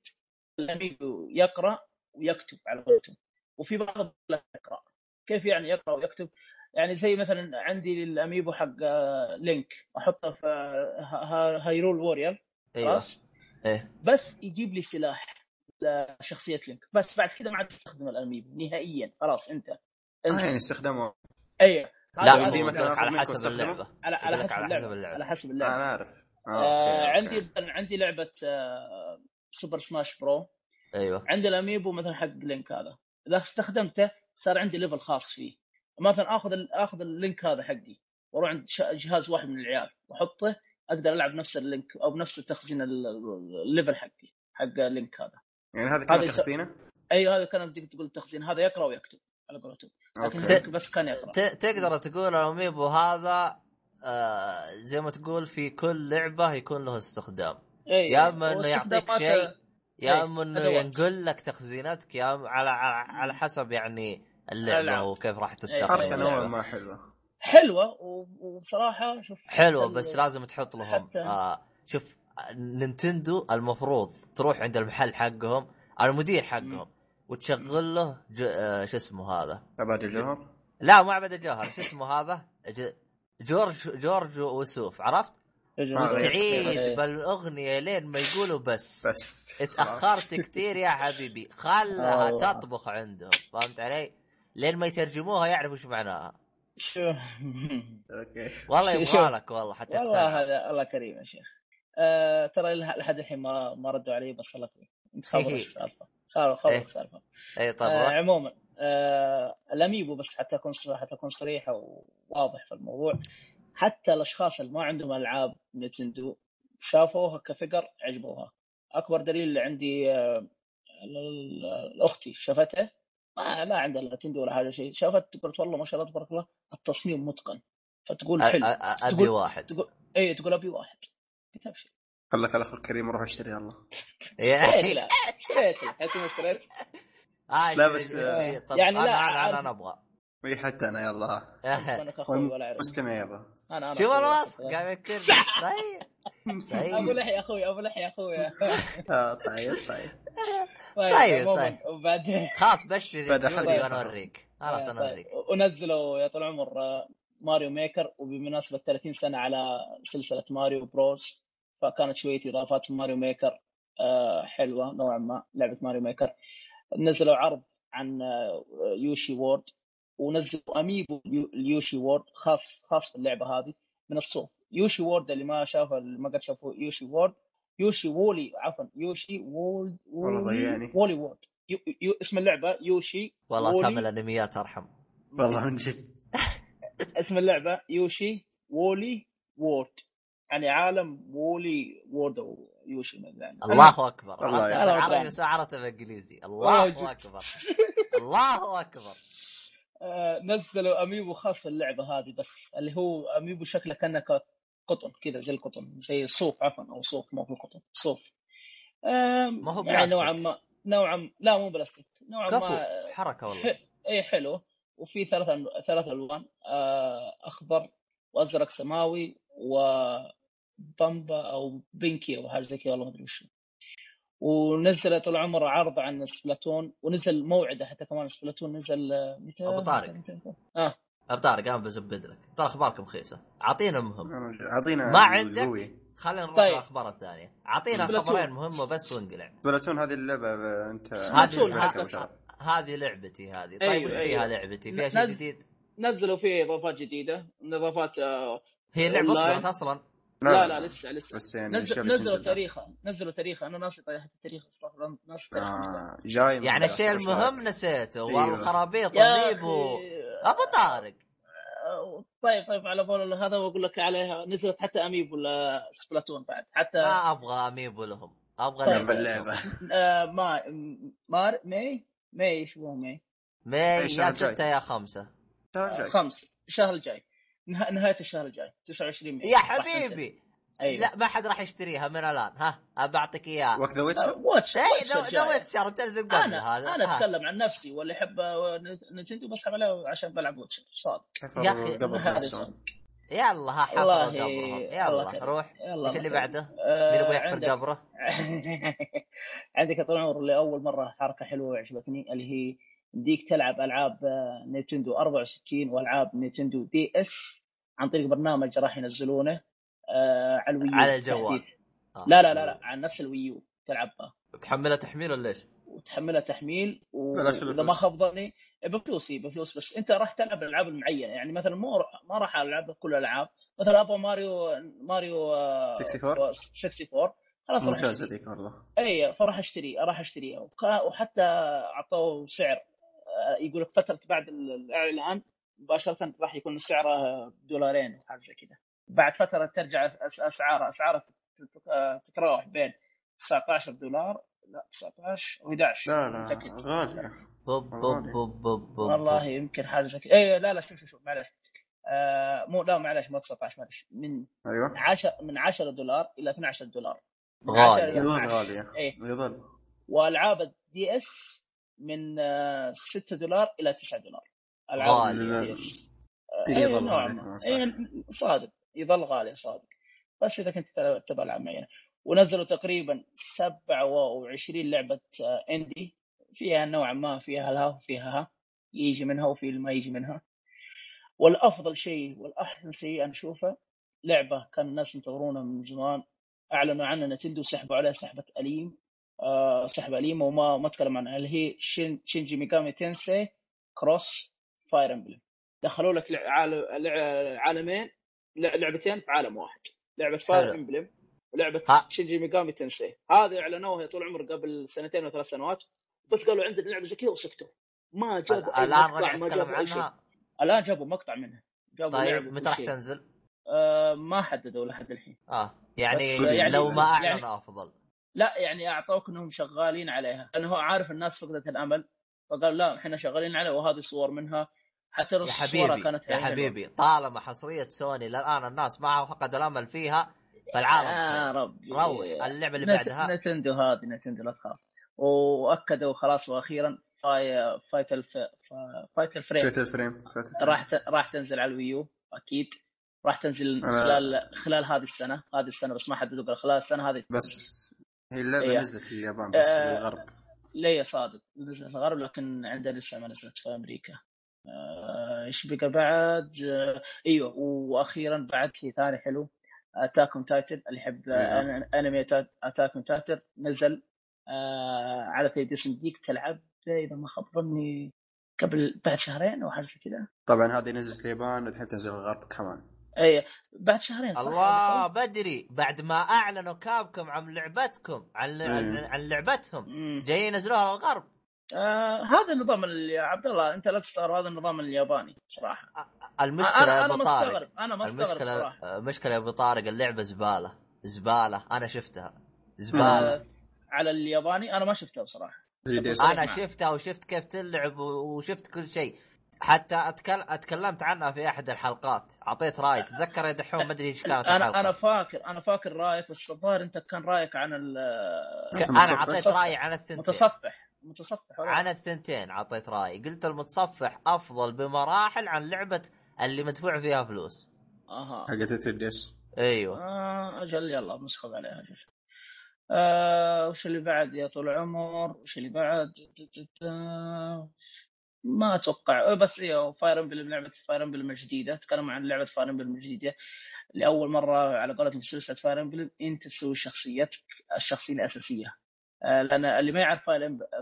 الاميبو يقرأ ويكتب على قولتهم وفي بعض يقول لك يقرأ كيف يعني يقرأ ويكتب؟ يعني زي مثلا عندي الاميبو حق آه، لينك أحطه في آه، ها- ها- Hyrule Warriors أيوه. خلاص؟ إيه. بس يجيب لي سلاح لشخصية لينك. بس بعد كذا ما عاد تستخدم الاميبو نهائيا. خلاص أنت آه انسى. يعني استخدامه. أي. لا دي مثلاً على حسب؟ اللعبة. على على حسب على حسب اللعبة. اللعبة. على حسب آه اللعبة. أنا عارف آه آه عندي عندي لعبة آه Super Smash Bro أيوه. عندي الأميبو مثلا حق لينك هذا. إذا استخدمته صار عندي level خاص فيه. مثلا آخذ ال- آخذ اللينك هذا حقي. وأروح عند ش- جهاز واحد من العيال. وأحطه أقدر ألعب نفس اللينك أو بنفس تخزين ال- ال- ال level حقي حق اللينك هذا يعني هذا كان تخزينه؟ اي هذا كان بدك تقول التخزين هذا يقرأ ويكتب على قولتهم لكن أوكي لينك بس كان يقرأ ت- تقدر تقول الاميبو هذا آه زي ما تقول في كل لعبة يكون له استخدام اي يا إما إنه يعطيك واستخداماته- شيء يا إيه، إما إنه. ينقل لك تخزيناتك يا على على, على حسب يعني اللعبة. وكيف راح إيه. تستخدم حركة نوعا ما حلوة حلوة و- وبصراحة شوف حلوة بس لازم تحط لهم حتى- آه شوف نينتندو المفروض تروح عند المحل حقهم المدير حقهم وتشغل له ج... آه شو اسمه هذا؟ عباد الجوهر؟ لا مو عبد الجوهر شو اسمه هذا؟ ج... جورج جورج وسوف عرفت؟ آه، تعيد إيه. بالأغنية لين ما يقولوا بس. بس. اتأخرت كثير يا حبيبي خلها والله. تطبخ عندهم فهمت علي؟ لين ما يترجموها يعرفوا إيش معناها. شوف. أوكي. والله. يبغى لك والله حتى والله هذا الله كريم يا شيخ. آه ترى لح- لحد الحين ما ما ردوا علي بس الله كريم. انت خبر هي. السالفة. خبر خبر إيه. السالفة. اي طيب آه. عموما آه الاميبو بس حتى أكون حتى أكون صريح وواضح في الموضوع. حتى الأشخاص اللي ما عندهم ألعاب نينتندو شافوها كفقر عجبوها. أكبر دليل اللي عندي آه أختي شافته ما لا عندها لا نتندو ولا حاجة شيء. شافت قلت والله ما شاء الله تبارك الله التصميم متقن. فتقول حلو. أبي تقول- واحد. تقول اي تقول أبي واحد. قلت ابشر خلك الاخ الكريم روح اشتري يلا. اشتريت [LAUGHS] يعني لا. اشتريت لا اشتريت. آه لا اشتري- بس- يعني لا، أنا أنا أبغى. اي حتى أنا يلا أنا كاخوي ولا اعرف مستمع يابا. أنا أنا. شوف الوصف واحد. قاعد يذكرني طيب. أبو طيب لحية أخوي أبو لحية أخوي. [LAUGHS] آه طيب طيب. طيب، عموماً، طيب. وبعدين؟ خلاص بشر. حلقة. وأنا اوريك خلاص أنا طيب. أوريك. ونزلوا يا طول العمر آه، Mario Maker وبمناسبة 30 سنة على سلسلة Mario Bros فكانت شوية إضافات في Mario Maker آه، حلوة نوعا ما لعبة Mario Maker. نزلوا عرض عن آه، Yoshi World. ونزلوا أميبو يو- ال Yoshi World خاص خاص باللعبه هذه من الصوف. Yoshi World اللي ما شافه اللي ما قد شافوا Yoshi World. Yoshi Woolly عفوا Yoshi World والله Woolly, ضيعني. Woolly World. يو يو اسم اللعبة Yoshi والله Woolly- اسامي الأنميات أرحم. والله من جد. [LAUGHS] اسم اللعبة Yoshi Woolly World. يعني عالم Woolly World أو Yoshi ما يعني [LAUGHS] الله أكبر. الله عربي بس عرفته بالإنجليزي. الله أكبر. الله أكبر. [LAUGHS] نزلوا أميبو خاص اللعبة هذه بس اللي هو أميبو شكله كأنه قطن كذا زي القطن زي الصوف عفوا أو صوف مو هو قطن صوف. ما هو يعني بلاستيك. نوعا ما نوعا ما لا مو بلاستيك نوعا ما حركة والله. ح- اي حلو. وفي ثلاث أن- ثلاث ألوان آه، أخضر وأزرق سماوي وبمبا أو pinky أو حاجة زي كذا والله ما أدري وش. ونزل طول عمره عرض عن Splatoon ونزل موعده حتى كمان Splatoon نزل آه، متى؟ أبو طارق. آه. أبو طارق أنا بزبد لك. ترى أخباركم خيسة. أعطينا مهم أعطينا ما عندك؟ قوي خلينا نروح طيب. الاخبار الثانية. أعطينا. خبرين مهمة بس وانقلع. سبلاتون هذه اللعبة ب- أنت هذه. هذه لعبتي هذه. طيب وش أيوة. فيها لعبتي؟ فيها شيء نز- جديد؟ نزلوا فيه إضافات جديدة. إضافات آه، هي لعبه أصلا. لا لا لسه لسه. بس يعني نزل نزلوا بتنزل. تاريخها نزلوا تاريخها أنا ناسي حتى التاريخ أستغفر ناسي تاريخ آه جاي يعني الشيء المهم؟ نسيته. أيوه. والخرابيط يا اميبو أخي، أبو طارق. آه، طيب طيب على بول هذا وأقول لك عليها. نزلت حتى أميب ولا سبلاتون بعد؟ حتى ما أبغى اميبو لهم. أبغى طيب. اللعبة آه ما مار ماي؟ ماي شو ماي؟ ماي إيش يا؟ ستة يا خمسة. ترى جاي. خمس الشهر الجاي نهاية الشهر الجاي 29 ماي يا. حبيبي أيوه لا ما حد راح يشتريها من الآن ها أبى أعطيك اياه وقت ذا ويتشر واتش اي واتش ذا. ويتشر تنزل أنا هذا أنا. أتكلم عن نفسي واللي يحب نينتندو بسحب عليه عشان بلعب واتش صادق يا أخي، قبل هذا هارسون. يلا ها قبرهم الله يلا. روح إيش اللي. بعده؟ آه، مين يبغى يحفر قبره؟ [LAUGHS] عندك يا طول العمر اللي أول مرة حركة حلوة وعجبتني اللي هي يمديك تلعب ألعاب آه، نينتندو 64 وألعاب نينتندو دي إس عن طريق برنامج راح ينزلونه آه على الويو على الجوال. آه. لا لا لا لا عن نفس الويو تلعبها تحملها تحميل ولا إيش؟ وتحملها تحميل واذا. ما خاب ظني بفلوس بفلوس بس أنت راح تلعب الألعاب المعينة يعني مثلا مو ما راح ألعب كل الألعاب مثلا أبغى ماريو ماريو آه، 64 64 خلاص راح ممتازة أشتري. ذيك والله اي فراح أشتري راح أشتريها وحتى أعطوه سعر يقول لك فترة بعد الإعلان مباشرة راح يكون سعره دولارين أو حاجة زي كذا. بعد فترة ترجع أس- اسعار اسعار تت- تتراوح بين 19 دولار لا 19 و11 لا لا. غالية. بوب بوب بوب بوب بوب والله يمكن حاجة زي كذا. اي لا لا شوف شوف شوف معلش. آه مو لا معلش مو 19 معلش. من أيوه. 10 من 10 دولار إلى 12 دولار. من غالية. 10 إلى يظل 12. غالية. إيه. يظل. والعاب ال DS من آه، 6 دولار إلى 9 دولار. غالي. ال DS يظل نوعاً غالي ما. كمان، صح. إيه، صادق. يظل غالي صادق. بس إذا كنت تبغى العاب معينه ونزلوا تقريبا 27 لعبة آه، indie. فيها نوعا ما فيها لها وفيها ها. يجي منها وفي اللي ما يجي منها. والأفضل شيء والأحسن شيء أنا أشوفه لعبة كان الناس ينتظرونها من زمان. أعلنوا عنها نينتندو سحبوا عليها سحبة أليم. آه سحب أليم وما ما تكلم عنها اللي هي شين Shin Megami Tensei cross Fire Emblem دخلوا لك عالمين لع- لعبتين في عالم واحد لعبة Fire. Emblem ولعبة. Shin Megami Tensei هذه أعلنوها طول العمر قبل سنتين أو ثلاث سنوات بس قالوا عندنا لعبة زي كذا وسكتوا ما جابوا الآن مقطع، رجع ما تتكلم جابوا أي شيء. عنها الآن جابوا مقطع منها جابوا طيب متى راح. تنزل؟ آه ما حددوا لحد الحين آه يعني, يعني- لو ما اعلن يعني- أفضل لا يعني أعطوك إنهم شغالين عليها لأنه هو عارف الناس فقدت الأمل فقال لا إحنا شغالين عليها وهذه صور منها حتى يا حبيبي كانت يا حلوة. حبيبي طالما حصرية سوني للآن الناس ما فقد الأمل فيها فالعالم يا. ربي روح اللعبة اللي نت- بعدها Nintendo هذه Nintendo لا تخاف وأكدوا خلاص وأخيرا Fa Fatal F... Fatal Frame Fatal Frame. راح ت... راح تنزل على ال Wii U أكيد راح تنزل أنا- خلال خلال هذه السنة هذه السنة بس ما حددوا قال خلال السنة هذه بس هي اللعبة إيه. نزلت في اليابان بس آه. بالغرب ليه صادق نزلت في الغرب لكن عندنا لسه ما نزلت في أمريكا آه، إيش بقى بعد آه، إيوه وأخيرا بعد شيء ثاني حلو Attack on Titan اللي يحب أيوة. أنمي Attack on Titan نزل آه، على في اسم ديك تلعب إذا ما خاب ظني قبل بعد شهرين أو حاجة كذا طبعا هذه نزلت اليابان والحين تنزل الغرب كمان اي بعد شهرين صح؟ الله بدري. بعد ما أعلنوا كابكم عن لعبتكم عن عن. عن لعبتهم. جايين ينزلوها للغرب آه هذا النظام اللي يا عبد الله أنت لا تستغرب هذا النظام الياباني صراحة. المشكلة أنا يا أنا أبو طارق مستغرب أنا مستغرب المشكلة صراحة. المشكلة يا أبو طارق اللعبة زبالة زبالة. أنا شفتها. زبالة. آه على الياباني أنا ما شفتها بصراحة. 3 صريح أنا. شفتها وشفت كيف تلعب وشفت كل شيء. حتى أتكلم أتكلمت عنها في أحد الحلقات. أعطيت رأي. تتذكر يا دحوم ما أدري إيش كانت أنا الحلقة. أنا فاكر أنا فاكر رأيك بس الظاهر أنت كان رأيك عن أنت أنا متصفح؟ أعطيت راي عن الثنتين. المتصفح متصفح ولا؟ عن الثنتين أعطيت راي قلت المتصفح أفضل بمراحل عن لعبة اللي مدفوع فيها فلوس. أها. حقت 3 دي اس أيوه. آه أجل يلا مسخب عليها. أجل. آه وش اللي بعد يا طول العمر؟ وش اللي بعد؟ ت- ت- ت- ما أتوقع. بس Fire Emblem لعبة Fire Emblem الجديدة. تكلم عن لعبة Fire Emblem الجديدة. لأول مرة على قولتهم سلسله Fire Emblem أنت تسوي شخصيتك الشخصية الأساسية. آه، لأن اللي ما يعرف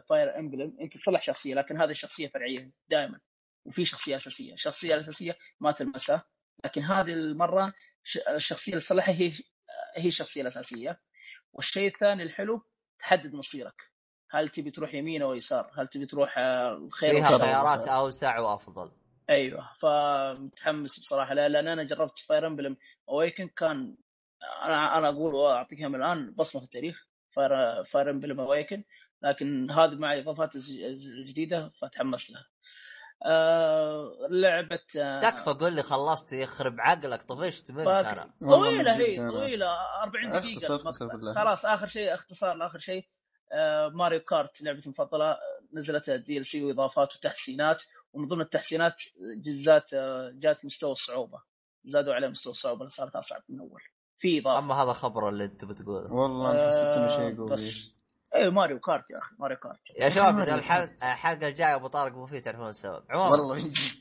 Fire Emblem أنت تصلح شخصية لكن هذه الشخصية فرعية دائما. وفي شخصية أساسية. الشخصية الأساسية ما تلمسها. لكن هذه المرة الشخصية اللي تصلحها هي هي الشخصية الأساسية. والشيء الثاني الحلو تحدد مصيرك. هل تبي تروح يمين أو يسار هل تبي تروح آه، الخير فيها والشر؟ خيارات أوسع وأفضل أيوه فمتحمس بصراحة لا لأن أنا جربت Fire Emblem Awakening كان أنا أنا أقول واعطيكم الآن بصمة في التاريخ Fire Fire Emblem Awakening لكن هذه مع الاضافات الج- الجديده فتحمس لها. آه لعبة آه تكفى قول لي خلصت يخرب عقلك طفشت منك أنا من هي طويلة 40 اختصر- دقيقة اختصر المقطع. بالله. خلاص آخر شيء اختصار لاخر شيء آه Mario Kart لعبتي المفضلة نزلت ال DLC وإضافات وتحسينات ومن ضمن التحسينات جزات آه، جات مستوى الصعوبة زادوا عليه مستوى الصعوبة صارت أصعب من اول في إضافة. أما هذا خبر اللي أنت بتقوله. والله أنا حسيت إنه آه، شيء قوي. بس إيه Mario Kart يا أخي Mario Kart. يا شباب. [LAUGHS] الحلقة الجاية أبو طارق مو فيه تعرفون السبب. عموما. والله من جد.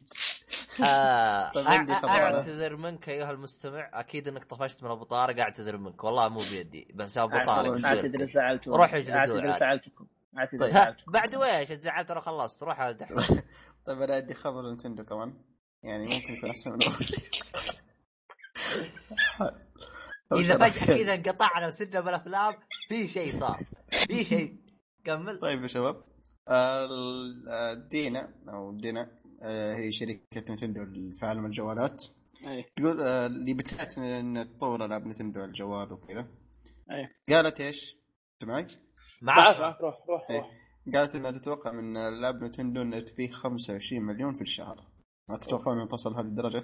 آه [LAUGHS] طيب عندي أع- خبر. أعتذر منك أيها المستمع. أكيد إنك طفشت من ابو طارق أعتذر منك. والله مو بيدي بس ابو طارق اعتذر مشكلتي. زعلت روح أعتذر. زعلتكم أعتذر طيب. زعلتكم بعد ويش؟ تزعلت أنا خلصت. روح دحين [LAUGHS] طيب أنا عندي خبر نتندو كمان يعني ممكن يكون أحسن من أول. إذا فجأة كذا انقطعنا وسدنا بالافلام في شيء صار. في شيء. كمل. طيب يا شباب. دينا أو دينا. هي شركة نتندو في عالم الجوالات إيه تقول آه، اللي بتساعد إن تطور ألعاب نتندو على الجوال وكذا إيه قالت إيش؟ انت معي؟ معك معك روح روح. روح قالت إنها تتوقع من ألعاب نتندو انها تبيع 25 مليون في الشهر ما تتوقعون انها توصل هذه الدرجة؟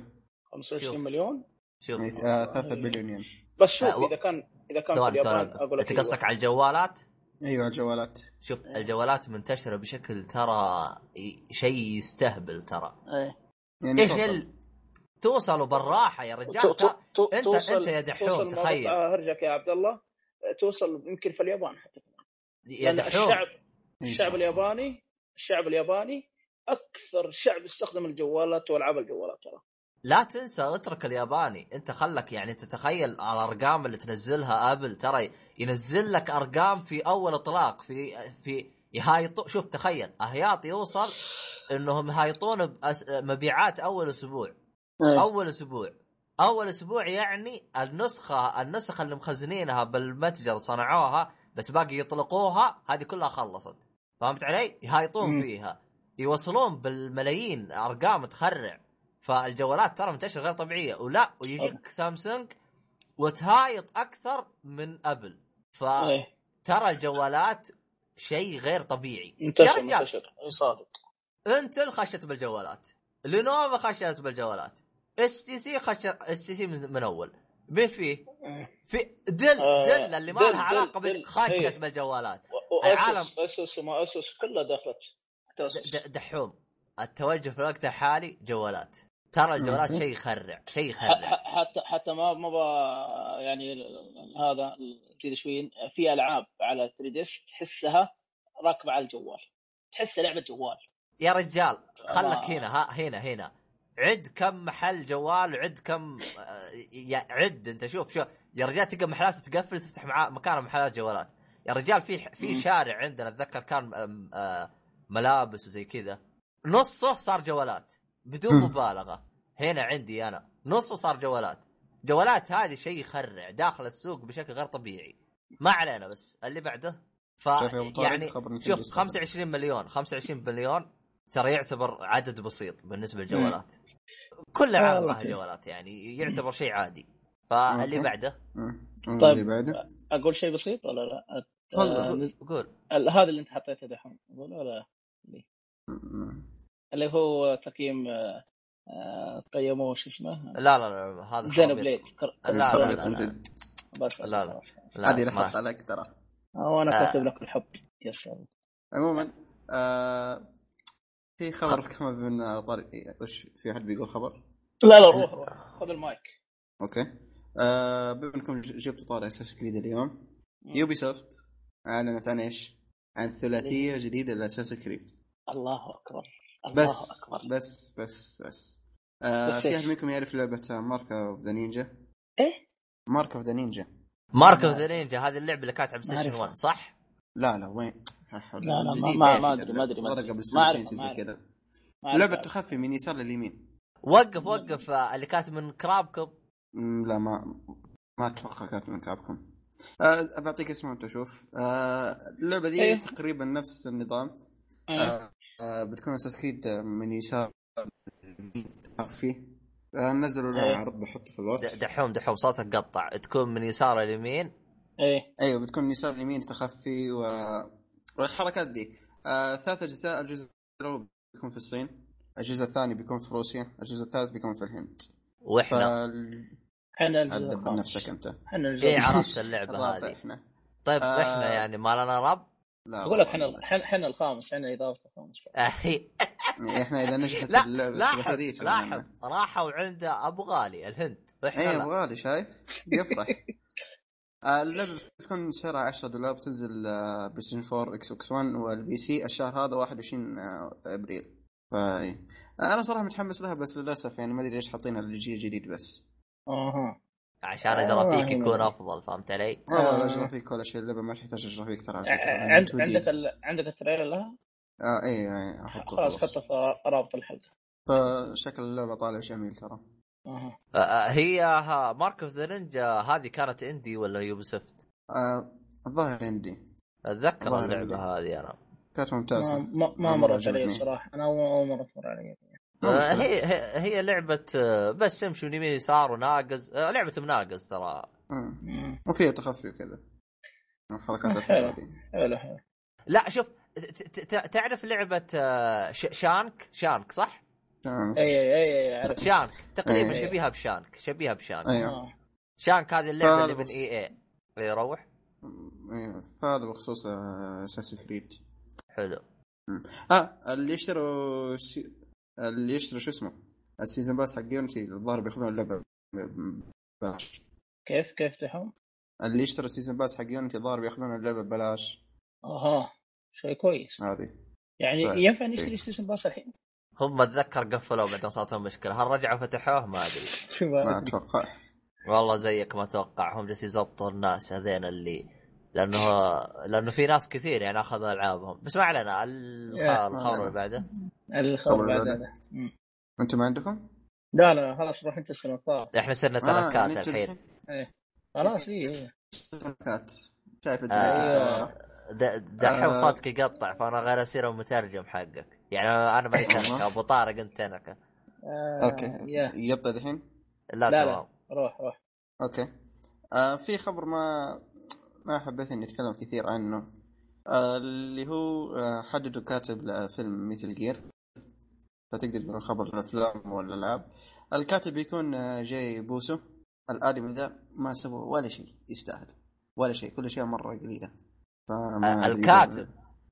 25 شوف. مليون شوف يعني آه، 3 بليون ين بس شوف آه، إذا كان إذا كان في ثواني اليابان ثواني أقول لك أنت قصدك على الجوالات؟ أيوه الجوالات. شوف الجوالات منتشرة بشكل ترى شيء يستهبل ترى. إيه. يعني إيش. ال... توصلوا بالراحة يا رجال. تو- تو- انت توصل- أنت يا دحوم تخيل. ارجعك يا عبد الله. توصل يمكن في اليابان حتى. يا لأن دحوم. الشعب الشعب. الياباني الشعب الياباني أكثر شعب يستخدم الجوالات وألعاب الجوالات ترى. لا تنسى اترك الياباني. انت خلك يعني تتخيل الأرقام اللي تنزلها Apple. ترى ينزل لك أرقام في أول إطلاق في في يهايط شوف تخيل اهياط يوصل إنهم يهايطون بأس... مبيعات أول أسبوع. أول أسبوع. أول أسبوع يعني النسخة النسخه اللي مخزنينها بالمتجر صنعوها بس باقي يطلقوها هذه كلها خلصت. فهمت علي؟ يهايطون. فيها. يوصلون بالملايين أرقام تخرع. فالجوالات ترى منتشرة غير طبيعية. ولا ويجيك سامسونج وتهايط أكثر من Apple. فترى إيه. الجوالات شيء غير طبيعي. منتشر منتشر. اي صادق. Intel خشت بالجوالات. Lenovo خشت بالجوالات. اس تي سي خش اس تي سي من أول. مين فيه؟ إيه. في Dell آه، Dell اللي ما لها علاقة. بال- خشت إيه. بالجوالات. العالم- Asus وما Asus كلها دخلت. دحوم. التوجه في الوقت الحالي جوالات. ترى الجوالات. شيء يخرع شيء يخرع. حتى حتى ما ما يعني هذا كذا شوي في ألعاب على 3 ديس تحسها راكبة على الجوال تحسها لعبة جوال. يا رجال خلك هنا ها هنا هنا. عد كم محل جوال وعد كم آه، يا عد انت شوف شوف. يا رجال تلقى محلات تقفل تفتح مع مكان محلات جوالات. يا رجال في في. شارع عندنا أتذكر كان آه، ملابس وزي كذا. نصه صار جوالات. بدون. مبالغة هنا عندي أنا نصه صار جوالات جوالات هذه شيء يخرع داخل السوق بشكل غير طبيعي ما علينا بس اللي بعده ف طارق، يعني شوف يستقبل. 25 مليون 25 مليون ترى يعتبر عدد بسيط بالنسبة للجوالات كل عالم والله معها. جوالات يعني يعتبر شيء عادي فاللي. بعده. طيب. اللي بعده أقول شيء بسيط ولا لا؟ آه، قول ال- هذا اللي أنت حطيته دحين أقول ولا. اللي هو تقييم آه، آه، قيموه شو اسمه؟ لا لا لا هذا زينو. بليد. لا لا لا. بس لا، لا. هذه لحظة عليك ترى. وأنا آه. كاتب لك الحب. يا سلام. عموما آه في خبر كمان من طارق وش في أحد بيقول خبر؟ لا لا روح روح خذ ال mic. okay. آه بما إنكم ج- جبتوا طارق Assassin's Creed اليوم Ubisoft أعلنت عن إيش؟ عن ثلاثية جديدة ل Assassin's Creed الله أكبر. بس أكبر بس بس بس آه في؟ أحد منكم يعرف لعبة Mark of the Ninja؟ إيه Mark of the Ninja Mark of the Ninja هذه اللعبة اللي كانت على أعرفها. 1 صح؟ لا لا وين؟ لا لا، ما- ما- إيش؟ ما أدري، ما أدري. قبل سنتين. كذا. لعبه تخفي من يسار لليمين وقف وقف آه، اللي كاتب من كرابكم لا ما ما أتوقع كانت من كابكم أه بعطيك اسمه أنت شوف أه اللعبة ذي إيه. تقريبا نفس النظام آه. أه أه بتكون أساس كريد من يسار فيه أه نزلوا لها إيه. عرض بحط في الوصف. دحوم دحوم صوتك قطع. تكون من يسار اليمين؟ إيه. أيوه بتكون من يسار اليمين تخفي و... والحركات دي. أه ثلاث أجزاء الجزء الأول بيكون في الصين الجزء الثاني بيكون في روسيا الجزء الثالث بيكون في الهند. وإحنا؟ فال... إحنا الخامس. نفسك أنت. إحنا الجزء إيه الخامس. عرفت اللعبه هذه. إحنا. طيب آه. إحنا يعني ما لنا رب؟ لا أقول لك إحنا إحنا الخامس إحنا اضافه الخامس. هي إحنا إذا نجحت لا اللعبة لاحظ لاحظ. راحوا عند أبو غالي الهند. اي لا. ابغالي شايف؟ يفرح. [LAUGHS] آه، اللعبة بتكون سعرها 10 دولار بتنزل آه، PlayStation 4 Xbox 1 وال PC الشهر هذا 21 آه، أبريل. ف أنا صراحة متحمس لها بس للأسف يعني ما أدري ليش حاطينها الجيل الجديد بس. أها. عشان آه، الجرافيك هنا. يكون أفضل فهمت علي؟ والله آه. الجرافيك ولا شيء اللعبة ما تحتاج جرافيك ترى عند عندك ال... عندك ال trailer لها؟ آه اي اي أحطه خلاص في الوصف. حطه في رابط الحلقة فشكل اللعبة طالع جميل ترى آه، آه، هي ها Mark of the Ninja هذه كانت indie ولا Ubisoft؟ آه، الظاهر عندي أتذكر والله اللعبة. هذه أنا كانت ممتازة ما, ما مرة مرت علي. بصراحه أنا أول مرة تمر علي آه، هي هي- هي لعبة آه، بس امشي من يمين يسار وناقز آه، لعبة مناقز ترى. وفيها تخفي وكذا. حلو. حلو حلو. لا شوف ت- ت- تعرف لعبة آه، ش- Shank؟ Shank صح؟ إي إي إي Shank. تقريبا. شبيهة ب Shank شبيهة ب Shank. أيوه. آه. Shank هذه اللعبة اللي من. إي إي. إي روح. إيه، فهذا بخصوص Assassin's Creed حلو. آه اللي يشتروا sea... اللي يشتروا شو اسمه؟ ال season pass حق Unity الظاهر بياخذون اللعبة ببلاش. كيف كيف تحوم؟ اللي يشتروا ال season pass حق Unity الظاهر بياخذون اللعبة ببلاش. أها شيء كويس. هذه. يعني طيب. ينفع نشتري season pass الحين؟ هم اتذكر قفلوا بعدين صارت لهم مشكلة. هل رجعوا فتحوه؟ ما أدري. [LAUGHS] ما أتوقع. والله زيك ما أتوقع. هم جالسين يزبطوا الناس هذين اللي لأنه لأنه في ناس كثير يعني أخذوا ألعابهم. بس ما علينا الخبر. اللي بعده. الخبر خبر بعد. هذا. أنتم ما عندكم؟ لا لا خلاص روح أنت السنة إحنا صرنا آه، تركات أنتم الحين. خلاص اي تركات شايف آه، الدنيا د- دحين آه. صوتك يقطع فأنا غير اصير المترجم حقك. يعني أنا ماني تنكه أبو طارق أنت تنكه آه، أوكي. يقطع الحين لا, لا تمام. لا روح روح. أوكي. آه في خبر ما ما حبيت إني أتكلم كثير عنه. آه اللي هو آه حددوا كاتب لفيلم Metal Gear فتقدر تقول خبر الأفلام والألعاب. الكاتب بيكون آه جاي باسو. الآدمي ذا ما سوى ولا شيء يستاهل. ولا شيء كل شيء مرة قليلة. فما آه، الكاتب.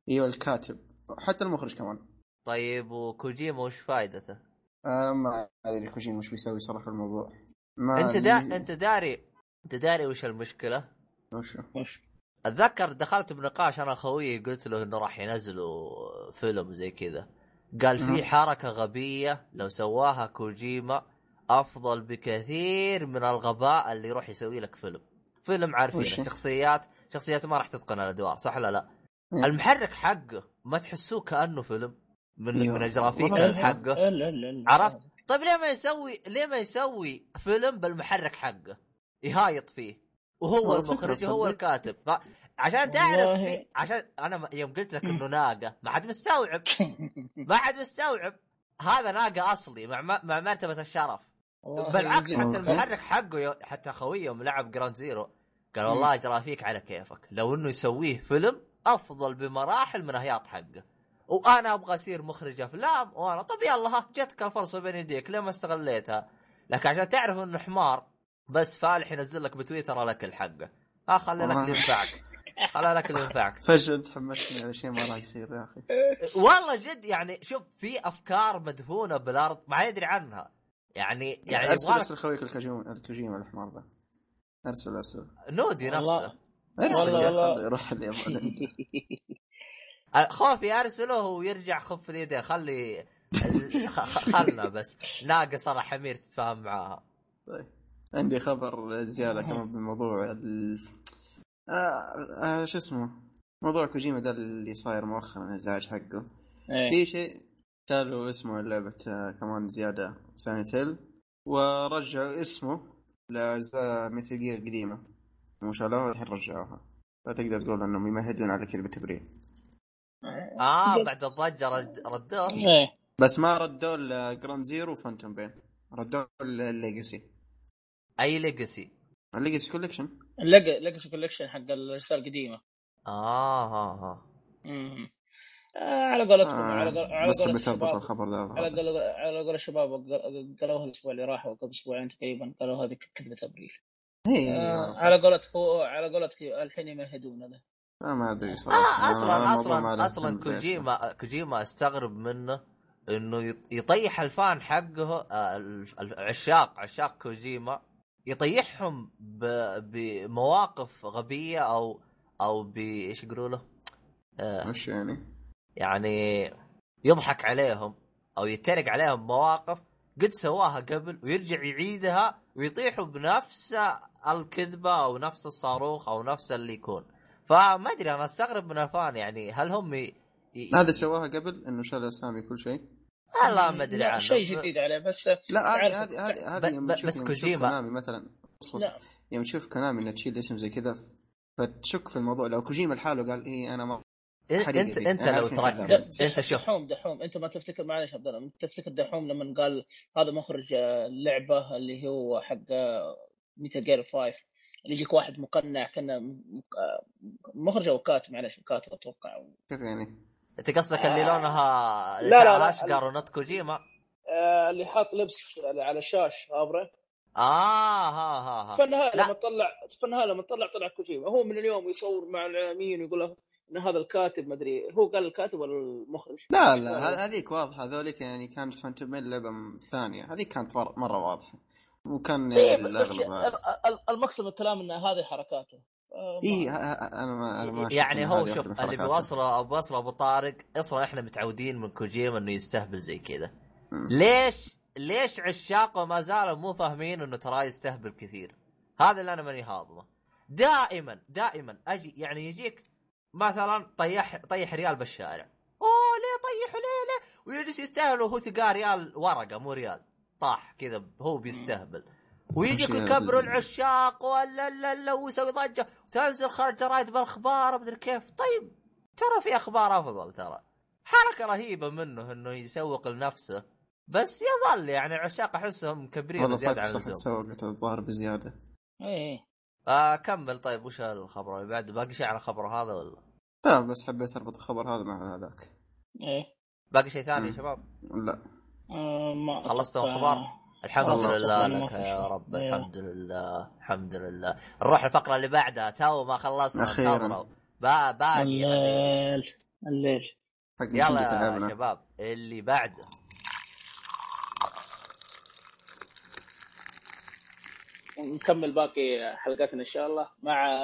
إيوه الكاتب. حتى المخرج كمان. طيب وكوجيما وش فائدته؟ آه ما أدري كوجيما وش بيسوي صراحة في الموضوع. ما أنت دا... أنت داري أنت داري وش المشكلة؟ وشو وش؟ أتذكر دخلت بنقاش أنا خويي قلت له إنه راح ينزلوا فيلم زي كذا. قال في. حركة غبية لو سواها كوجيما أفضل بكثير من الغباء اللي يروح يسوي لك فيلم فيلم عارفين؟ شخصيات شخصيات ما راح تتقن الأدوار صح ولا لا مم. المحرك حقه ما تحسوه كأنه فيلم من أيوه. من الجرافيك حقه عرفت؟ طيب ليه ما يسوي ليه ما يسوي فيلم بالمحرك حقه يهايط فيه وهو المخرج وهو تصدق. الكاتب. عشان تعرف والله. في... عشان أنا يوم قلت لك إنه ناقة ما حد مستوعب. [LAUGHS] ما حد مستوعب. هذا ناقة أصلي مع مع مرتبة الشرف. بالعكس حتى. المحرك حقه يو... حتى خويه يوم لعب Ground Zeroes قال والله جرافيك على كيفك. لو إنه يسويه فيلم أفضل بمراحل من هياط حقه. وأنا أبغى أصير مخرج أفلام وأنا طب يلا ها جتك الفرصه بين يديك ليه ما استغليتها؟ لكن عشان تعرف إنه حمار بس فالح ينزل لك بتويتر لك الحقه ها خلي لك. اللي ينفعك خلي لك اللي ينفعك. فجأة تحمسني على شيء ما راح يصير يا أخي. والله جد يعني شوف في أفكار مدفونه بالأرض ما يدري عنها. يعني يعني ارسل أرسل خويك الكوجيما الكوجيما الحمار ذا. ارسل أرسل. نودي. نفسه. أرسل والله- يبغى [LAUGHS] خوفي أرسله ويرجع خف اليدين خلي [LAUGHS] خلنا بس. ناقص أنا حمير تتفاهم معاها. طيب. عندي خبر زيادة كمان بموضوع. آه آه شو اسمه؟ موضوع كوجيما ده اللي صاير مؤخرا الازعاج حقه. إيه. في شيء شالوا اسمه لعبة آه، كمان زيادة Silent Hill ورجعوا اسمه لأجزاء Metal Gear قديمة. مو شالوها الحين رجعوها. فتقدر تقول إنهم يمهدون على كذا بتبرير. آه بعد الضجة رد ردوه. إيه. بس ما ردوا ال Ground Zeroes و Phantom Pain ردوا ال Legacy أي Legacy ال Legacy Collection Legacy Collection حق الأجزاء القديمة. آه ها ها مم. آه على قولتكم على قول على بس قول حبيت اربط الخبر ذا على قول على قول الشباب قال- قالوها الأسبوع اللي راح أو قبل أسبوعين تقريبا قالوا هذه كذبه تبرير هي آه على قولتك هو على قولتك الحين يمهدون آه، ما أدري صراحة. آه آه، أصلا له أصلا أصلا. كوجيما كوجيما استغرب منه إنه يط- يطيح الفان حقه آه، ال- العشاق عشاق كوجيما. يطيحهم ب- بمواقف غبية أو أو ب إيش يقولوا له؟ آه وش يعني؟ يعني يضحك عليهم أو يتريق عليهم مواقف قد سواها قبل ويرجع يعيدها ويطيحوا بنفس الكذبة أو نفس الصاروخ أو نفس اللي يكون فما أدري أنا أستغرب من الفان يعني هل هم ي... ي... هذا سواها قبل إنه شال أسامي كل شيء لا ما أدري عنه شيء جديد عليه بس لا هذه هذه هذه بس كوجيما- كونامي مثلا. لا. يوم تشوف كونامي انها تشيل اسم زي كذا فتشك في الموضوع. لو كوجيما لحاله قال إيه أنا ما حريقة انت فيه. أنت أنا لو. د- أنت شوف. دحوم دحوم. أنت ما تفتكر معلش عبد الله تفتكر دحوم لما قال هذا مخرج آه، اللعبه اللي هو حق ميتا جير 5 اللي يجيك واحد مقنع كنا م- آه، مخرج أو كاتب معلش كاتب أتوقع. كيف يعني؟ انت قصدك اللي لونها لا، لا، لا. اشقر ونط كوجيما؟ آه، اللي حاط لبس على الشاش عبره آه ها ها ها. في النهايه لا. لما طلع في النهايه لما طلع طلع كوجيما. هو من اليوم يصور مع الاعلاميين ويقول له إن هذا الكاتب ما أدري هو قال الكاتب ولا المخرج؟ لا لا هذيك واضحة. هذوليك يعني كانت فانتومين لعبه ثانية هذيك كانت مره, مرة واضحة. وكان إيه يعني الأغلب المقصد من الكلام إن هذه حركاته. آه، اي ه- ه- أنا ما أنا ما يعني هو شوف اللي. بيوصله بوصله أبو طارق أصلا إحنا متعودين من كوجيما إنه يستهبل زي كذا. ليش ليش عشاقه ما زالوا مو فاهمين إنه ترى يستهبل كثير؟ هذا اللي أنا ماني هاضمه. دائما دائما أجي يعني يجيك مثلا طيح طيح ريال بالشارع. أوه ليه طيحوا؟ ليه ليه؟ ويجلس يستاهل وهو تلقاه ريال ورقة مو ريال. طاح كذا هو بيستهبل. ويجيك ال- العشاق ولا لا لا ويسوي ضجة. وتنزل خارج جرايد بالاخبار مدري كيف. طيب ترى في أخبار أفضل ترى. حركة رهيبة منه إنه يسوق لنفسه. بس يظل يعني العشاق أحسهم مكبرين والله زياده عن اللزوم. تسوقت الظاهر بزيادة. إيه. آه كمل. طيب وش الخبر؟ اللي بعد باقي شيء على الخبر هذا ولا؟ لا بس حبيت أربط الخبر هذا مع هذاك. إيه. باقي شيء ثاني يا. شباب؟ لا. آه، ما خلصتوا الأخبار؟ الحمد لله لك يا. رب إيه. الحمد لله الحمد لله. نروح الفقرة اللي بعدها تو ما خلصنا با باقي الليل الليل. حق يلا يا شباب اللي بعده نكمل باقي حلقاتنا إن شاء الله مع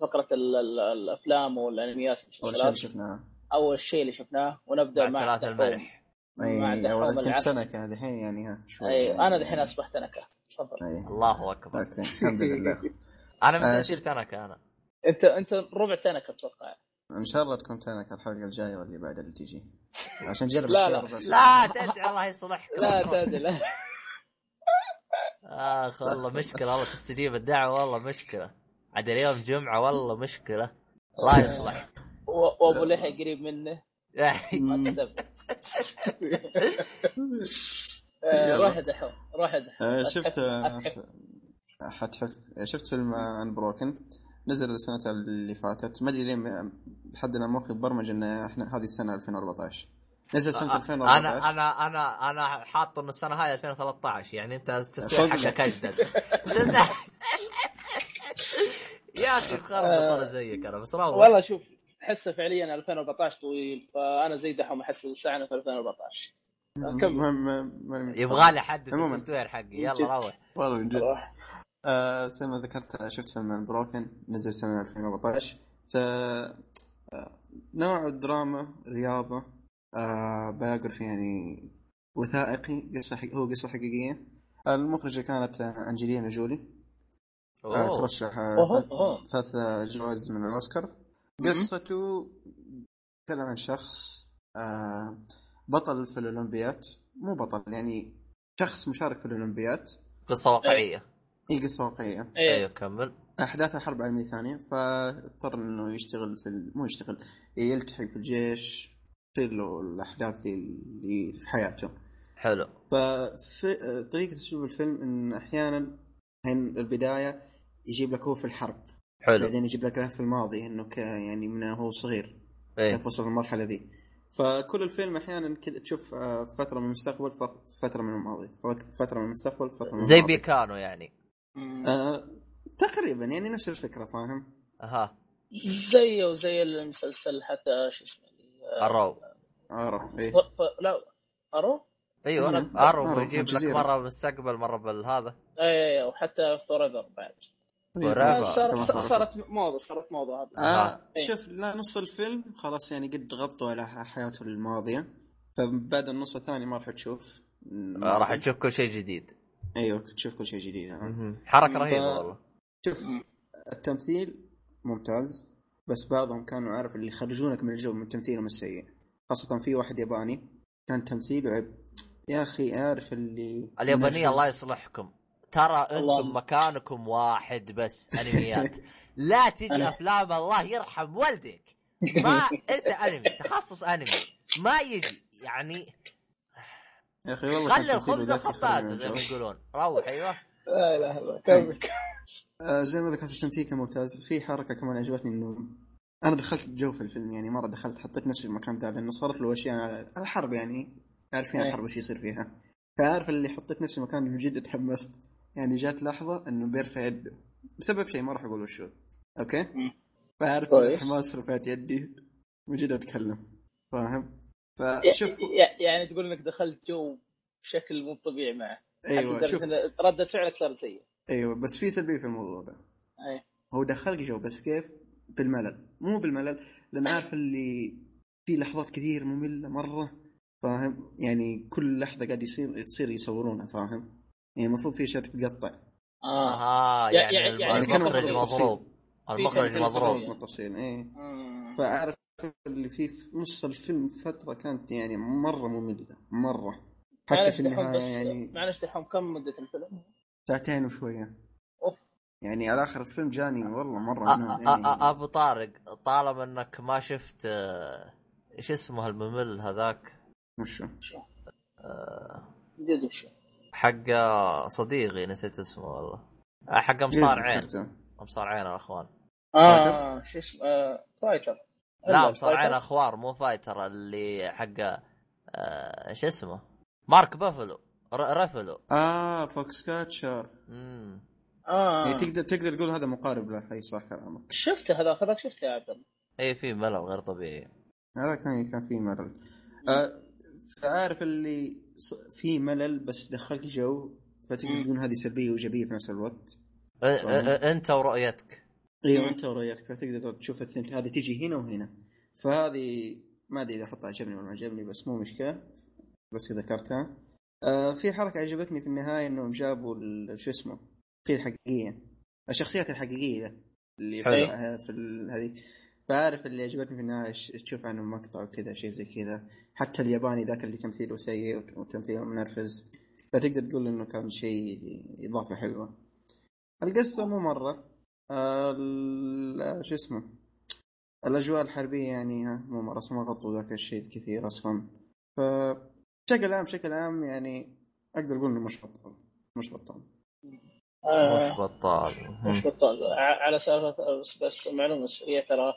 فقرة ال- ال- الأفلام والأنميات أول شيء شفناه. أول شيء اللي شفناه ونبدأ مع ثلاث. الملح. مع أي اول كنت دحين يعني ها شوي. أي يعني. أنا دحين أصبحت نكهة. تفضل. الله أكبر. أوكي الحمد لله. [LAUGHS] أنا من آه، تاثير تنكة أنا؟ أنت أنت ربع تنكة أتوقع. إن شاء الله تكون تنك الحلقة الجاية واللي بعد اللي تجي. عشان نجرب لا، لا. بس. لا تدعي الله يصلحك. لا تدري لا. آخ والله مشكلة والله تستجيب الدعوة والله مشكلة. عاد اليوم جمعة والله مشكلة. الله يصلحك. و- وأبو لحية قريب منه. [LAUGHS] ما. روح دحوم روح دحوم آه، شفت آه، حتحف شفت فيلم ان بروكن نزل السنة اللي فاتت. ما أدري ليه لحد أنا مخي برمج ان إحنا هذه السنة 2014 نزل سنة 2014 أنا أنا أنا أنا حاط انه السنة هاي 2013 يعني أنت. حقك اجدد [LAUGHS] يا أخي خرب زيك أنا بس والله شوف تحسه فعليا 2014 طويل فأنا زي دحوم أحس ساعنا في 2014 كمل. ما- ما- ما- يبغى لي حد. ال software حقي. يلا روح. والله من جد. روح. آه زي ما ذكرت شفت فيلم Unbroken نزل سنة 2014 ف آه، نوع الدراما رياضة آه بايوغرافي يعني وثائقي قصة حق... هو قصة حقيقية. المخرجة كانت أنجلينا جولي. آه. ترشح آه، ثلاث- جوائز من الأوسكار. قصته تتكلم عن شخص آه بطل في الاولمبيات مو بطل يعني شخص مشارك في الاولمبيات قصة واقعية. هي قصة واقعية. إيه. أيوه كمل. احداث حرب عالميه ثانية فاضطر إنه يشتغل في ال... مو يشتغل يلتحق في الجيش تصير له الأحداث دي اللي في حياته. حلو. ففي طريقة أسلوب الفيلم إن أحيانا البداية يجيب لك هو في الحرب. حلو. بعدين يجيب لك له في الماضي إنه ك يعني من هو صغير. إيه. كيف وصل المرحله ذي. فكل الفيلم أحيانا كذا تشوف آه، فترة من المستقبل ف- فترة من الماضي. ف- فترة من المستقبل فترة من زي الماضي. بيكانو يعني. آه تقريبا يعني نفس الفكرة فاهم؟ أها. زيه وزي المسلسل حتى شو اسمه آه، إيه. ف... ف... لا Arrow؟ أيوه مم. Arrow Arrow، يجيب لك. مرة بالمستقبل مرة بالهذا. اي وحتى Forever بعد. آه، forever. صارت موضه صارت موضه هذه آه إيه. شوف لا نص الفيلم خلاص يعني قد غطوا على حياته الماضية فبعد النص الثاني ما راح تشوف آه، راح تشوف كل شيء جديد أيوه تشوف كل شيء جديد آه. مهم. حركة. رهيبة والله شوف التمثيل ممتاز بس بعضهم كانوا عارف اللي يخرجونك من الجو من تمثيلهم السيء خاصة في واحد ياباني كان تمثيله عب يا أخي عارف اللي اليابانية. الله يصلحكم ترى أنتم. مكانكم واحد بس انميات. [LAUGHS] لا تجي أفلام الله يرحم والدك. ما [LAUGHS] أنت أنمي تخصص أنمي. ما يجي يعني يا أخي والله خلي الخبزة يخرج خبازة زي ما. يقولون. روح أيوه. لا إله إلا الله كمل. آه زي ما ذكرت التمثيل كان ممتاز. في حركة كمان عجبتني إنه أنا دخلت جو في الفيلم يعني مرة دخلت حطيت نفسي في المكان ده لأنه صارت له أشياء على الحرب يعني عارفين إيه. الحرب وش يصير فيها. فعارف اللي حطيت نفسي مكان من جد تحمست. يعني جات لحظة إنه بيرفع يده. بسبب شيء ما راح أقول وشو. أوكي. فعارف. الحماس رفعت يدي. من جد أتكلم. فاهم؟ فشوف. يع- يعني تقول إنك دخلت جو بشكل مو طبيعي معه. أيوه شوف. ردة فعلك صارت سيئة أيوه بس في سلبية في الموضوع ده. اي هو دخلك جو بس كيف؟ بالملل. مو بالملل لأن عارف اللي في لحظات كثير مملة مرة. فاهم؟ يعني كل لحظة قاعد يصير تصير يصورونها فاهم؟ يعني المفروض في اشياء تتقطع. آه آها يع- يعني يعني المخرج كانوا مضروب المخرج مضروب. بالتفصيل إيه. مم. فأعرف اللي في في نص الفيلم فترة كانت يعني مرة مملة مرة. حتى في النهاية يعني معلش دحوم كم مدة الفيلم؟ ساعتين وشوية. أوف. يعني على آخر الفيلم جاني والله مرة أ- منام أ- يعني. أ- أبو طارق طالما إنك ما شفت آه، إيش اسمه الممل هذاك؟ وشو؟ آه، جد وشو؟ حق صديقي نسيت اسمه والله. آه، حق مصارعين ذكرته. مصارعين الأخوان. آه شو اسمه آه، Fighter. لا مصارعين. اخوان مو Fighter اللي حق آه، إيش اسمه؟ مارك بافلو ر- رافالو آه Foxcatcher امم آه. يعني تقدر تقدر تقول هذا مقارب له أي صح كلامك. شفته هذا هذاك شفته يا عبد الله. اي في ملل غير طبيعي. هذا كان كان فيه ملل. آه فعارف اللي في ملل بس دخلك جو فتقدر تقول هذه سلبيه وايجابيه في نفس الوقت. أنت ورؤيتك أيوه أنت ورؤيتك فتقدر تشوف الثنت. هذه تجي هنا وهنا. فهذه ما أدري إذا أحطها عجبني ولا ما عجبني بس مو مشكلة. بس ذكرتها. آه في حركة عجبتني في النهاية إنهم جابوا شو اسمه الشخصيه الحقيقية. الشخصيات الحقيقية اللي في, هذه. فعارف اللي عجبتني في النهايه تشوف عنه مقطع وكذا شيء زي كذا. حتى الياباني ذاك اللي تمثيله سيء وت- وتمثيله منرفز فتقدر تقول إنه كان شيء إضافة حلوة. القصة مو مرة. ال- شو اسمه؟ الأجواء الحربية يعني ها مو مرة ما غطوا ذاك الشيء كثير أصلا. ف بشكل عام بشكل عام يعني أقدر أقول إنه مش بطال مش بطال آه، مش بطال مش. بطال على سالفة بس, بس معلومة سريه ترى.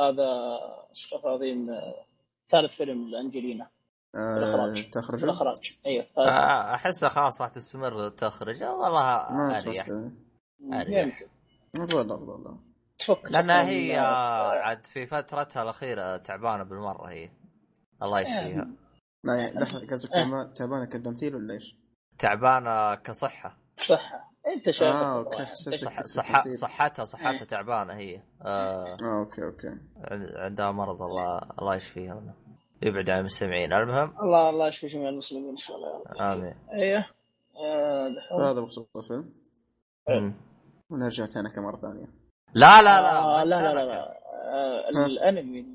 هذا استغفر الله العظيم آه، ثالث فيلم لأنجلينا. آه الإخراج. تخرج؟ في الإخراج. أيوه. ثالث. آه، احسها خلاص راح تستمر تخرج. والله ما أريح. يمكن. افضل افضل تفك لأنها هي آه، عاد في فترتها الأخيرة تعبانة بالمرة هي. الله يشفيها. لا يعني لحظة قصدك تعبان- تعبانة كتمثيل ولا إيش؟ تعبانة كصحة. صحة. انت شايف آه أوكي صح. صحتها صحتها إيه. تعبانة هي. آه آه أوكي أوكي. عند- عندها مرض الله الله يشفيها يبعد عن المستمعين. المهم؟ الله الله يشفي جميع المسلمين إن شاء الله يا رب. آمين. أيوه آه،. فهذا بخصوص الفيلم. مم. ونرجع تانك مرة ثانية. لا لا لا آه، لا لا لا. آه، الأنمي.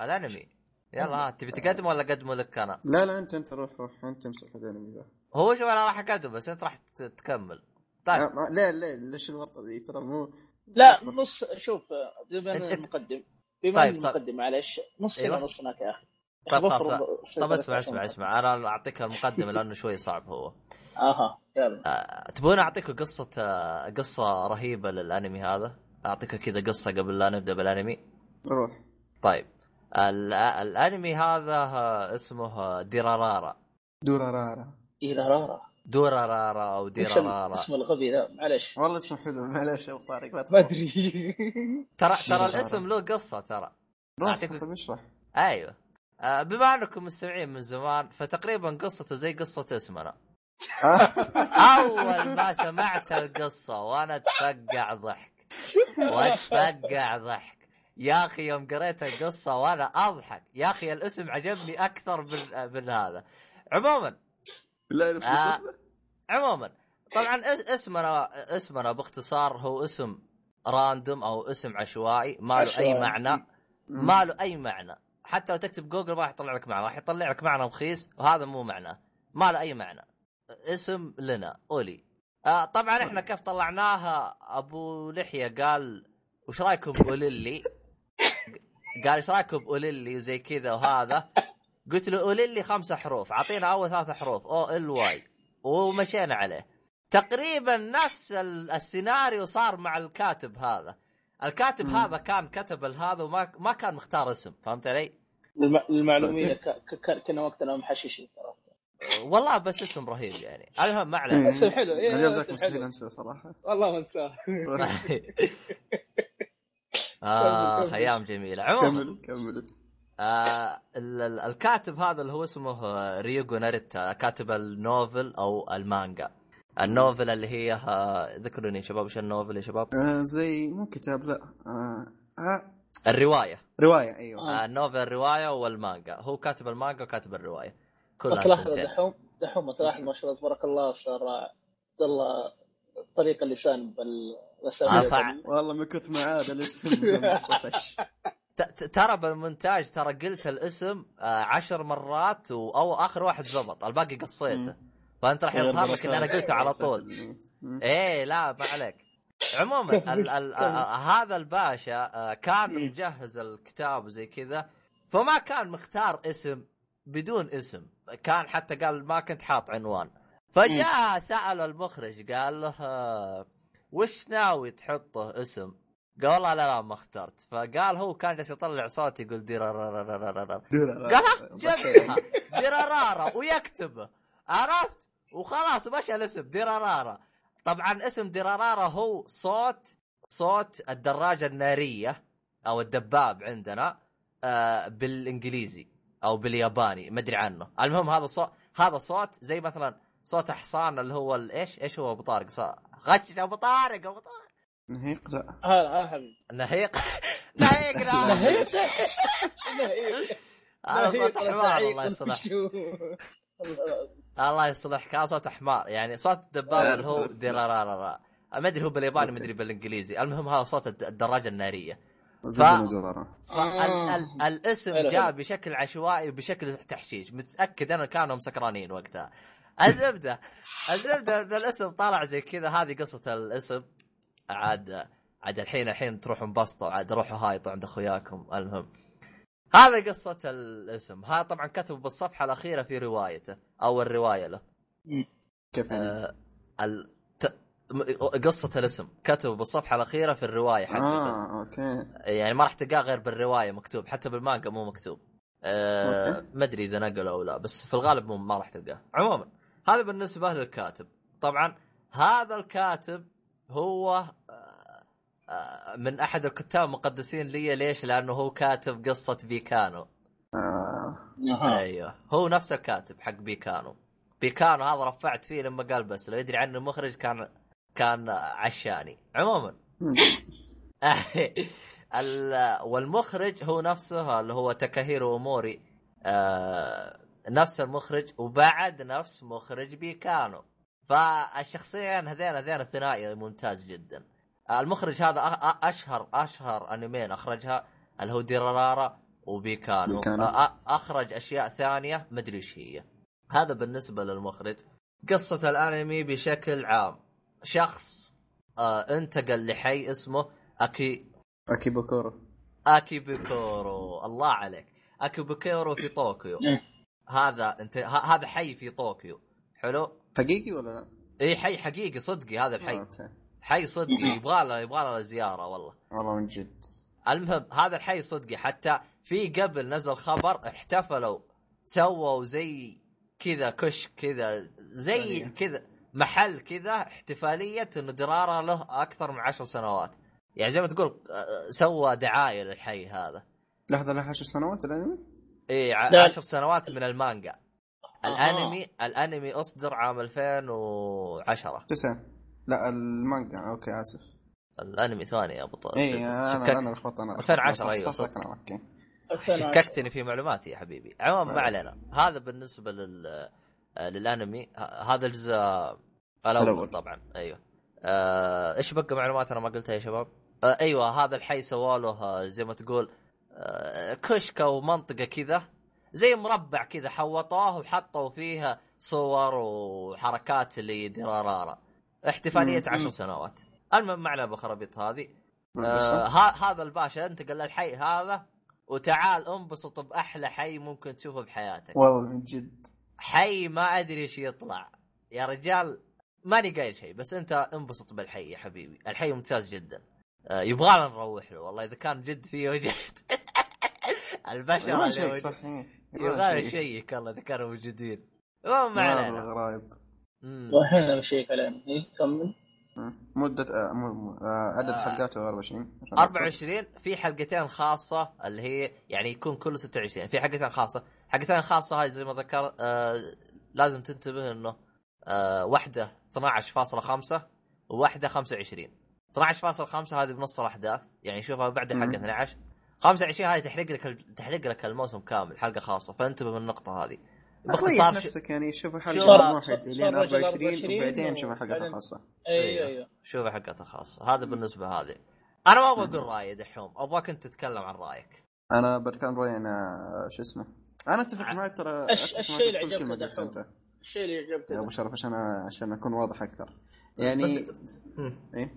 الأنمي. يلا تبي تقدم ولا أقدمه لك أنا؟ لا لا انت أنت روح روح. أنت امسك الأنمي ذا. هو شو أنا راح اقدم بس أنت راح تكمل. طيب. ما- لا لا ليش الورطه ذي؟ ترى مو لا نص شوف بما أنت- ان أنت- المقدم بما طيب، ان طيب. المقدم معلش نص أيوة. هنا نص هناك يا أخي. طيب خلاص طب اسمع اسمع اسمع أنا أعطيك المقدمه لأنه شوي صعب هو. أها يلا. آه، تبون اعطيكم قصة آه، قصة رهيبة للأنمي هذا؟ اعطيكم كذا قصة قبل لا نبدأ بالأنمي. روح. طيب. ال- الأنمي هذا آه، اسمه ديرارارا. دورا رارا إلى رارا دورارارا أو ديرارارا. الاسم الغبي ذا؟ معلش والله اسمه حلو معلش يا ابو طارق لا ما. أدري. [LAUGHS] ترى ترى. الاسم له قصة ترى. روح أعطيك- طيب اشرح. أيوه. آه، بما أنكم مستمعين من زمان فتقريبا قصته زي قصة اسمنا. [LAUGHS] أول ما سمعت القصة وأنا أتفقع ضحك. وأتفقع ضحك. يا أخي يوم قريت القصة وأنا أضحك. يا أخي الاسم عجبني أكثر من من هذا. عموما لا نفس آه. عموما. طبعا اس- اسمنا اسمنا باختصار هو اسم random أو اسم عشوائي ما له أي. معنى. ما له أي معنى. حتى لو تكتب جوجل ما راح يطلع لك معنى. راح يطلع لك معنى رخيص وهذا مو معنى. ما له أي معنى. اسم لنا أولي. آه طبعا إحنا كيف طلعناها؟ أبو لحية قال وش رأيكم باوليلي [LAUGHS] قال إيش رأيكم باوليلي وزي كذا وهذا؟ قلت له اوليلي خمسة حروف أعطينا أول ثلاثة حروف أو ال واي. ومشينا عليه. تقريبا نفس ال- السيناريو صار مع الكاتب هذا. الكاتب مم. هذا كان كتب هذا وما ما كان مختار اسم فهمت علي؟ للم- للمعلومية ك- ك- كنا وقتنا محششين ترى. والله بس اسم رهيب يعني. المهم ما علينا. اسم حلو. إيه، اليوم ذاك اسم مستحيل. أنسى صراحة. والله ما أنساه. اخ. أيام جميله عموما كمل كمل. آه ال- ال- الكاتب هذا اللي هو اسمه آه، ريوغو ناريتا كاتب ال novel أو المانجا ال novel اللي هي آه، ذكروني شباب إيش ال novel يا شباب؟ آه زي مو كتاب لا آه آه الرواية رواية أيوه آه. آه، ال novel الرواية والمانجا هو كاتب المانجا وكاتب الرواية كلها تلاحظ الثنتين. دحوم دحوم تلاحظ ما شاء الله تبارك الله صار عبد الله طريق اللسان بالرسائل أفع. والله من كثر ما عاد الاسم [LAUGHS] ترى بالمونتاج ترى قلت الاسم آه، عشر مرات. أو آخر واحد زبط الباقي قصيته. فأنت راح يظهر لك إن أنا قلته على طول. إيه لا ما عليك. عموما [LAUGHS] ال ال آه هذا الباشا آه كان مجهز الكتاب وزي كذا فما كان مختار اسم بدون اسم. كان حتى قال ما كنت حاط عنوان. فجاء سأل المخرج قال له آه، وش ناوي تحطه اسم؟ قال والله لا لا ما اخترت. فقال هو كان جالس يطلع صوت يقول ديرارارارارار دير- قال ها جبتها ديرارارا ويكتبه عرفت وخلاص مشى الاسم ديرارارا طبعا اسم ديرارارا هو صوت صوت الدراجه الناريه أو الدباب عندنا بالانجليزي أو بالياباني ما ادري عنه المهم هذا صوت هذا صوت زي مثلا صوت حصان اللي هو إيش إيش هو ابو طارق غش ابو طارق ابو طارق نهيق؟ لا. هذا ها حبيبي. نهيق؟ [LAUGHS] نهيق نهيق؟ هذا صوت حمار الله يصلح. الله. يصلحك هذا صوت حمار يعني صوت الدبابة اللي هو ديرارارا ما أدري هو بالياباني ما أدري بالإنجليزي. المهم هذا صوت الد- الدراجة النارية. فال ال الاسم حلو، جاء. بشكل عشوائي وبشكل تحشيش. متأكد أنا كانوا سكرانين وقتها. الزبدة. الزبدة الاسم طلع زي كذا هذه قصة الاسم. عاد عاد الحين الحين تروحوا انبسطوا عاد روحوا هايطوا عند اخوياكم. المهم. هذا قصة الاسم. هذا طبعا كتبه بالصفحة الأخيرة في روايته أو الرواية له. كيف يعني؟ آه ال... ت... قصة الاسم. كتبه بالصفحة الأخيرة في الرواية حقته. آه أوكي. يعني ما راح تلقاه غير بالرواية مكتوب حتى بالمانجا مو مكتوب. أوكي. ما أدري إذا نقل أو لا بس في الغالب مو ما راح تلقاه. عموما هذا بالنسبة للكاتب. طبعا هذا الكاتب هو آه، آه، من أحد الكتاب المقدسين لي ليش؟ لأنه هو كاتب قصة بيكانو. آه. أيوه. هو نفس الكاتب حق بيكانو. بيكانو هذا رفعت فيه لما قال بس لو يدري عنه المخرج كان كان عشاني. عموما. [LAUGHS] والمخرج هو نفسه اللي هو تاكاهيرو اوموري آه نفس المخرج وبعد نفس مخرج بيكانو. فالشخصيين هذين هذين ثنائي ممتاز جدا. المخرج هذا أ- أ- اشهر أشهر انمين أخرجها اللي هو ديرارارا وبيكانو. أخرج أشياء ثانية مدري إيش هي. هذا بالنسبة للمخرج. قصة الأنمي بشكل عام. شخص آه انتقل لحي اسمه اكي أكيبوكورو. أكيبوكورو. الله عليك. أكيبوكورو في طوكيو. إيه. هذا انت ه- هذا حي في طوكيو. حلو؟ حقيقي ولا لا؟ اي حي حقيقي صدقي هذا الحي أوكي حي صدقي [CLEARS THROAT] يبغى له يبغى له زيارة والله والله من جد المهم هذا الحي صدقي حتى في قبل نزل خبر احتفلوا سووا زي كذا كشك كذا زي احتفالية. كذا محل كذا احتفالية انه دراره له أكثر من عشر سنوات يعني زي ما تقول آه، سوى دعاية للحي هذا لحظة له 10 سنوات الانمي؟ اي. عشر سنوات من المانجا الأنمي الأنمي أصدر عام 2010 تسعة. لا المانجا. أوكي آسف. الأنمي ثاني يا أبو طارق. اي أنا أنا لخبطت أنا 2010 أيوة، صح صح. صح. صح أوكي. شككتني في معلوماتي يا حبيبي. عموما ما علينا. هذا بالنسبة لل آه، للأنمي. هذا الجزء الأول. طبعا. أيوه. آه، إيش بقى معلومات أنا ما قلتها يا شباب؟ آه، أيوه هذا الحي سووا له آه، زي ما تقول آه، كشكة ومنطقة كذا. زي مربع كذا حوطوه وحطوا فيها صور وحركات لدرارارا احتفالية. عشر سنوات. المهم معنا بخرابيط هذه. آه آه هذا الباشا انتقل للحي هذا وتعال انبسط بأحلى حي ممكن تشوفه بحياتك. والله من جد. حي ما أدري إيش يطلع. يا رجال ماني قايل شيء بس أنت انبسط بالحي يا حبيبي. الحي ممتاز جدا. آه يبغانا نروح له والله إذا كان جد فيه وجد. [LAUGHS] البشر ما [LAUGHS] يبغى. شيء والله اذا كانوا موجودين المهم ما علينا. غرايب. والحين بشيك عليهم إيه، كمل. مدة آه آه عدد حلقاته 24 عشان 24 في حلقتين خاصة اللي هي يعني يكون كله 26 في حلقتين خاصة. حلقتين خاصة هاي زي ما ذكر آه لازم تنتبه إنه آه واحدة 12.5 وواحدة 25 12.5 هذه بنص الأحداث. يعني شوفها بعد. حلقة 12 25 هذه تحرق لك تحرق لك الموسم كامل حلقة خاصة. فانتبه من النقطة هذه. باختصار نفسك يعني شوف شوف- حلقة صار- واحد لين صار رجل 24 24 وبعدين شوف وبعدين- خاصة. أيوه أيوه شوف حلقة خاصة. هذا بالنسبة هذه. أنا ما أبغى أقول رأيي دحوم. أبغاك أنت تتكلم عن رأيك. أنا بتكلم رأيي أنا شو اسمه؟ أنا أتفق معك ترى الشيء معك اللي عجبك دحوم. الشيء اللي يعجبك يا أبو شرف عشان عشان أكون واضح أكثر. يعني بس-. إيه؟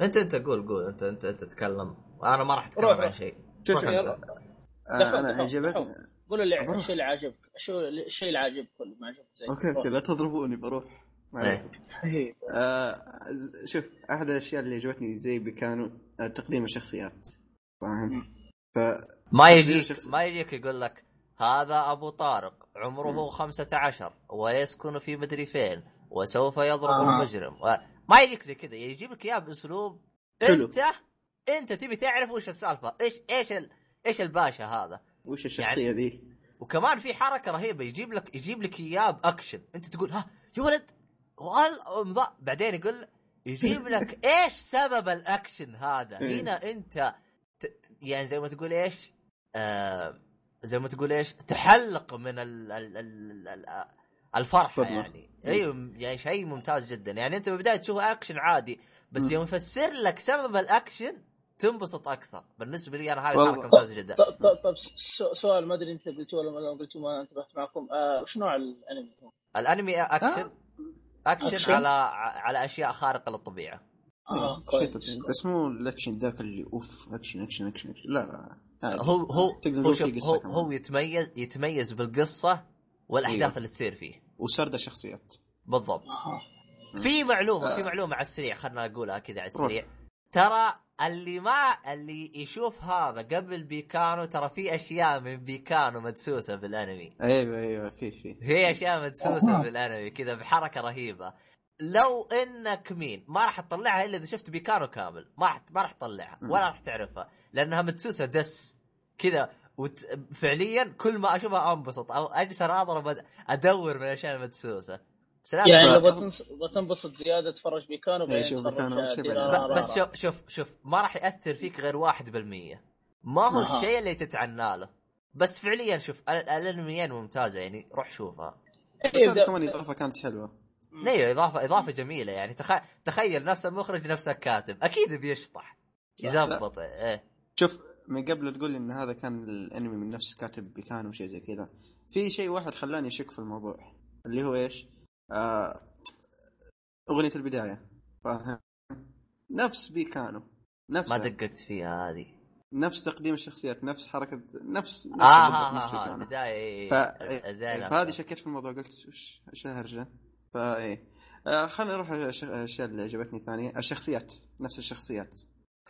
انت أنت قول قول. انت أنت, انت تتكلم. أنا ما راح أتكلم عن. شيء. دحوم، آه أنا عجبتني دحوم. قول اللي. الشيء اللي عجبك شو الشيء اللي عجبك كل ما عجبك أوكي أوكي لا تضربوني بروح ما إيه. عليكم. إيه. آه شوف أحد الأشياء اللي عجبتني زي بيكانو آه تقديم الشخصيات فاهم؟ ف ما يجيك ما يجيك يقول لك هذا أبو طارق عمره 15 ويسكن في مدري فين وسوف يضرب آه. المجرم و... ما يجيك زي كذا يجيب لك إياه بأسلوب حلو. أنت انت تبي تعرف وش السالفة إيش إيش ال... إيش الباشا هذا وش الشخصية ذي؟ وكمان في حركة رهيبة يجيب لك يجيب لك اياه باكشن انت تقول ها يا ولد وال بعدين يقول يجيب لك [LAUGHS] إيش سبب الأكشن هذا إيه. هنا انت ت... يعني زي ما تقول إيش آه زي ما تقول إيش تحلق من ال... ال... ال... ال... الفرحة صدمة. يعني أيوه يعني شيء ممتاز جدا يعني أنت بالبدايه تشوف أكشن عادي بس. يوم يفسر لك سبب الأكشن تنبسط أكثر بالنسبة لي أنا هذه. حركة ممتازة جدا طب طب طب سو- سؤال ما أدري أنت قلتوه ولا ما قلتوه ما انتبهت معكم آه وش نوع الأنمي؟ الأنمي أكشن أكشن أكشن؟ على على أشياء خارقة للطبيعة آه كويس طبيعي. بس مو الأكشن ذاك اللي أوف أكشن أكشن أكشن. لا لا. هو هو هو هو. هو يتميز يتميز بالقصة والأحداث أيوه. اللي تصير فيه وسرد الشخصيات بالضبط آه. في معلومة في آه. معلومة على السريع خلنا أقولها كذا على روح. السريع ترى اللي ما اللي يشوف هذا قبل بيكانو ترى في أشياء من بيكانو مدسوسة بالانمي أيوه أيوه في في. في أشياء مدسوسة بالانمي كذا بحركة رهيبة. لو إنك مين ما راح تطلعها إلا إذا شفت بيكانو كامل. ما راح ما راح تطلعها ولا راح تعرفها لأنها مدسوسة دس. كذا وت... فعليا كل ما أشوفها أنبسط أو اجلس أضرب أدور من الأشياء المدسوسة. سلام. يعني لو بتنبسط زيادة تفرج بيكانو إيه، بعدين شوف رارا. بس شوف شوف شوف ما راح يأثر فيك غير 1% ما هو أها. الشيء اللي تتعنى له. بس فعليا شوف ال- الأنميين ممتازة يعني روح شوفها. بس إيه، ده- كمان إضافة كانت حلوة. أيوه اضافه إضافة جميلة يعني. تخ... تخيل نفس المخرج نفس الكاتب أكيد بيشطح يزبط إيه. شوف من قبل تقول إن هذا كان الأنمي من نفس كاتب بيكان وشيء زي كذا. في شيء واحد خلاني أشك في الموضوع اللي هو إيش؟ آه أغنية البداية. فاهم؟ نفس بيكانو. نفس ما دققت فيها هذه. نفس تقديم الشخصيات نفس حركة نفس نفس آه ها نفس ها ها بيكانو. البداية إيه، ف... إيه،. فهذه شكيت في الموضوع قلت وش إيش الهرجه فايه آه خلينا نروح الاشياء اللي عجبتني ثانية الشخصيات نفس الشخصيات.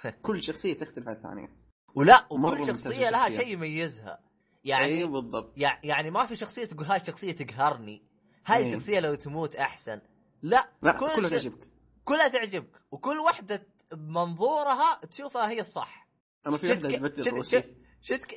[LAUGHS] كل شخصية تختلف عن الثانية. ولا وكل شخصية لها. شيء يميزها. يعني يعني اي بالضبط. يع- يعني ما في شخصية تقول هاي الشخصية تقهرني. هاي إيه. الشخصية لو تموت أحسن. لا لا كل كلها تعجبك. كلها تعجبك. وكل واحدة بمنظورها تشوفها هي الصح. أنا في كي- عجبتني شفت- الروسي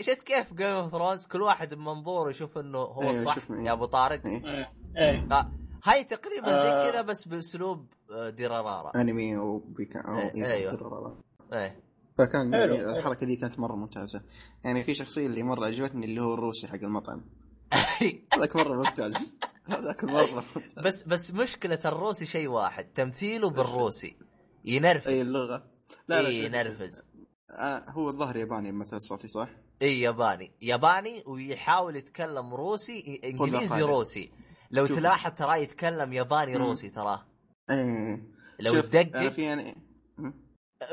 شفت- كيف Game of Thrones كل واحد بمنظوره يشوف إنه هو إيه، الصح. يا أبو طارق. إيه. إيه. إيه. ها- هاي تقريبا زي آه. كذا بس بأسلوب آه، ديرارارا. أنمي أو بيكا أو إيه، أيوة. كذا. إيه. فكان الحركة دي كانت مرة ممتازة. يعني في شخصية اللي مرة عجبتني اللي هو الروسي حق المطعم. [LAUGHS] هذاك مرة ممتاز. [LAUGHS] هذاك مره [LAUGHS] بس بس مشكلة الروسي شيء واحد تمثيله بالروسي. ينرفز. أي اللغة. لا لا اي ينرفز. آه هو الظاهر ياباني مثل صوتي صح؟ اي ياباني. ياباني ويحاول يتكلم روسي إنجليزي. روسي. لو شوف. تلاحظ تراه يتكلم ياباني. روسي تراه إيه لو شوف، تدقق يعني.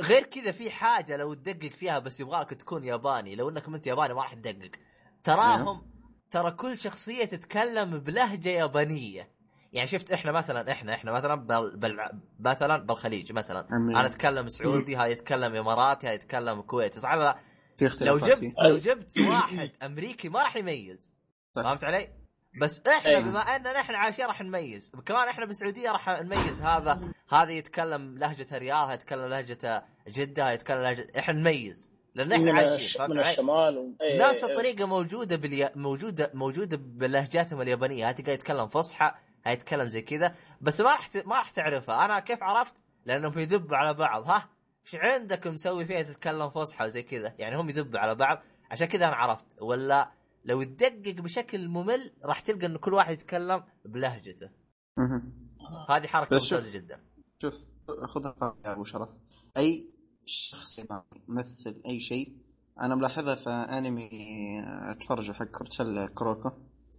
غير كذا في حاجة لو تدقق فيها بس يبغاك تكون ياباني. لو إنك أنت ياباني ما راح تدقق. تراهم ترى كل شخصية تتكلم بلهجة يابانية يعني شفت إحنا مثلا إحنا إحنا مثلا بل بل مثلا بالخليج مثلا عمي. أنا أتكلم سعودي هاي يتكلم إماراتي هاي يتكلم كويتي صح ولا لا؟ في لو جبت فيه. لو جبت واحد أمريكي ما راح يميز. فهمت علي؟ بس إحنا أيوة. بما أننا إحنا عايشين راح نميز كمان إحنا بالسعودية راح نميز هذا هذا يتكلم لهجة الرياض هذا يتكلم لهجة جدة هذا يتكلم لهجة إحنا نميز لأن إحنا عايشين من؟ الشمال و... إيه نفس إيه. الطريقة موجودة باليا... موجودة موجودة بلهجاتهم اليابانية هذا قاعد يتكلم فصحى هاي يتكلم زي كذا بس ما راح ت... ما راح تعرفها أنا كيف عرفت؟ لأنهم يذبوا على بعض ها إيش عندك مسوي فيها تتكلم فصحى وزي كذا يعني هم يذبوا على بعض عشان كذا أنا عرفت ولا لو تدقق بشكل ممل راح تلقى إن كل واحد يتكلم بلهجته. هذه حركة. ممتازة جدا شوف خذها أبو شرف أي شخص يمثل أي شيء. أنا ملاحظها في أنمي أتفرج حق سلة كروكو.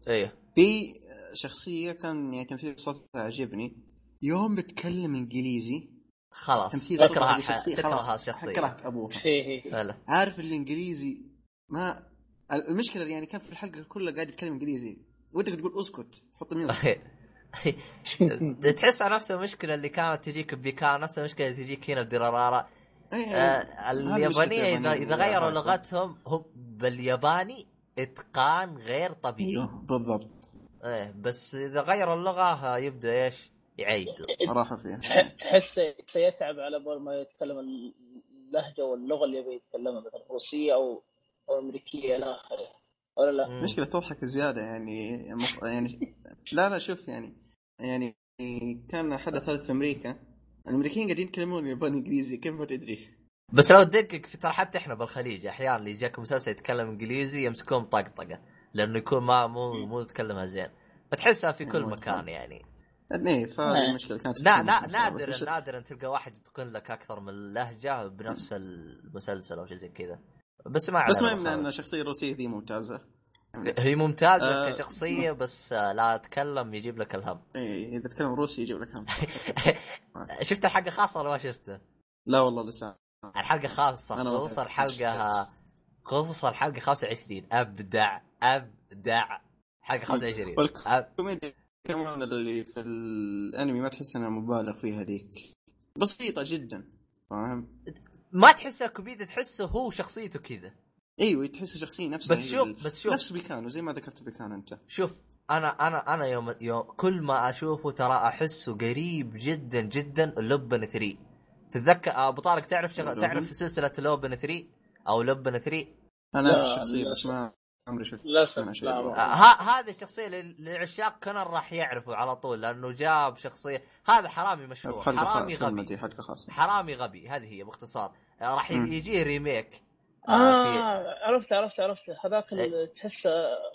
إيه. في شخصية كان يعني تمثيل صوتها عجبني. يوم بتكلم إنجليزي خلاص. تمثيل صوتها تكره تكره خلاص هالشخصيه اكره أبوها. فيه هلا. عارف الإنجليزي ما المشكلة يعني كان في الحلقة كلها قاعد يتكلم إنجليزي. ودك تقول أسكت حط ميوت. [LAUGHS] تحس على نفس المشكلة اللي كانت تجيك ببيكان نفس المشكلة اللي تجيك هنا بديرارارا. إيه، آه اليابانية اذا. إذا غيروا. لغتهم هم بالياباني إتقان غير طبيعي أيوه بالضبط إيه بس إذا غيروا اللغة يبدأ إيش؟ يعيدوا راحوا فيها تح- تحس سيتعب على بال ما يتكلم اللهجة واللغة اللي يبي يتكلمها مثلا روسية أو أو أمريكية إلى آخره ولا لا؟ مشكلة تضحك زيادة يعني. يعني لا لا شوف يعني يعني كان حدث هذا في أمريكا الأمريكيين قاعدين يتكلمون ياباني إنجليزي كيف ما تدري بس لو تدقق في ترى حتى إحنا بالخليج أحيانا اللي يجاك مسلسل يتكلم إنجليزي يمسكون طقطقة لأنه يكون ما مو مو يتكلمها زين فتحسها في كل. مكان يعني إيه فهذه. المشكلة كانت. بس نادرا نادرا تلقى واحد يتقن لك أكثر من لهجة بنفس المسلسل أو شيء زي كذا بس ما بس ما يمنع إن بالخبر. الشخصية الروسية ذي ممتازة هي ممتازة آه. كشخصية بس آه، لا أتكلم يجيب لك الهم [LAUGHS] إيه إذا تكلم روسي يجيب لك هم [LAUGHS] شفت الحلقة خاصة ولا ما شفته؟ لا والله لسه الحلقة خاصة خصوصا. الحلقة خصوصا الحلقة 25 أبدع أبدع حلقة 25 والك- أب... الكوميديا كمان اللي في الأنمي ما تحس إنها مبالغ فيها ذيك بسيطة جدا فاهم؟ ما تحسه كوميديا تحسه هو شخصيته كذا إيوه تحس شخصية نفسها بس شوف ال- بس شوف. نفس بيكانو زي ما ذكرت بيكانو أنت. شوف أنا أنا أنا يوم يوم كل ما أشوفه ترى أحسه قريب جدا جدا لبن 3 تتذكر أبو طارق تعرف شغ... تعرف سلسلة لبن 3 أو لبن 3 أنا أعرف الشخصية بس. ما عمري شفت. للأسف لا آه، ها هذه الشخصية لعشاق كنر راح يعرفوا على طول لأنه جاب شخصية. هذا حرامي مشهور حرامي غبي. حرامي غبي هذه هي باختصار. آه، راح يجيه ريميك. آه عرفت عرفت عرفت هذاك اللي تحسه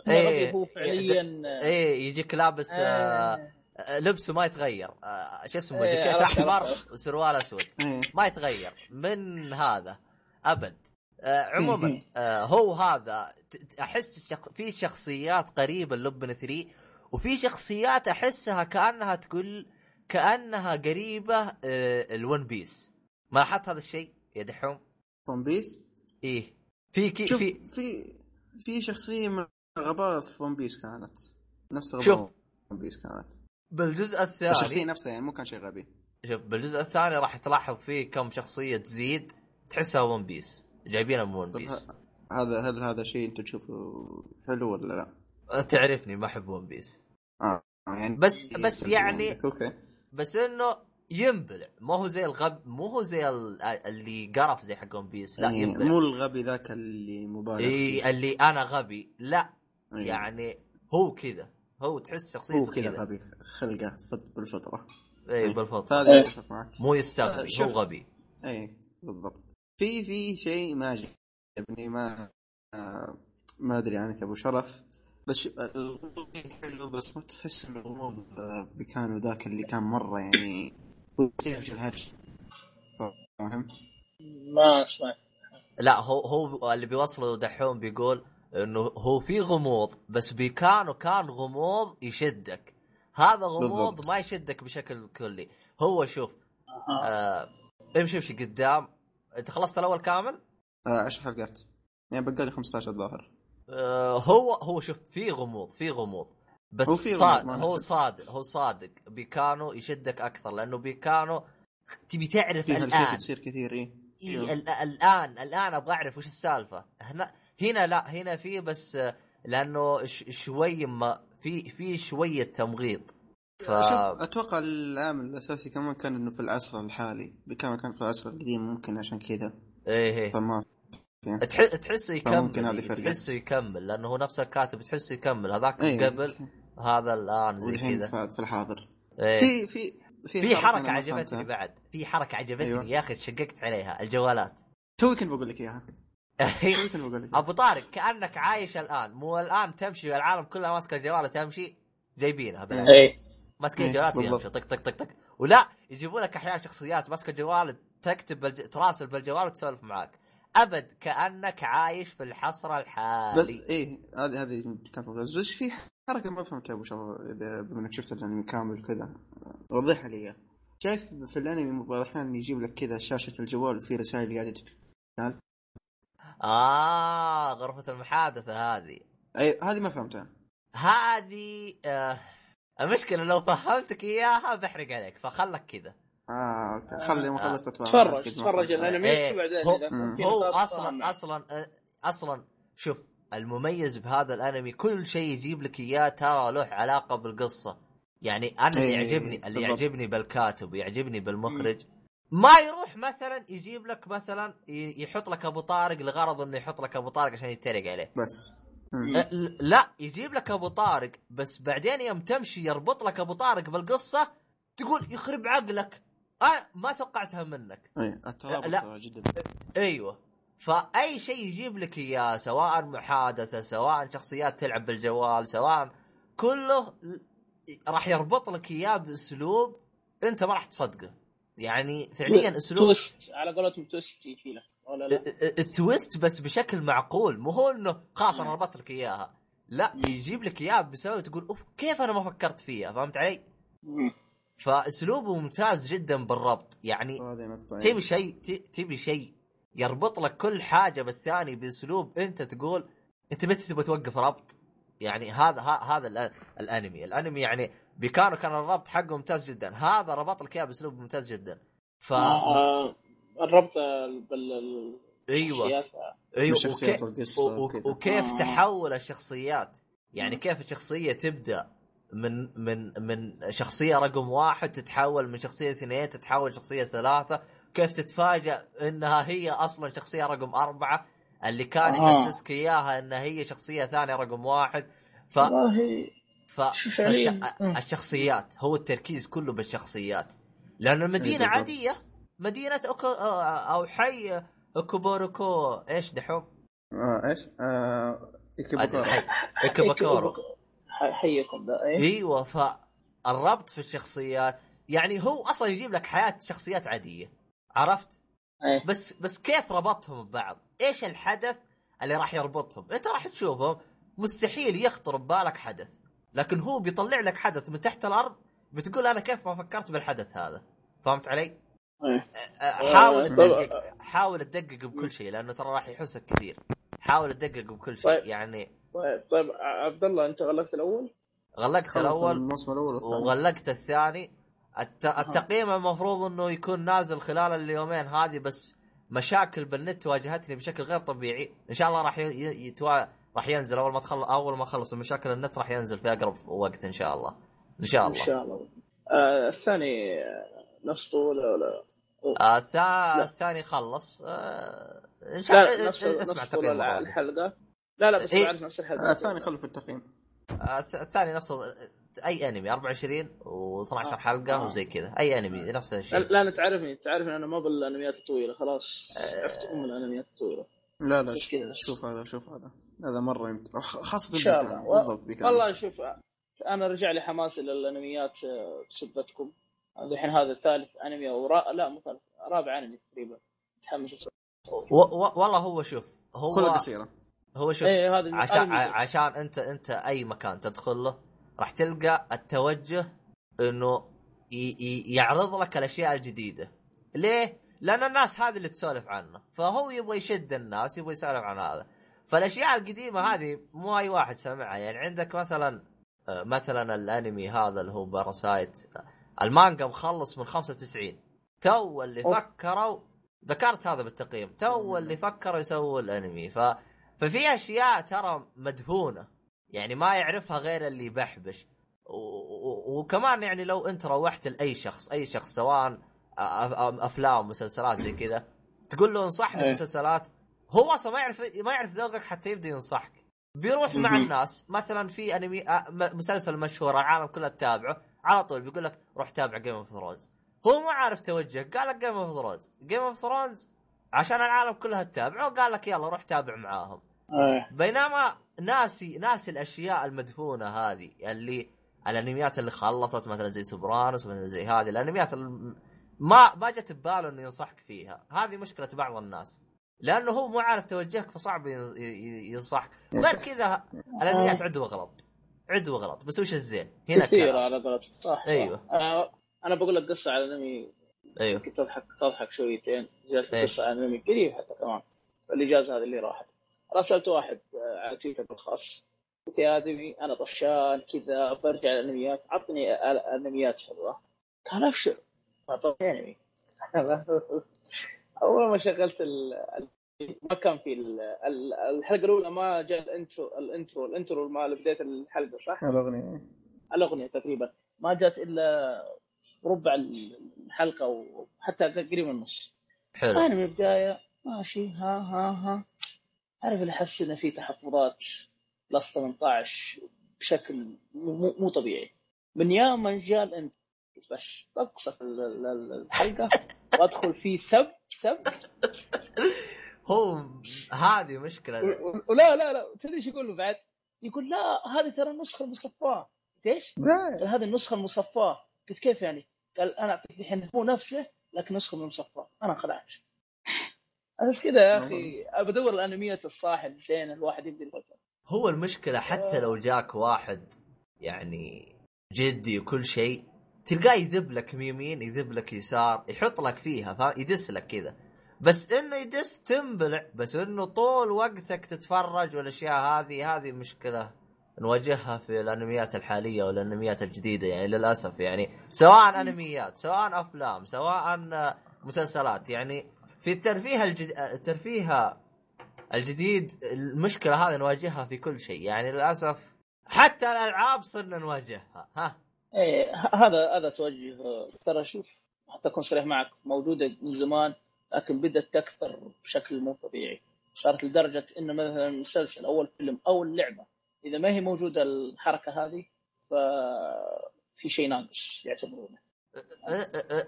إيه. هو فعليا إيه يجيك لابس آه، آه. آه، لبسه ما يتغير. آه، شو اسمه؟ إيه، جاكيت احمر. وسروال أسود. إيه. ما يتغير. من هذا؟ أبد. آه عموما آه هو هذا أحس شخ... في شخصيات قريبة للوبن 3 وفي شخصيات أحسها كأنها تقول كأنها قريبة آه ال One Piece ما لاحظت هذا الشيء؟ يا دحوم. One Piece إيه. في كي شوف في في في شخصية من غباء في One Piece كانت. نفس غباء شوف. One Piece كانت. بالجزء الشخصية الثاني نفسها يعني مو كان شيء غبي. شوف بالجزء الثاني راح تلاحظ فيه كم شخصية تزيد تحسها One Piece جايبينها من One Piece هذا هل هذا شيء أنت تشوفه حلو ولا لا؟ تعرفني ما أحب One Piece آه يعني بس- بس يسلم يعني- أوكي. بس إنه ينبلع. ما هو زي الغب مو هو زي ال- اللي قرف زي حق One Piece لا إيه، ينبلع. مو الغبي ذاك اللي مبالغ اي اللي أنا غبي. لا إيه. يعني هو كذا. هو تحس شخصيته هو كذا غبي. خلقه فط- بالفطرة. اي بالضبط هذا اتفق معك. مو يستغرب هو شوف. غبي. اي بالضبط. في في شيء ما عجبني ما آه، ما أدري عنك أبو شرف بس الغموض حلو بس ما تحس إن الغموض آه، بكانو ذاك اللي كان مرة يعني هو فاهم؟ ما سمعت لا هو هو اللي بيوصله دحوم بيقول إنه هو في غموض بس بيكانو كان غموض يشدك. هذا غموض بالضبط. ما يشدك بشكل كلي. هو شوف أها. آه امشي امشي قدام. أنت خلصت الأول كامل؟ آه، عشر حلقات. يعني بقالي 15 الظاهر آه هو هو شوف في غموض في غموض. بس هو صاد هو. صادق هو صادق. بيكانو يشدك أكثر لأنه بيكانو تبي تعرف الآن. تصير كثير إيه. ال- الان الآن أبغى أعرف وش السالفة. هنا هنا لا هنا في بس لأنه ش- شوي ما في في شوية تمغيط. ف شوف أتوقع العامل الأساسي كمان كان إنه في العصر الحالي. كان كان في العصر القديم ممكن عشان كذا. إيه إيه. تح- تحسه هذه يكمل فرقت. تحسه يكمل لأنه هو نفس الكاتب تحسه يكمل. هذاك إيه. قبل هذا الآن زي كذا. في في الحاضر. إيه. في في في حركة أنا ما عجبتني فهمتها. بعد. في حركة عجبتني أيوة. يا أخي تشققت عليها الجوالات. توي كنت بقول لك إياها؟ توي [LAUGHS] كنت بقول لك إياها. أبو طارق كأنك عايش الآن. مو الآن تمشي العالم كلها ماسكة الجوال تمشي جايبينها بالعكس اي ماسكين إيه، جوالات. يمشي طق طق طق طق. ولا يجيبوا لك أحيانا شخصيات ماسكة الجوال تكتب بالج... تراسل بالجوال وتسولف معاك. أبد كأنك عايش في الحصر الحالي. بس إيه هذه هذه كانت. بس في حركة ما فهمتها أبو شرف إذا بما إنك شفت الأنمي كامل كذا وضحها لي إياها. شايف في الأنمي بعض الاحيان يجيب لك كذا شاشة الجوال وفي رسائل قاعدة تتقال آه غرفة المحادثة هذه. أي هذه ما فهمتها. هذه آه المشكلة لو فهمتك إياها بحرق عليك فخلك كذا. آه أوكي خلي ما آه. خلصت أتفهم. تفرج ما تفرج. الانمي وبعدين هو- أصلا. أصلا آه، أصلا شوف المميز بهذا الأنمي كل شيء يجيب لك إياه ترى له علاقة بالقصة يعني أنا اللي إيه، يعجبني اللي. يعجبني بالكاتب ويعجبني بالمخرج ما يروح مثلا يجيب لك مثلا يحط لك أبو طارق لغرض إنه يحط لك أبو طارق عشان يتريق عليه بس لا يجيب لك أبو طارق بس بعدين يوم تمشي يربط لك أبو طارق بالقصة تقول يخرب عقلك آه ما توقعتها منك. إيه الترابط لا. جدا. أيوه. فأي شيء يجيب لك إياه سواء محادثة سواء شخصيات تلعب بالجوال سواء كله راح يربط لك إياه بأسلوب أنت ما راح تصدقه. يعني فعليا أسلوب twist على قولتهم twist يجي لك ولا لا؟ ال twist بس بشكل معقول مو هو إنه خلاص أنا ربطت لك إياها. لا يجيب لك اياها بسبب تقول أوف كيف أنا ما فكرت فيها؟ فهمت علي؟ فاسلوبه ممتاز جدا بالربط. يعني هذه نقطة تبي شيء ت- تبي شيء يربط لك كل حاجة بالثاني بأسلوب أنت تقول أنت بس تبغى توقف ربط؟ يعني هذا ه- هذا الأنمي. الأنمي يعني بكانو كان الربط حقه ممتاز جدا. هذا ربط لك إياه بأسلوب ممتاز جدا. ف آه، الربط بال أيوه. الشخصيات. أيوه بالشخصيات وكي-. وكيف آه. تحول الشخصيات؟ يعني كيف الشخصية تبدأ؟ من من من شخصية رقم واحد تتحول من شخصية اثنين تتحول شخصية ثلاثة كيف تتفاجأ إنها هي أصلا شخصية رقم أربعة اللي كان آه. يحسسك إياها انها هي شخصية ثانية رقم واحد ف والله ف. فالش- مم. الشخصيات هو التركيز كله بالشخصيات لأن المدينة بالضبط. عادية مدينة أوكو أو حي أوكوبوروكو إيش دحوم؟ آه إيش؟ آه أدري، إيكيبوكورو. حيكم ده إيه؟ إيوه فالربط في الشخصيات يعني هو أصلا يجيب لك حياة شخصيات عادية عرفت؟ إيه. بس بس كيف ربطهم ببعض؟ إيش الحدث اللي راح يربطهم؟ أنت راح تشوفهم مستحيل يخطر ببالك حدث لكن هو بيطلع لك حدث من تحت الأرض بتقول أنا كيف ما فكرت بالحدث هذا فهمت علي؟ أه، حاول آه، تدقق حاول تدقق بكل شيء لأنه ترى راح يحوسك كثير حاول تدقق بكل شيء طيب. يعني. طيب طيب عبد الله أنت غلقت الأول؟ غلقت الأول الموسم الأول والثاني. وغلقت الثاني. الت... التقييم المفروض إنه يكون نازل خلال اليومين هذه بس مشاكل بالنت واجهتني بشكل غير طبيعي. إن شاء الله راح ي... ي- يتوا... راح ينزل. أول ما تخلص أول ما اخلص مشاكل النت راح ينزل في أقرب وقت إن شاء الله. إن شاء إن الله شاء الله. آه الثاني نفس طوله ولا آه. الثاني خلص. آه... ان شاء لا الله نفس أسمع نفس واحدة. الحلقة لا لا بس إيه. نفس الحلقة آه، الثاني خلوا في التقييم آه، الث- الثاني نفس أي أنمي 24 و12 آه. حلقة آه. وزي كذا أي أنمي نفس لا, الشيء لا أنا تعرفني تعرفني أنا ما بالأنميات الطويلة خلاص آه. عرفت أم الأنميات الطويلة لا لا. شوف هذا شوف هذا هذا مرة يمتع خ- خاصة إن شاء بيكان. الله بالضبط. والله شوف أنا رجع لي حماسي للأنميات آه، بسبتكم الحين هذا ثالث أنمي أو را... لا مو ثالث رابع أنمي تقريبا متحمس. و... و... والله هو شوف هو كلها قصيرة. هو شوف إيه هذا عشان عشان انت أنت أي مكان تدخل له راح تلقى التوجه إنه ي... ي... يعرض لك الأشياء الجديدة. ليه؟ لأن الناس هذه اللي تسولف عنه. فهو يبغى يشد الناس يبغى يسولف عن هذا. فالأشياء القديمة هذه مو أي واحد سمعها. يعني عندك مثلا آه، مثلا الأنمي هذا اللي هو Parasyte المانجا مخلص من 95 تو اللي. فكروا ذكرت هذا بالتقييم. تو اللي فكروا يسووا الانمي. ف ففي أشياء ترى مدفونة. يعني ما يعرفها غير اللي يبحبش. و... و... وكمان يعني لو انت روحت لأي شخص أي شخص سواء أفلام مسلسلات زي كذا تقول له انصحني إيه. بمسلسلات هو أصلا ما يعرف ما يعرف ذوقك حتى يبدأ ينصحك. بيروح مع. الناس. مثلا في انمي مسلسل مشهور العالم كلها تتابعه. على طول بيقول لك روح تابع Game of Thrones هو ما عارف توجه. قال لك Game of Thrones Game of Thrones عشان العالم كلها تتابعه قال لك يلا روح تابع معاهم. إيه. بينما ناسي ناسي الأشياء المدفونة هذه اللي الأنميات اللي خلصت مثلا زي سوبرانوس مثلا زي هذه الأنميات الم- ما ما جت بباله إنه ينصحك فيها. هذه مشكلة بعض الناس. لأنه هو مو عارف توجهك فصعب ينصحك. وغير كذا الأنميات عدو غلط. عدو غلط. بس وش الزين؟ هنا كثير. على غلط صح, صح. أيوه. أنا بقول لك قصة على أنمي. أيوه. كنت تضحك تضحك شويتين. جالس إيه. قصة على أنمي قريب حتى كمان. الاجازه هذه اللي راحت. راسلت واحد آه، على تويتر بالخاص قلت يا أدمي أنا طفشان كذا برجع الانميات عطني أنميات حلوة. قال أبشر. أعطوني أنمي. [LAUGHS] أول ما شغلت ال... ما كان في ال... ال- الحلقة الأولى ما جاء ال intro ال intro ال intro مال بدايه الحلقة صح؟ الأغنية. الأغنية تقريبا. ما جات إلا ربع الحلقة وحتى قريب من النص. حلو. أنا من البداية ماشي ها ها ها. عارف اللي أحس إنه في تحفظات plus 18 بشكل مو, مو طبيعي. من يوم ما جاء الانت بس أقصف ال- ال- ال- الحلقة [LAUGHS] وأدخل في سب سب. هو هذه مشكلة. ولا لا لا تدري إيش يقول له بعد؟ يقول لا هذه ترى النسخة المصفاة. إيش؟ هذه النسخة المصفاة. قلت كيف يعني؟ قال أنا قلت الحين هو نفسه لكن نسخة من المصفاه أنا خلعت بس كذا يا أخي بدور الأنميات الصاحب زين الواحد يفكر. هو المشكلة حتى لو جاك واحد يعني جدي وكل شيء تلقاه يذب لك يمين يذب لك يسار يحط لك فيها فاهم يدس لك كذا. بس إنه يدس تنبلع بس إنه طول وقتك تتفرج والأشياء هذه هذه مشكلة. نواجهها في الأنميات الحالية والأنميات الجديدة يعني للأسف يعني سواء أنميات سواء أفلام سواء مسلسلات يعني في الترفيه الجد... الترفيه الجديد المشكلة هذه نواجهها في كل شيء يعني للأسف حتى الألعاب صرنا نواجهها ها؟ إيه هذا هذا توجه ترى شوف حتى اكون صريح معك موجودة من زمان لكن بدأت تكثر بشكل مو طبيعي. صارت لدرجة إنه مثلا مسلسل أو الفيلم أو اللعبه إذا ما هي موجودة الحركة هذه ففي شيء ناقص يعتبرونه.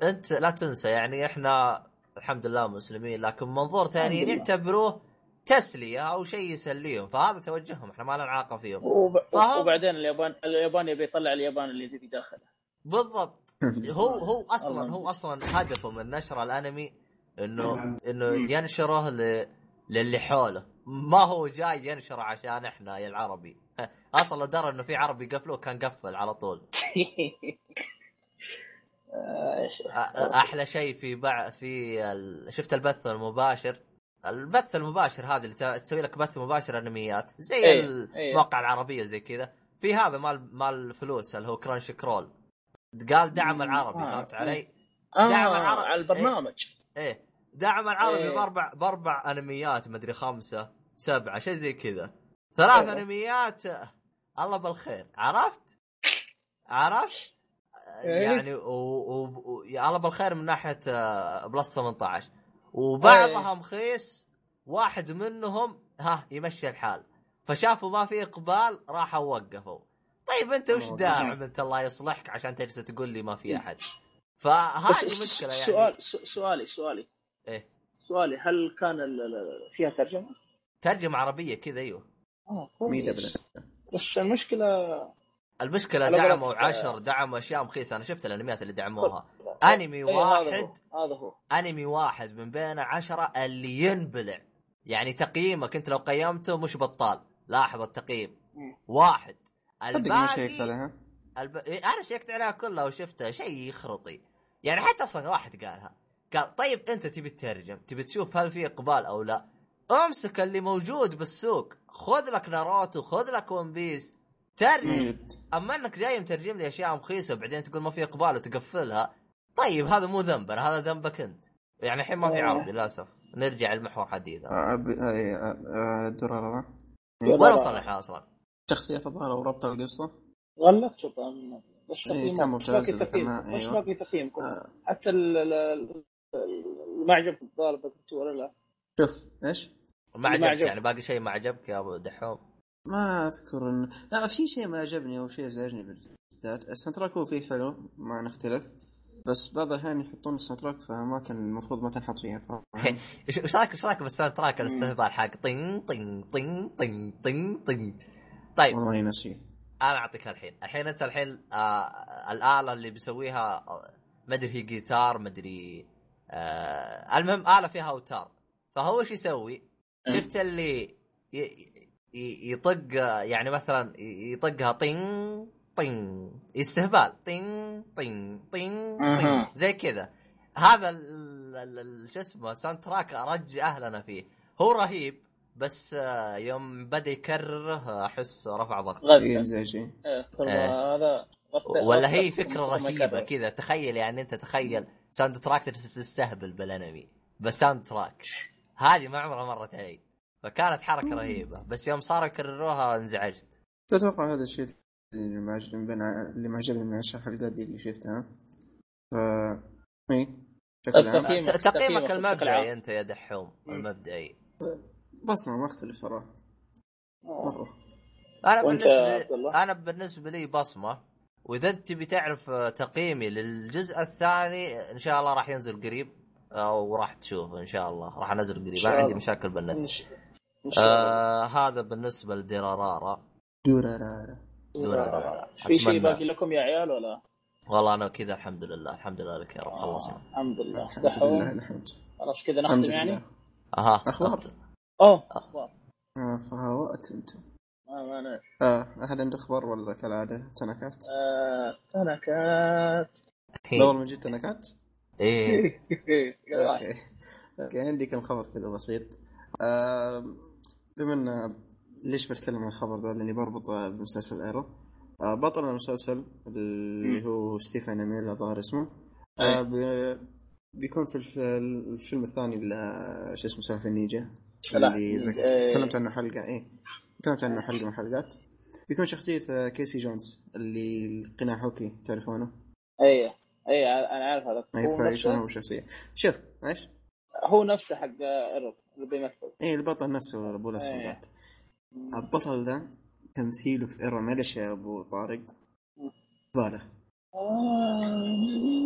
أنت لا تنسى يعني إحنا الحمد لله مسلمين لكن منظور ثاني. يعتبروه تسلية أو شيء يسليهم فهذا توجههم إحنا ما لنا علاقة فيهم. وب... فهم- وبعدين اليابان اليابان يبي يطلع اليابان اللي يبي داخله. بالضبط. [LAUGHS] هو هو أصلا هو أصلا هدفه من نشر الأنمي انه إنه ينشره ل... للي حوله. ما هو جاي ينشره عشان إحنا يا العربي. [LAUGHS] أصلا درى إنه في عربي يقفلوه كان قفل على طول. [LAUGHS] أحلى شيء في بع... في ال... شفت البث المباشر؟ البث المباشر هذا اللي تسوي لك بث مباشر أنميات. زي إيه، المواقع العربية زي كذا. في هذا مال مال فلوس اللي هو كرانش كرول قال دعم العربي آه، فهمت إيه. علي؟ آه دعم العرب- على البرنامج. إيه. دعم العربي إيه. باربع بأربع أنميات مدري خمسة سبعة شيء زي كذا. ثلاث إيه. أنميات الله بالخير عرفت؟ عرفت؟ إيه. يعني و... و... و... يا الله بالخير من ناحية آه، بلس 18 وبعضها مخيس واحد منهم ها يمشي الحال. فشافوا ما في إقبال راحوا وقفوا. طيب أنت وش داعم أنت الله يصلحك عشان تجلس تقول لي ما في أحد؟ فهذه مشكلة يعني. سؤال سؤالي سؤالي. إيه. سؤالي هل كان فيها ترجمة؟ ترجمة عربية كذا أيوه. آه ميدا بلا بس المشكلة المشكلة دعموا عشر دعموا أشياء مخيسة. أنا شفت الأنميات اللي دعموها. أنمي هذا واحد هذا هو. أنمي واحد من بين عشرة اللي ينبلع. يعني تقييمك أنت لو قيمته مش بطال. لاحظ التقييم. واحد. الباقي عليها الب... إيه، أنا شيكت عليها كلها وشفتها شيء خرطي. يعني حتى أصلا واحد قالها. قال طيب أنت تبي تترجم تبي تشوف هل في إقبال أو لا؟ امسك اللي موجود بالسوق. خذ لك ناروتو خذ لك One Piece ترجم أما إنك جاي مترجم لي أشياء مخيسة وبعدين تقول ما في إقبال وتقفلها طيب هذا مو ذنبنا هذا ذنبك أنت يعني الحين ما في. عربي للأسف نرجع للمحور حديثا آه، ب- آه، آه، آه، درارارا وين وصلنا إحنا أصلا؟ شخصية الظاهر وربط القصة غلقت الظاهر. بس إيه، تقييم بس ممتاز باقي تقييم أيوة. باقي تقييم. آه، حتى ال- ال- ال- المعجب الظاهر ولا لا؟ شوف إيش؟ ما عجبك. يعني باقي شيء ما عجبك يا أبو دحوم؟ ما أذكر ان لا في شيء ما عجبني أو شيء زعجني بالذات. ال soundtrack هو فيه حلو ما نختلف. بس بعض الأحيان يحطون ال soundtrack في اماكن المفروض ما تنحط فيها؟ [LAUGHS] إيش رايك إيش رأيك بال soundtrack الاستهبال حق؟ طين طين طين طين طين طين. طيب. والله ينسيه أنا أعطيك الحين. الحين أنت الحين آه الآلة اللي بيسويها ما أدري هي جيتار ما أدري آه المهم آلة فيها أوتار. فهو إيش يسوي؟ شفت اللي يطق يعني مثلا يطقها طين طين استهبال طين طين طين. زي كذا. هذا ال- ال- ال- شو اسمه soundtrack ارج أهلنا فيه. هو رهيب بس آه، يوم بدأ يكرره أحس رفع ضغط. غزة ينزعجي إيه، إيه. هذا ولا هي فكرة رهيبة. كذا. تخيل يعني أنت تخيل soundtrack تستهبل بالأنمي. بس soundtrack هذه ما عمرها مرت علي. فكانت حركة رهيبة. بس يوم صاروا يكرروها انزعجت. تتوقع هذا الشيء اللي ما عجبني بين اللي ما عجبني من عشر حلقات دي اللي شفتها ف اي تقييمك تقييمك المبدئي. أنت يا دحوم. المبدئي بصمة ما أختلف صراحة. آه. أنا بالنسبة؟ أنا بالنسبة لي بصمة. وإذا أنت تبي تعرف تقييمي للجزء الثاني إن شاء الله راح ينزل قريب. أو راح تشوفه إن شاء الله. راح أنزل قريب. أنا عندي. مشاكل بالنت. آه هذا بالنسبة لديرارارا. دورارارا دورارارا في شيء. باقي لكم يا عيال ولا؟ والله أنا كذا الحمد لله. الحمد لله لك يا رب. خلصنا. آه، الحمد لله. الحمد لله الحمد خلاص كذا نختم يعني؟ أها. أخبار؟ أخت- اوه أخبار. آه، فهوأت أنت. ما ما أنا- آه أحد عنده أخبار ولا كالعادة؟ تنكات؟ آه، تنكات والله من جد تنكات؟ إيه. [LAUGHS] okay عندي كم خبر كذا بسيط. بما إن ليش بتكلم عن الخبر ذا؟ لأني بربط بمسلسل Arrow. آه بطل المسلسل اللي هو ستيفن اميل الظاهر اسمه. آه ب- بيكون في الف- الفيلم الثاني شو اسمه سالفة النينجا. اللي إيه. تكلمت عنه حلقة إيه. تكلمت عنه حلقة من الحلقات. بيكون شخصية آه، كيسي جونز اللي القناع هوكي تعرفونه؟ اي اي أنا عارف هذا. هو نفسه هو الشخصية شوف إيش؟ هو نفسه حق Arrow اللي بيمثل إيه البطل نفسه ابو الاسود إيه. ذاك. البطل ذا تمثيله في Arrow معلش يا أبو طارق؟ زباله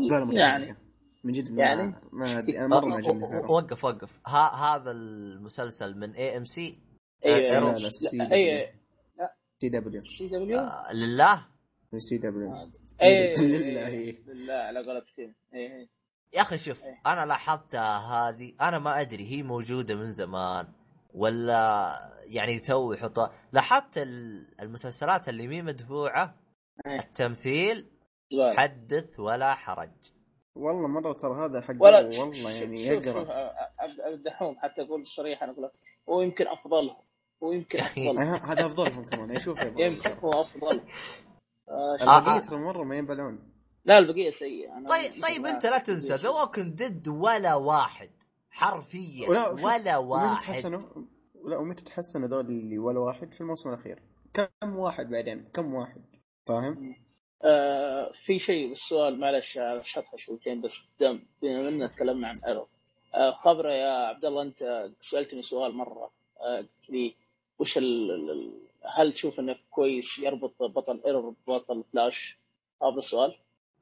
زباله متحركة. يعني من جد ما يعني؟ ما أدري أنا مرة ما عجبني في Arrow وقف وقف. ها هذا المسلسل من AMC اي. لا لا اي سي دبليو سي دبليو لله؟ سي دبليو اي لله. لله على قولتك اي يا أخي شوف إيه. أنا لاحظتها هذه أنا ما أدري هي موجودة من زمان ولا يعني تو يحطها لاحظت ال- المسلسلات اللي مي مدفوعة إيه. التمثيل زبالة. حدث ولا حرج والله مرة ترى هذا حق ولا والله يعني يقرا شوف، عبد عبد الدحوم حتى أقول صريحه أنا أقول لك هو يمكن أفضلهم هو يمكن. [LAUGHS] أفضلهم هذا أفضلهم كمان أشوف يمكن هو أفضل آه، آه، البقيه آه. ترى مرة ما ينبلون لا البقية سيئة. أنا طيب طيب أنت لا تنسى ذا ووكن ديد ولا واحد. حرفيا ولا- واحد. تحسنوا لا ومتى تحسنوا ذول اللي ولا واحد في الموسم الأخير؟ كم واحد بعدين؟ كم واحد؟ فاهم؟ آه في شيء بالسؤال معلش على شطحه شويتين بس دم بما إننا تكلمنا عن Arrow آه خبرة يا عبد الله أنت سألتني سؤال مرة. آه قلت لي وش ال- هل تشوف إنه كويس يربط بطل Arrow ببطل فلاش؟ هذا السؤال؟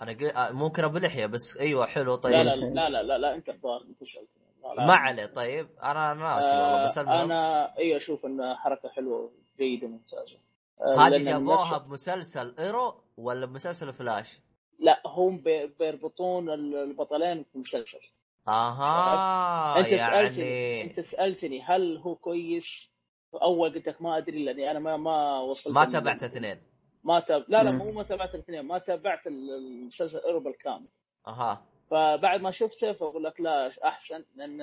أنا قل... آه، ممكن أبو لحية بس أيوه حلو طيب لا لا لا لا لا, لا أنت الظاهر أنت سألتني. ما عليه طيب أنا ناسي والله بس آه المهم أنا أيوه أشوف انها حركة حلوة جيده ممتازه آه، هذه جابوها نفس- بمسلسل Arrow ولا بمسلسل فلاش؟ لا هم بي- بيربطون البطلين في مسلسل أها أنت يعني سألتني أنت سألتني هل هو كويس أول قلت لك ما أدري لأني أنا ما ما وصلت ما تابعت اثنين. ما تاب... لا لا. مو ما تابعت الاثنين ما تابعت ال- المسلسل Arrow بالكامل أها. فبعد ما شفته فأقول لك لا أحسن لأن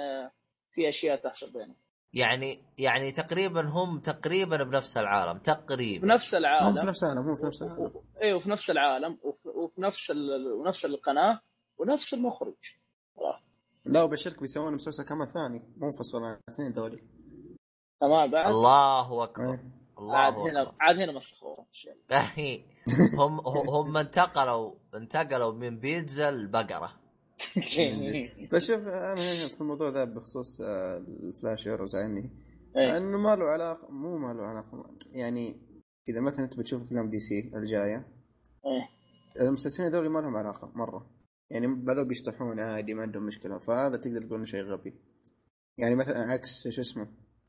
في أشياء تحصل بينهم. يعني يعني تقريبا هم تقريبا بنفس العالم تقريبا. بنفس مو في العالم نفس العالم مو في نفس العالم. أيوه في نفس العالم وفي, وفي نفس ال... ونفس القناة ونفس المخرج. خلاص. لا وبشرك بيسوون مسلسل كمان ثاني مو منفصل عن الاثنين ذولي. تمام بعد؟ الله أكبر. إيه. الله عاد أكبر. هنا عاد هنا مسخوه [LAUGHS] أهي. هم هم انتقلوا انتقلوا من بيتزا لبقره [LAUGHS] بس شوف أنا في الموضوع ذا بخصوص آه، ال Flash Arrow زعلني. إيه. انه ما له علاقة مو ما له علاقة يعني إذا مثلا أنت بتشوف افلام دي سي الجاية إيه. المسلسلين هذول ما لهم علاقة مرة. يعني بعضهم بيشطحون عادي ما عندهم مشكلة فهذا تقدر تقول إنه شيء غبي. يعني مثلا عكس شو اسمه؟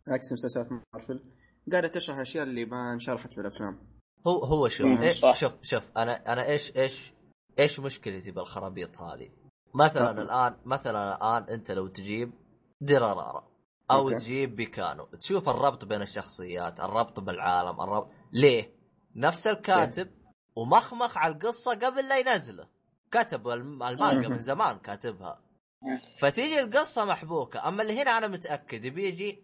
عكس مسلسلات مارفل قاعدة تشرح أشياء اللي ما انشرحت في الأفلام هو هو شوف إيه. شوف شوف أنا أنا إيش إيش إيش مشكلتي بالخرابيط هذه؟ مثلا أه. الآن مثلا الآن أنت لو تجيب ديرارارا أو أوكي. تجيب بيكانو تشوف الربط بين الشخصيات الربط بالعالم الربط ليه نفس الكاتب ومخمخ على القصة قبل لا ينزله كتب الم- المانجا. من زمان كاتبها مم. فتيجي القصة محبوكة أما اللي هنا أنا متأكد بيجي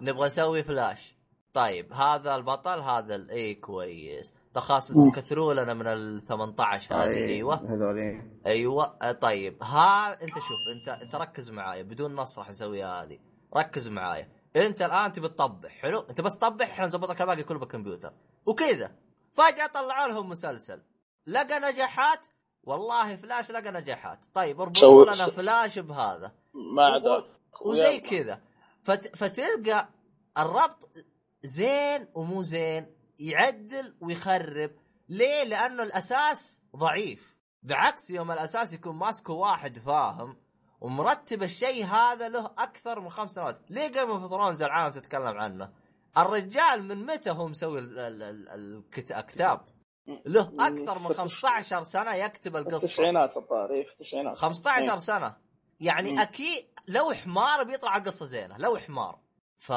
نبغى نسوي فلاش طيب هذا البطل هذا اي كويس. خلاص. تكثروا لنا من ال 18 هذه أي- أيوه. هذول. أيوه. آه، طيب ها أنت شوف أنت أنت ركز معايا بدون نص راح نسويها هذه. ركز معايا. أنت الآن تبي تطبع حلو؟ أنت بس طبع إحنا نظبط لك الباقي كله بالكمبيوتر. وكذا. فجأة طلعوا لهم مسلسل. لقى نجاحات؟ والله فلاش لقى نجاحات. طيب اربطوا لنا فلاش بهذا. ما عدا وزي كذا. فت... فتلقى الربط زين ومو زين يعدل ويخرب ليه؟ لأنه الأساس ضعيف بعكس يوم الأساس يكون ماسكه واحد فاهم ومرتب الشيء هذا له أكثر من خمس سنوات، ليه Game of Thrones العالم تتكلم عنه؟ الرجال من متى هو مسوي ال- ال- ال- الكت- الكتاب؟ له أكثر من 15 سنة يكتب القصة التسعينات الظاهر في التسعينات 15 إيه. سنة يعني. أكيد لو حمار بيطلع القصة زينة لو حمار. ف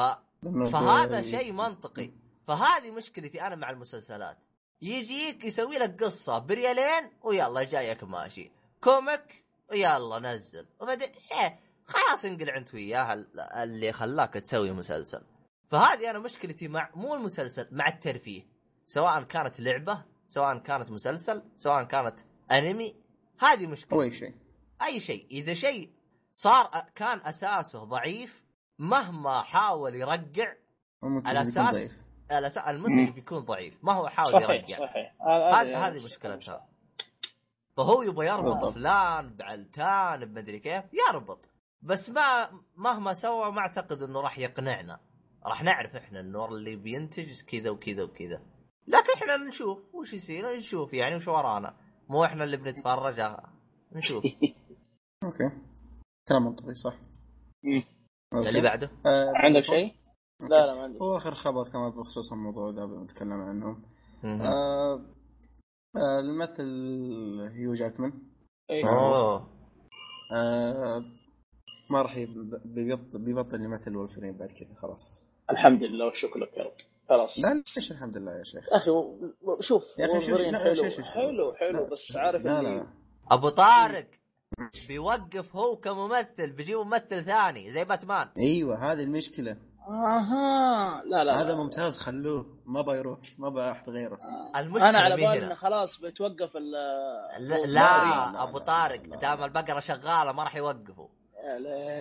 فهذا ب- شيء منطقي. فهذه مشكلتي أنا مع المسلسلات. يجيك يسوي لك قصة بريالين ويلا جايك ماشي. كوميك ويلا نزل. وبعدين إيه خلاص انقلع انت وياه ال- اللي خلاك تسوي مسلسل. فهذه أنا مشكلتي مع مو المسلسل مع الترفيه. سواء كانت لعبة سواء كانت مسلسل سواء كانت أنمي هذه مشكلة. هو أي شيء. أي شيء. إذا شيء صار كان أساسه ضعيف مهما حاول يرقع المنتج على بيكون أساس ضعيف. الأس... المنتج. بيكون ضعيف ما هو حاول صحيح يرقع صحيح. هذه هذه مشكلتها فهو يبغى يربط. فلان بعلتان بمدري كيف يربط. بس ما مهما سوى ما أعتقد إنه راح يقنعنا. راح نعرف إحنا انه اللي بينتج كذا وكذا وكذا. لكن إحنا نشوف وش يصير نشوف يعني وش ورانا. مو إحنا اللي بنتفرج آه، نشوف. [LAUGHS] Okay. كلام منطقي صح. اللي بعده؟ آه عندك شيء؟ لا لا ما عندي. هو آخر خبر كمان بخصوص الموضوع ذا بنتكلم عنه. مهم. آه آه الممثل هيو جاكمان. إيه. آه. ما راح يب- بيبطل بيبطل يمثل ولفرين بعد كذا خلاص. الحمد لله والشكر لك يا رب. خلاص. لا ليش الحمد لله يا شيخ؟ يا أخي شوف يا أخي شوف- حلو حلو حلو لا. بس عارف لا لا. أبو طارق. بيوقف هو كممثل بيجيب ممثل ثاني زي باتمان. أيوه هذه المشكلة. آها لا لا. هذا لا. ممتاز خلوه ما بيروح ما بأحد غيره. المشكلة أنا على بالي. إنه خلاص بتوقف ال لا, لا، لا لا، أبو لا، طارق لا. دام البقره شغاله ما راح يوقفوا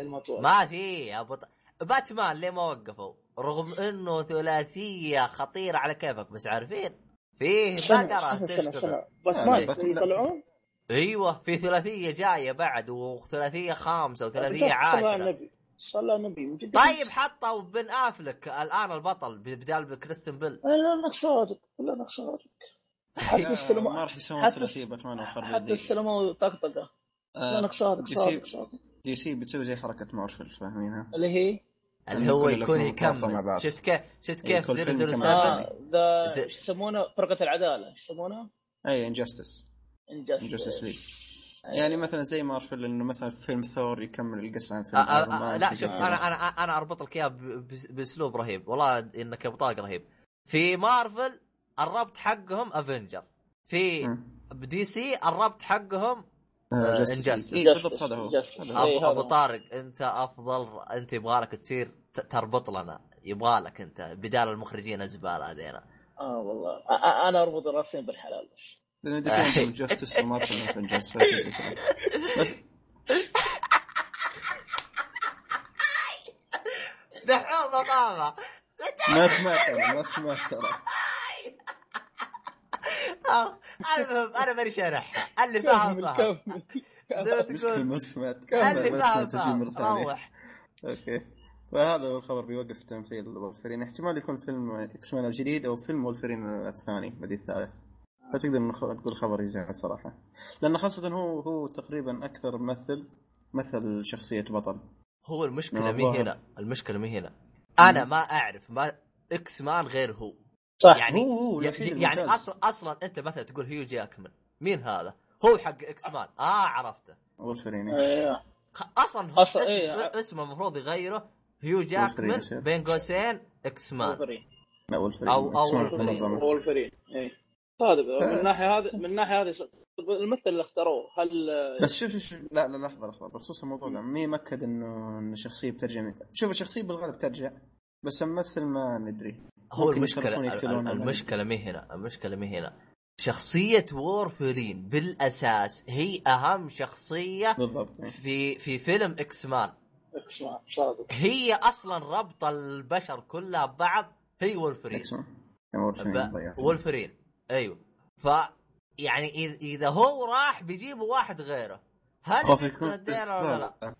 المطور ما في أبو ط... باتمان ليه ما وقفوا؟ رغم إنه ثلاثية خطيرة على كيفك بس عارفين؟ فيه بقره تشتغل. باتمان. يطلعون؟ أيوه في ثلاثية جاية بعد وثلاثية خامسة وثلاثية عاشرة. صلى النبي. من جد طيب حطوا بن آفلك الآن البطل بدال بكريستيان بيل. لا انك صادق لا انك صادق حتى استلموا ما راح يسوون ثلاثية باتمان وحرب حتى استلموا طقطقة. لا آه، انك صادق دي صادق دي سي بتسوي زي حركة مارفل فاهمينها؟ اللي هي؟ اللي هو يكون يكمل. شفت كيف شفت كيف كل فيلم يكمل 007 الثاني. آه ذا يسمونه؟ فرقة العدالة إيش يسمونها؟ أي Injustice Injustice League يعني مثلا زي مارفل إنه مثلا فيلم ثور يكمل القصة عن فيلم آه، آه، آه، لا في شوف. أنا أنا أنا أربط لك اياه ب- ب- بأسلوب رهيب والله إنك يا بطاق رهيب في مارفل الربط حقهم Avenger في. بدي سي الربط حقهم آه، آه،. League. إيه، بالضبط هذا هو. إيه، أبو, هو. طارق أنت أفضل أنت يبغالك تصير ت- تربط لنا يبغالك أنت بدال المخرجين الزبالة هذينا آه والله آه، آه، أنا أربط راسين بالحلال بس لأن كذا. بس دحوم مقامه ما سمعت أنا ما سمعت ترى المهم أنا ماني شارحها اللي فاهم فاهم كمل زي ما تقول ما سمعت اللي ما فاهم سمعت تجي مرة فاهم ثانية روح. Okay. فهذا هو الخبر بيوقف تمثيل وولفرين احتمال يكون فيلم X-Men الجديد أو فيلم وولفرين الثاني بدي الثالث فتقدر تقول خبر يزعل الصراحة لأنه خاصة هو هو تقريبا أكثر ممثل مثل شخصية بطل. هو المشكلة ما مي. هنا المشكلة مي هنا. أنا ما أعرف ما X-Men غير هو. صح. يعني هو هو يعني, يعني. أصلا أصلا أنت مثلا تقول هيو جاكمان مين هذا؟ هو حق X-Men آه عرفته. وولفرين. أيوه أصلا هو أصلاً اسم إيه. اسمه المفروض يغيره. هيو جاكمان. بين قوسين X-Men وولفرين. لا وولفرين. أو- أو X-Men وولفرين. منظمة. وولفرين. اي صادق من الناحيه هذه من الناحيه هذه الممثل اللي اختاروه هل بس شوف شوف لا لا لحظة لحظة بخصوص الموضوع ده مين مأكد إنه إن الشخصية بترجع شوف الشخصية بالغالب ترجع بس الممثل ما ندري هو المشكلة المشكلة مي هنا المشكلة مي هنا. شخصية وولفرين بالأساس هي أهم شخصية بالضبط. في في فيلم X-Men. X-Men صادق. هي أصلا ربط البشر كلها ببعض هي وولفرين X-Men. يعني. وولفرين أيوه ف يعني إذا هو راح بيجيبوا واحد غيره هل يكون ندينا ولا لا؟ لا.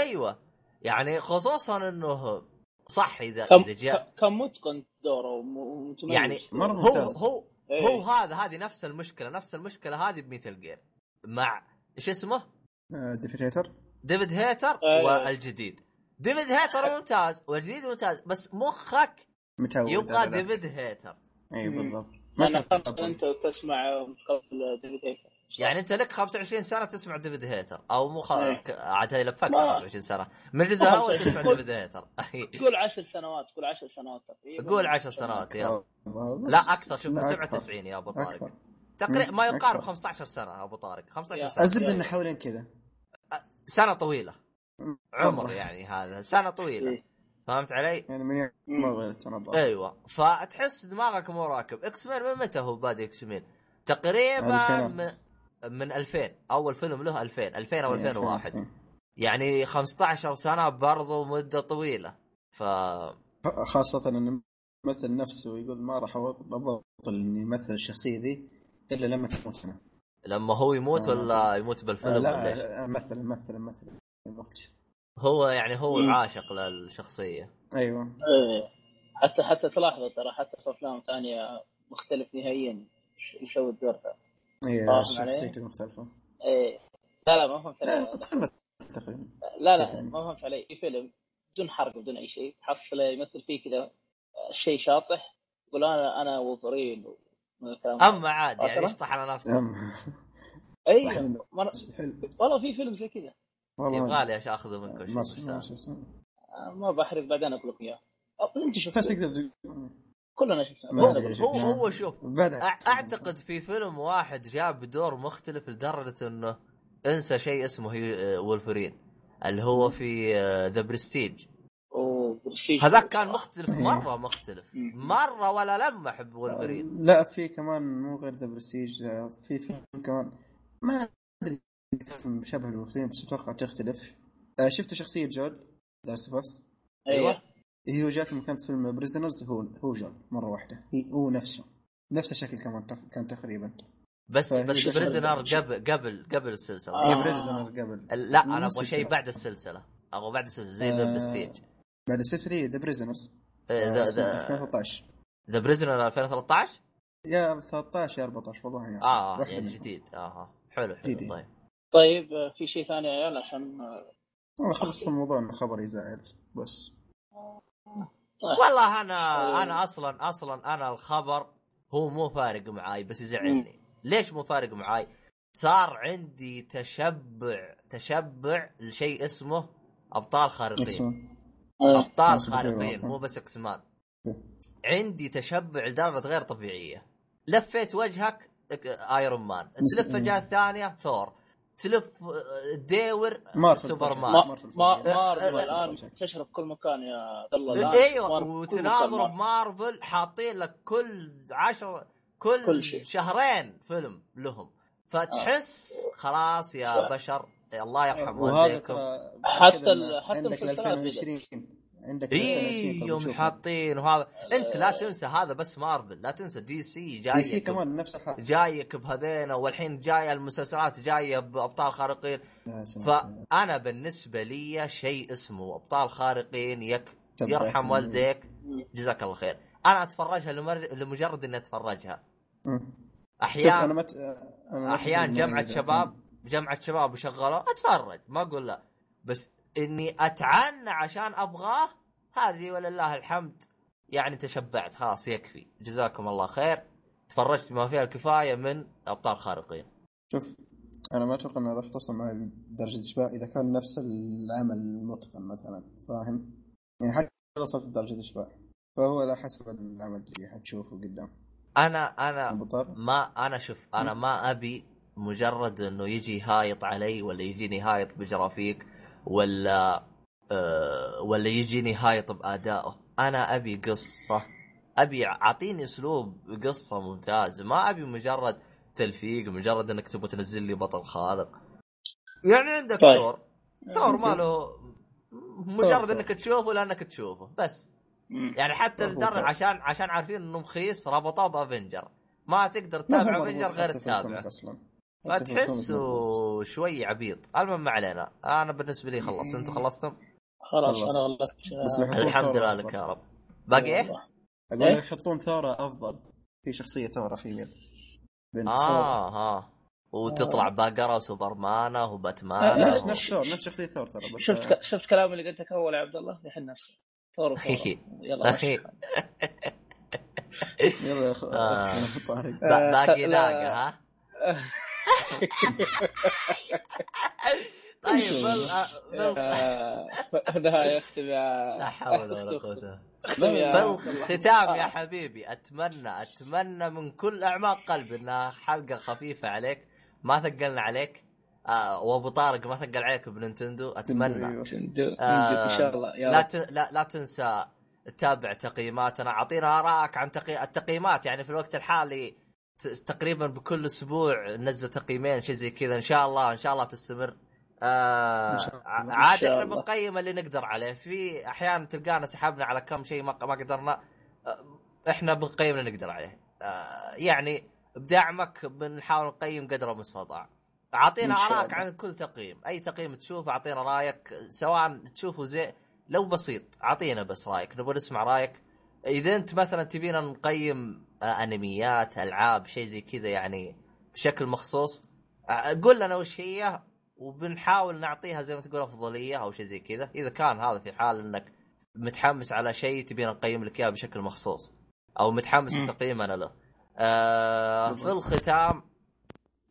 أيوه يعني خصوصا إنه صح اذا كم إذا جاء ك- كم متقن دوره وم- متميز يعني مرة هو ممتاز. هو إيه. هو هذا هذه نفس المشكلة نفس المشكلة هذه ب Metal Gear مع إيش اسمه؟ آه، ديفيد هيتر ديفيد هيتر أيوة. والجديد ديفيد هيتر ممتاز والجديد ممتاز بس مخك يبغى. ديفيد هيتر اي. بالضبط خمسة أنت تسمع متقبل ديفيد هيتر يعني أنت لك 25 سنة تسمع ديفيد هيتر أو مو خ... إيه. عاد يلفك ما- 25 سنة من الجزء ما الأول 25. تسمع ديفيد هيتر [LAUGHS] قول عشر سنوات قول عشر سنوات تقريبا قول 10 سنوات يلا لا أكثر شوف من لا، 97 يا أبو طارق. تقريبا ما. يقارب 15 سنة يا أبو طارق 15 يا. سنة الزبده. انه حوالين كذا سنة طويلة عمر. يعني هذا سنة طويلة إيه. فهمت علي؟ يعني من ما غيرت أنا. أيوه فتحس دماغك مو راكب X-Men من متى هو بادئ X-Men؟ تقريبا الألفينات. من, من 2000 أول فيلم له 2000 2000 أو إيه، 2001 إيه. يعني 15 سنة برضو مدة طويلة ف خاصة إنه مثل نفسه يقول ما راح ابطل إني يمثل الشخصية ذي إلا لما تموت أنا لما هو يموت آه. ولا يموت آه بالفيلم ولا إيش؟ لا مثل مثل مثل يبغاك. هو يعني هو مم. عاشق للشخصية. أيوه. إيه. حتى حتى تلاحظ ترى حتى في أفلام ثانية مختلف نهائيا يسوي الدور ذا علي؟ شخصيته مختلفة إيه. لا لا ما فهمت لا علي. لا. ما فهمت علي. في فيلم بدون حرق بدون أي شيء تحصله يمثل فيه كذا شيء شاطح يقول أنا أنا وفرين أما عاد يعني؟ يشطح على نفسه. أيوه. حلو. والله في فيلم زي كذا. يبغى لي أخذه منكم شيء ما بس ما شفته آه، ما بحرق بعدين أقول لك إياه. أنت بس شفته تقدر كلنا شفنا. هو. هو شوف أعتقد في فيلم واحد جاب دور مختلف لدرجة إنه انسى شيء اسمه هي وولفرين اللي هو في The Prestige أوه برستيج. هذاك كان مختلف إيه. مرة مختلف. مرة ولا لما أحب وولفرين. لا في كمان مو غير The Prestige في فيلم كمان. ما أدري. شبه الوفرين بس أتوقع تختلف. آه، شفت شخصية Joel Last of Us أيوه. هي جات مكان فيلم Prisoners هو هو جون مرة واحدة. هي هو نفسه. نفس الشكل كمان كان تقريبا. بس بس Prisoner. قبل قبل قبل السلسلة. آه. Prisoner قبل. لا أنا أبغى شيء. بعد السلسلة. أبغى بعد السلسلة زي The آه، برستيج بعد السلسلة The Prisoners ذا 2013 The Prisoner 2013 يا 13 يا 14 والله يا آه يعني. جديد. آه. حلو حلو جديد. طيب. طيب آه، في شيء ثاني يا عيال عشان آه، والله خلصت الموضوع إنه خبر يزعل بس. طيب. والله أنا آه. أنا أصلا أصلا أنا الخبر هو مو فارق معاي بس يزعلني. ليش مو فارق معاي؟ صار عندي تشبع تشبع لشيء اسمه أبطال خارقين. آه. أبطال خارقين. مو بس X-Men okay. عندي تشبع لدرجة غير طبيعية. لفيت وجهك Iron Man. تلف الجهة الثانية ثور. تلف آه، Marvel Super. Man ما مارفل الآن منتشره في كل مكان يا عبد الله. أيوه وتناظر بمارفل حاطين لك كل عشر كل, كل شيء. شهرين فيلم لهم. فتحس خلاص يا بشر الله يرحم والديكم حتى حتى المسلسلات 2020 عندك اي 2020 طب يوم. حاطين وهذا أنت لا تنسى هذا بس مارفل لا تنسى DC جاية DC كمان نفس الحال جايك بهذينا والحين جاية المسلسلات جاية بأبطال خارقين. فأنا بالنسبة لي شيء اسمه أبطال خارقين يك. يرحم والديك جزاك الله خير أنا أتفرجها. لمجرد إني أتفرجها مم. شوف أنا احيان مت... أنا ما أحيان أتفق جمعة شباب جمعة شباب وشغلوا أتفرج ما أقول لا بس إني أتعنى عشان أبغاه هذه ولله الحمد. يعني تشبعت خلاص يكفي. جزاكم الله خير. تفرجت بما فيها الكفاية من أبطال خارقين. شوف أنا ما أتوقع انه راح توصل معي درجة اشباع إذا كان نفس العمل المتقن مثلا فاهم؟ يعني حتى لو وصلت لدرجه اشباع فهو على حسب العمل اللي حتشوفه قدام. أنا أنا المطار ما أنا شوف أنا ما أبي مجرد إنه يجي هايط علي ولا يجيني هايط بجرافيك ولا أه ولا يجيني هايط بادائه أنا أبي قصة أبي أعطيني أسلوب قصة ممتاز. ما أبي مجرد تلفيق مجرد إنك تبغى تنزل لي بطل خارق. يعني عندك طيب. ثور. ثور ما له مجرد إنك تشوفه لأنك تشوفه بس. يعني حتى ثور. عشان عشان عارفين إنه مخيس ربطوه بأفنجر. ما تقدر تتابع أفنجر غير تتابعه أصلا. فتحسه شوي عبيط. المهم ما علينا. أنا بالنسبة لي خلصت. أنتم خلصتم؟ خلاص. أنا بس لو يحطون الحمد لله. لك يا رب. باقي إيه؟ والله. أقول إيه؟ لك يحطون ثورة أفضل. في شخصية ثورة فيميل بنت آه ها. وتطلع باقرة وسوبرمانه وباتمان لا، نفس نفس ثور نفس شخصية ثور ترى بس شفت ك... شفت كلام اللي قلت لك اول يا عبد الله؟ يحن نفسه. ثور. يلا. [LAUGHS] يلا يا اخو آه. أخونا في الطارق با- باقي لا. ناقة ها؟ [LAUGHS] [LAUGHS] طيب. آه، [LAUGHS] يختم يا لا حول ولا قوة. بالختام يا حبيبي. أتمنى أتمنى من كل أعماق قلبي إنها حلقة خفيفة عليك. ما ثقلنا عليك. آه وأبو طارق ما ثقل عليك بنينتندو أتمنى. آه، إن شاء الله. لا. لا لا تنسى تتابع تقييماتنا. أعطينا ارائك عن تقي... التقييمات يعني في الوقت الحالي. تقريبا بكل أسبوع ننزل تقييمين شيء زي كذا. إن شاء الله إن شاء الله تستمر. آه إن شاء الله. ع- إن عاد شاء إحنا. بنقيم اللي نقدر عليه. في أحيانا تلقانا سحبنا على كم شيء ما, ما قدرنا. آه، إحنا بنقيم اللي نقدر عليه. آه يعني بدعمك بنحاول نقيم قدر المستطاع. أعطينا ارائك. عن كل تقييم. أي تقييم تشوفه أعطينا رأيك. سواء تشوفه زي لو بسيط أعطينا بس رأيك. نبغى نسمع رأيك. إذا أنت مثلا تبينا نقيم آه، أنميات ألعاب شيء زي كذا يعني بشكل مخصوص آه، قول لنا وش هي وبنحاول نعطيها زي ما تقول أفضلية أو شيء زي كذا إذا كان هذا في حال إنك متحمس على شيء تبينا نقيم لك إياه بشكل مخصوص أو متحمس. لتقييمنا له آه في. الختام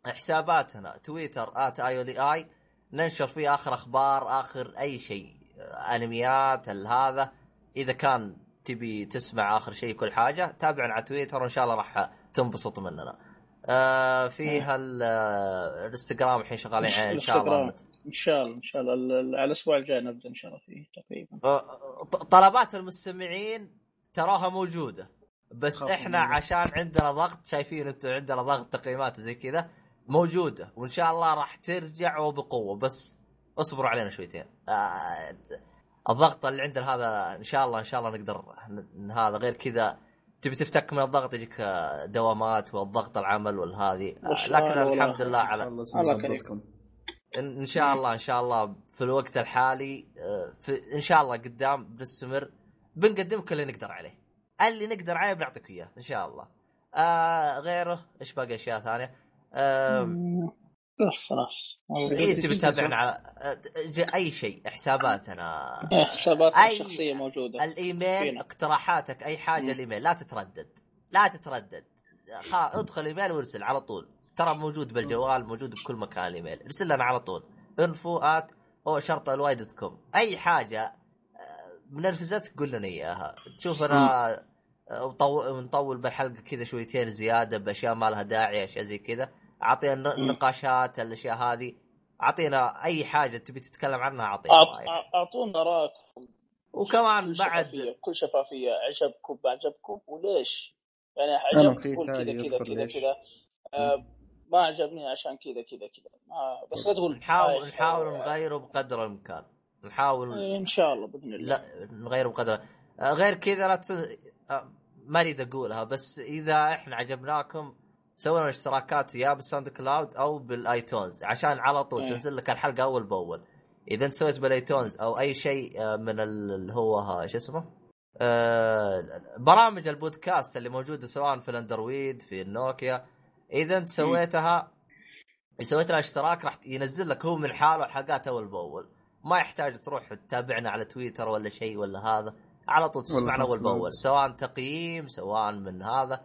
حساباتنا تويتر آت آي آي ننشر فيه آخر أخبار آخر أي شيء أنميات ال- هذا إذا كان تبي تسمع آخر شيء كل حاجة تابعنا على تويتر وإن شاء الله راح تنبسط مننا. آه فيها ال- آه، الإنستغرام الحين شغالين عليه إن شاء الله. إن شاء الله إن شاء الله. ال- ال- على الأسبوع الجاي نبدأ إن شاء الله فيه تقريبا. آه، طلبات المستمعين تراها موجودة بس إحنا موجودة. عشان عندنا ضغط شايفين أنتم عندنا ضغط تقييمات وزي كذا موجودة وإن شاء الله راح ترجع وبقوة. بس اصبروا علينا شويتين. آه، الضغط اللي عندنا هذا إن شاء الله إن شاء الله نقدر ن- هذا غير كذا. تبي تفتك من الضغط يجيك آه، دوامات والضغط العمل والهذه. آه، لكن. الحمد لله على الله إن إن شاء الله إن شاء الله في الوقت الحالي آه، في إن شاء الله قدام بنستمر. بنقدمك اللي نقدر عليه. اللي نقدر عليه بنعطيك إياه إن شاء الله. آه غيره إيش باقي أشياء ثانية؟ آه بس خلاص. إيه تبي تتابعنا على أي شيء حساباتنا إيه، حسابات أي- الشخصية موجودة. الإيميل فينا. اقتراحاتك أي حاجة مم. الإيميل لا تتردد. لا تتردد. خا ادخل إيميل وارسل على طول. ترى موجود بالجوال موجود بكل مكان الإيميل. ارسل لنا على طول. info at أو شرط الواي dot com أي حاجة آه، منرفزتك قول لنا إياها. تشوف أنا آه، نطول بالحلقة كذا شويتين زيادة بأشياء ما لها داعي أشياء زي كذا. أعطينا مم. نقاشات الأشياء هذه. أعطينا أي حاجة تبي تتكلم عنها أعطينا أعطونا رأيكم. وكمان بعد شفافية بكل شفافية. عجبكم ما عجبكم؟ وليش؟ يعني أنا عجبكم كذا كذا كذا. كذا. آه، ما عجبني عشان كذا كذا كذا. ما بس لا تقول نحاول آه، نحاول آه، نغيره بقدر الإمكان. نحاول إن شاء الله بإذن الله. لا نغيره بقدر. غير كذا لا تس... ما اريد أقولها بس إذا إحنا عجبناكم سوينا اشتراكات يا بال SoundCloud أو بال iTunes. عشان على طول إيه. تنزل لك الحلقة أول بأول. إذا أنت سويت بال iTunes أو أي شيء آه، من ال- اللي هو شو اسمه؟ آه، برامج البودكاست اللي موجودة سواء في ال Android في النوكيا. إذا أنت سويتها سويت لها اشتراك راح ينزل لك هو من حاله الحلقات أول بأول. ما يحتاج تروح تتابعنا على تويتر ولا شيء ولا هذا. على طول تسمعنا أول. بأول. سواء تقييم سواء من هذا.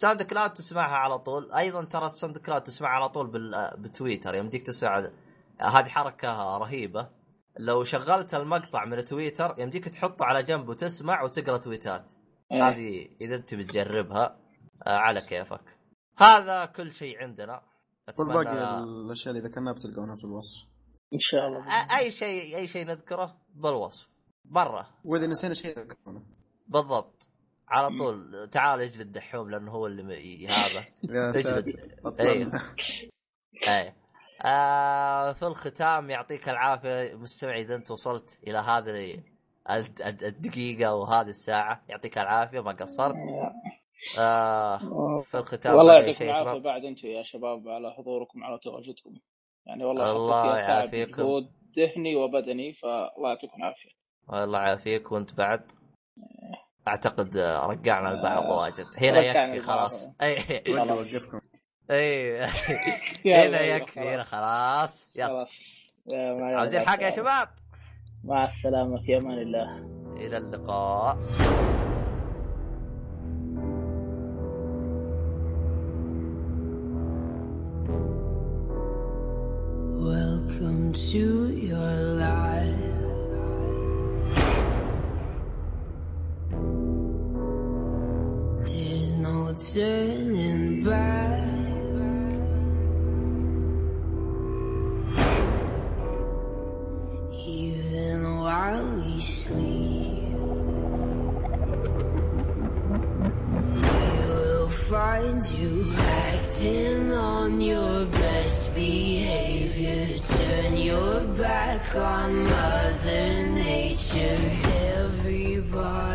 SoundCloud تسمعها على طول. أيضا ترى SoundCloud تسمعها على طول بال... بتويتر. يمديك تسمع هذه حركة رهيبة. لو شغلت المقطع من تويتر يمديك تحطه على جنب وتسمع وتقرأ تويتات. إيه. هذه إذا انت بتجربها آه، على كيفك. هذا كل شيء عندنا. والباقي أتمنى- الأشياء اللي ذكرناها بتلقونها في الوصف. إن شاء الله. أي شيء أي شيء نذكره بالوصف. مره وإذا نسينا شيء ذكرونا بالضبط. على طول تعال اجلد دحوم لأنه هو اللي هذا [LAUGHS] يا اجلد. ساتر اي أطلع. أي. آه في الختام يعطيك العافية مستمعي إذا أنت وصلت إلى هذه الد- الد- الدقيقة وهذه الساعة يعطيك العافية ما قصرت. آه في الختام والله يعطيكم العافية شباب؟ بعد أنتم يا شباب على حضوركم على تواجدكم. يعني والله الله يعافيكم. ذهني وبدني فالله يعطيكم العافية. الله يعافيك وأنت بعد. أعتقد آه، رجعنا البعض واجد. هنا يكفي. خلاص. [LAUGHS] اي وقف وقفكم. اي [LAUGHS] هنا يكفي خلاص. هنا خلاص. يلا عاوزين حاجة يا. شباب؟ مع السلامة في أمان الله. إلى اللقاء. Welcome to your life. Turning back. Even while we sleep, we will find you acting on your best behavior. Turn your back on Mother Nature. Everybody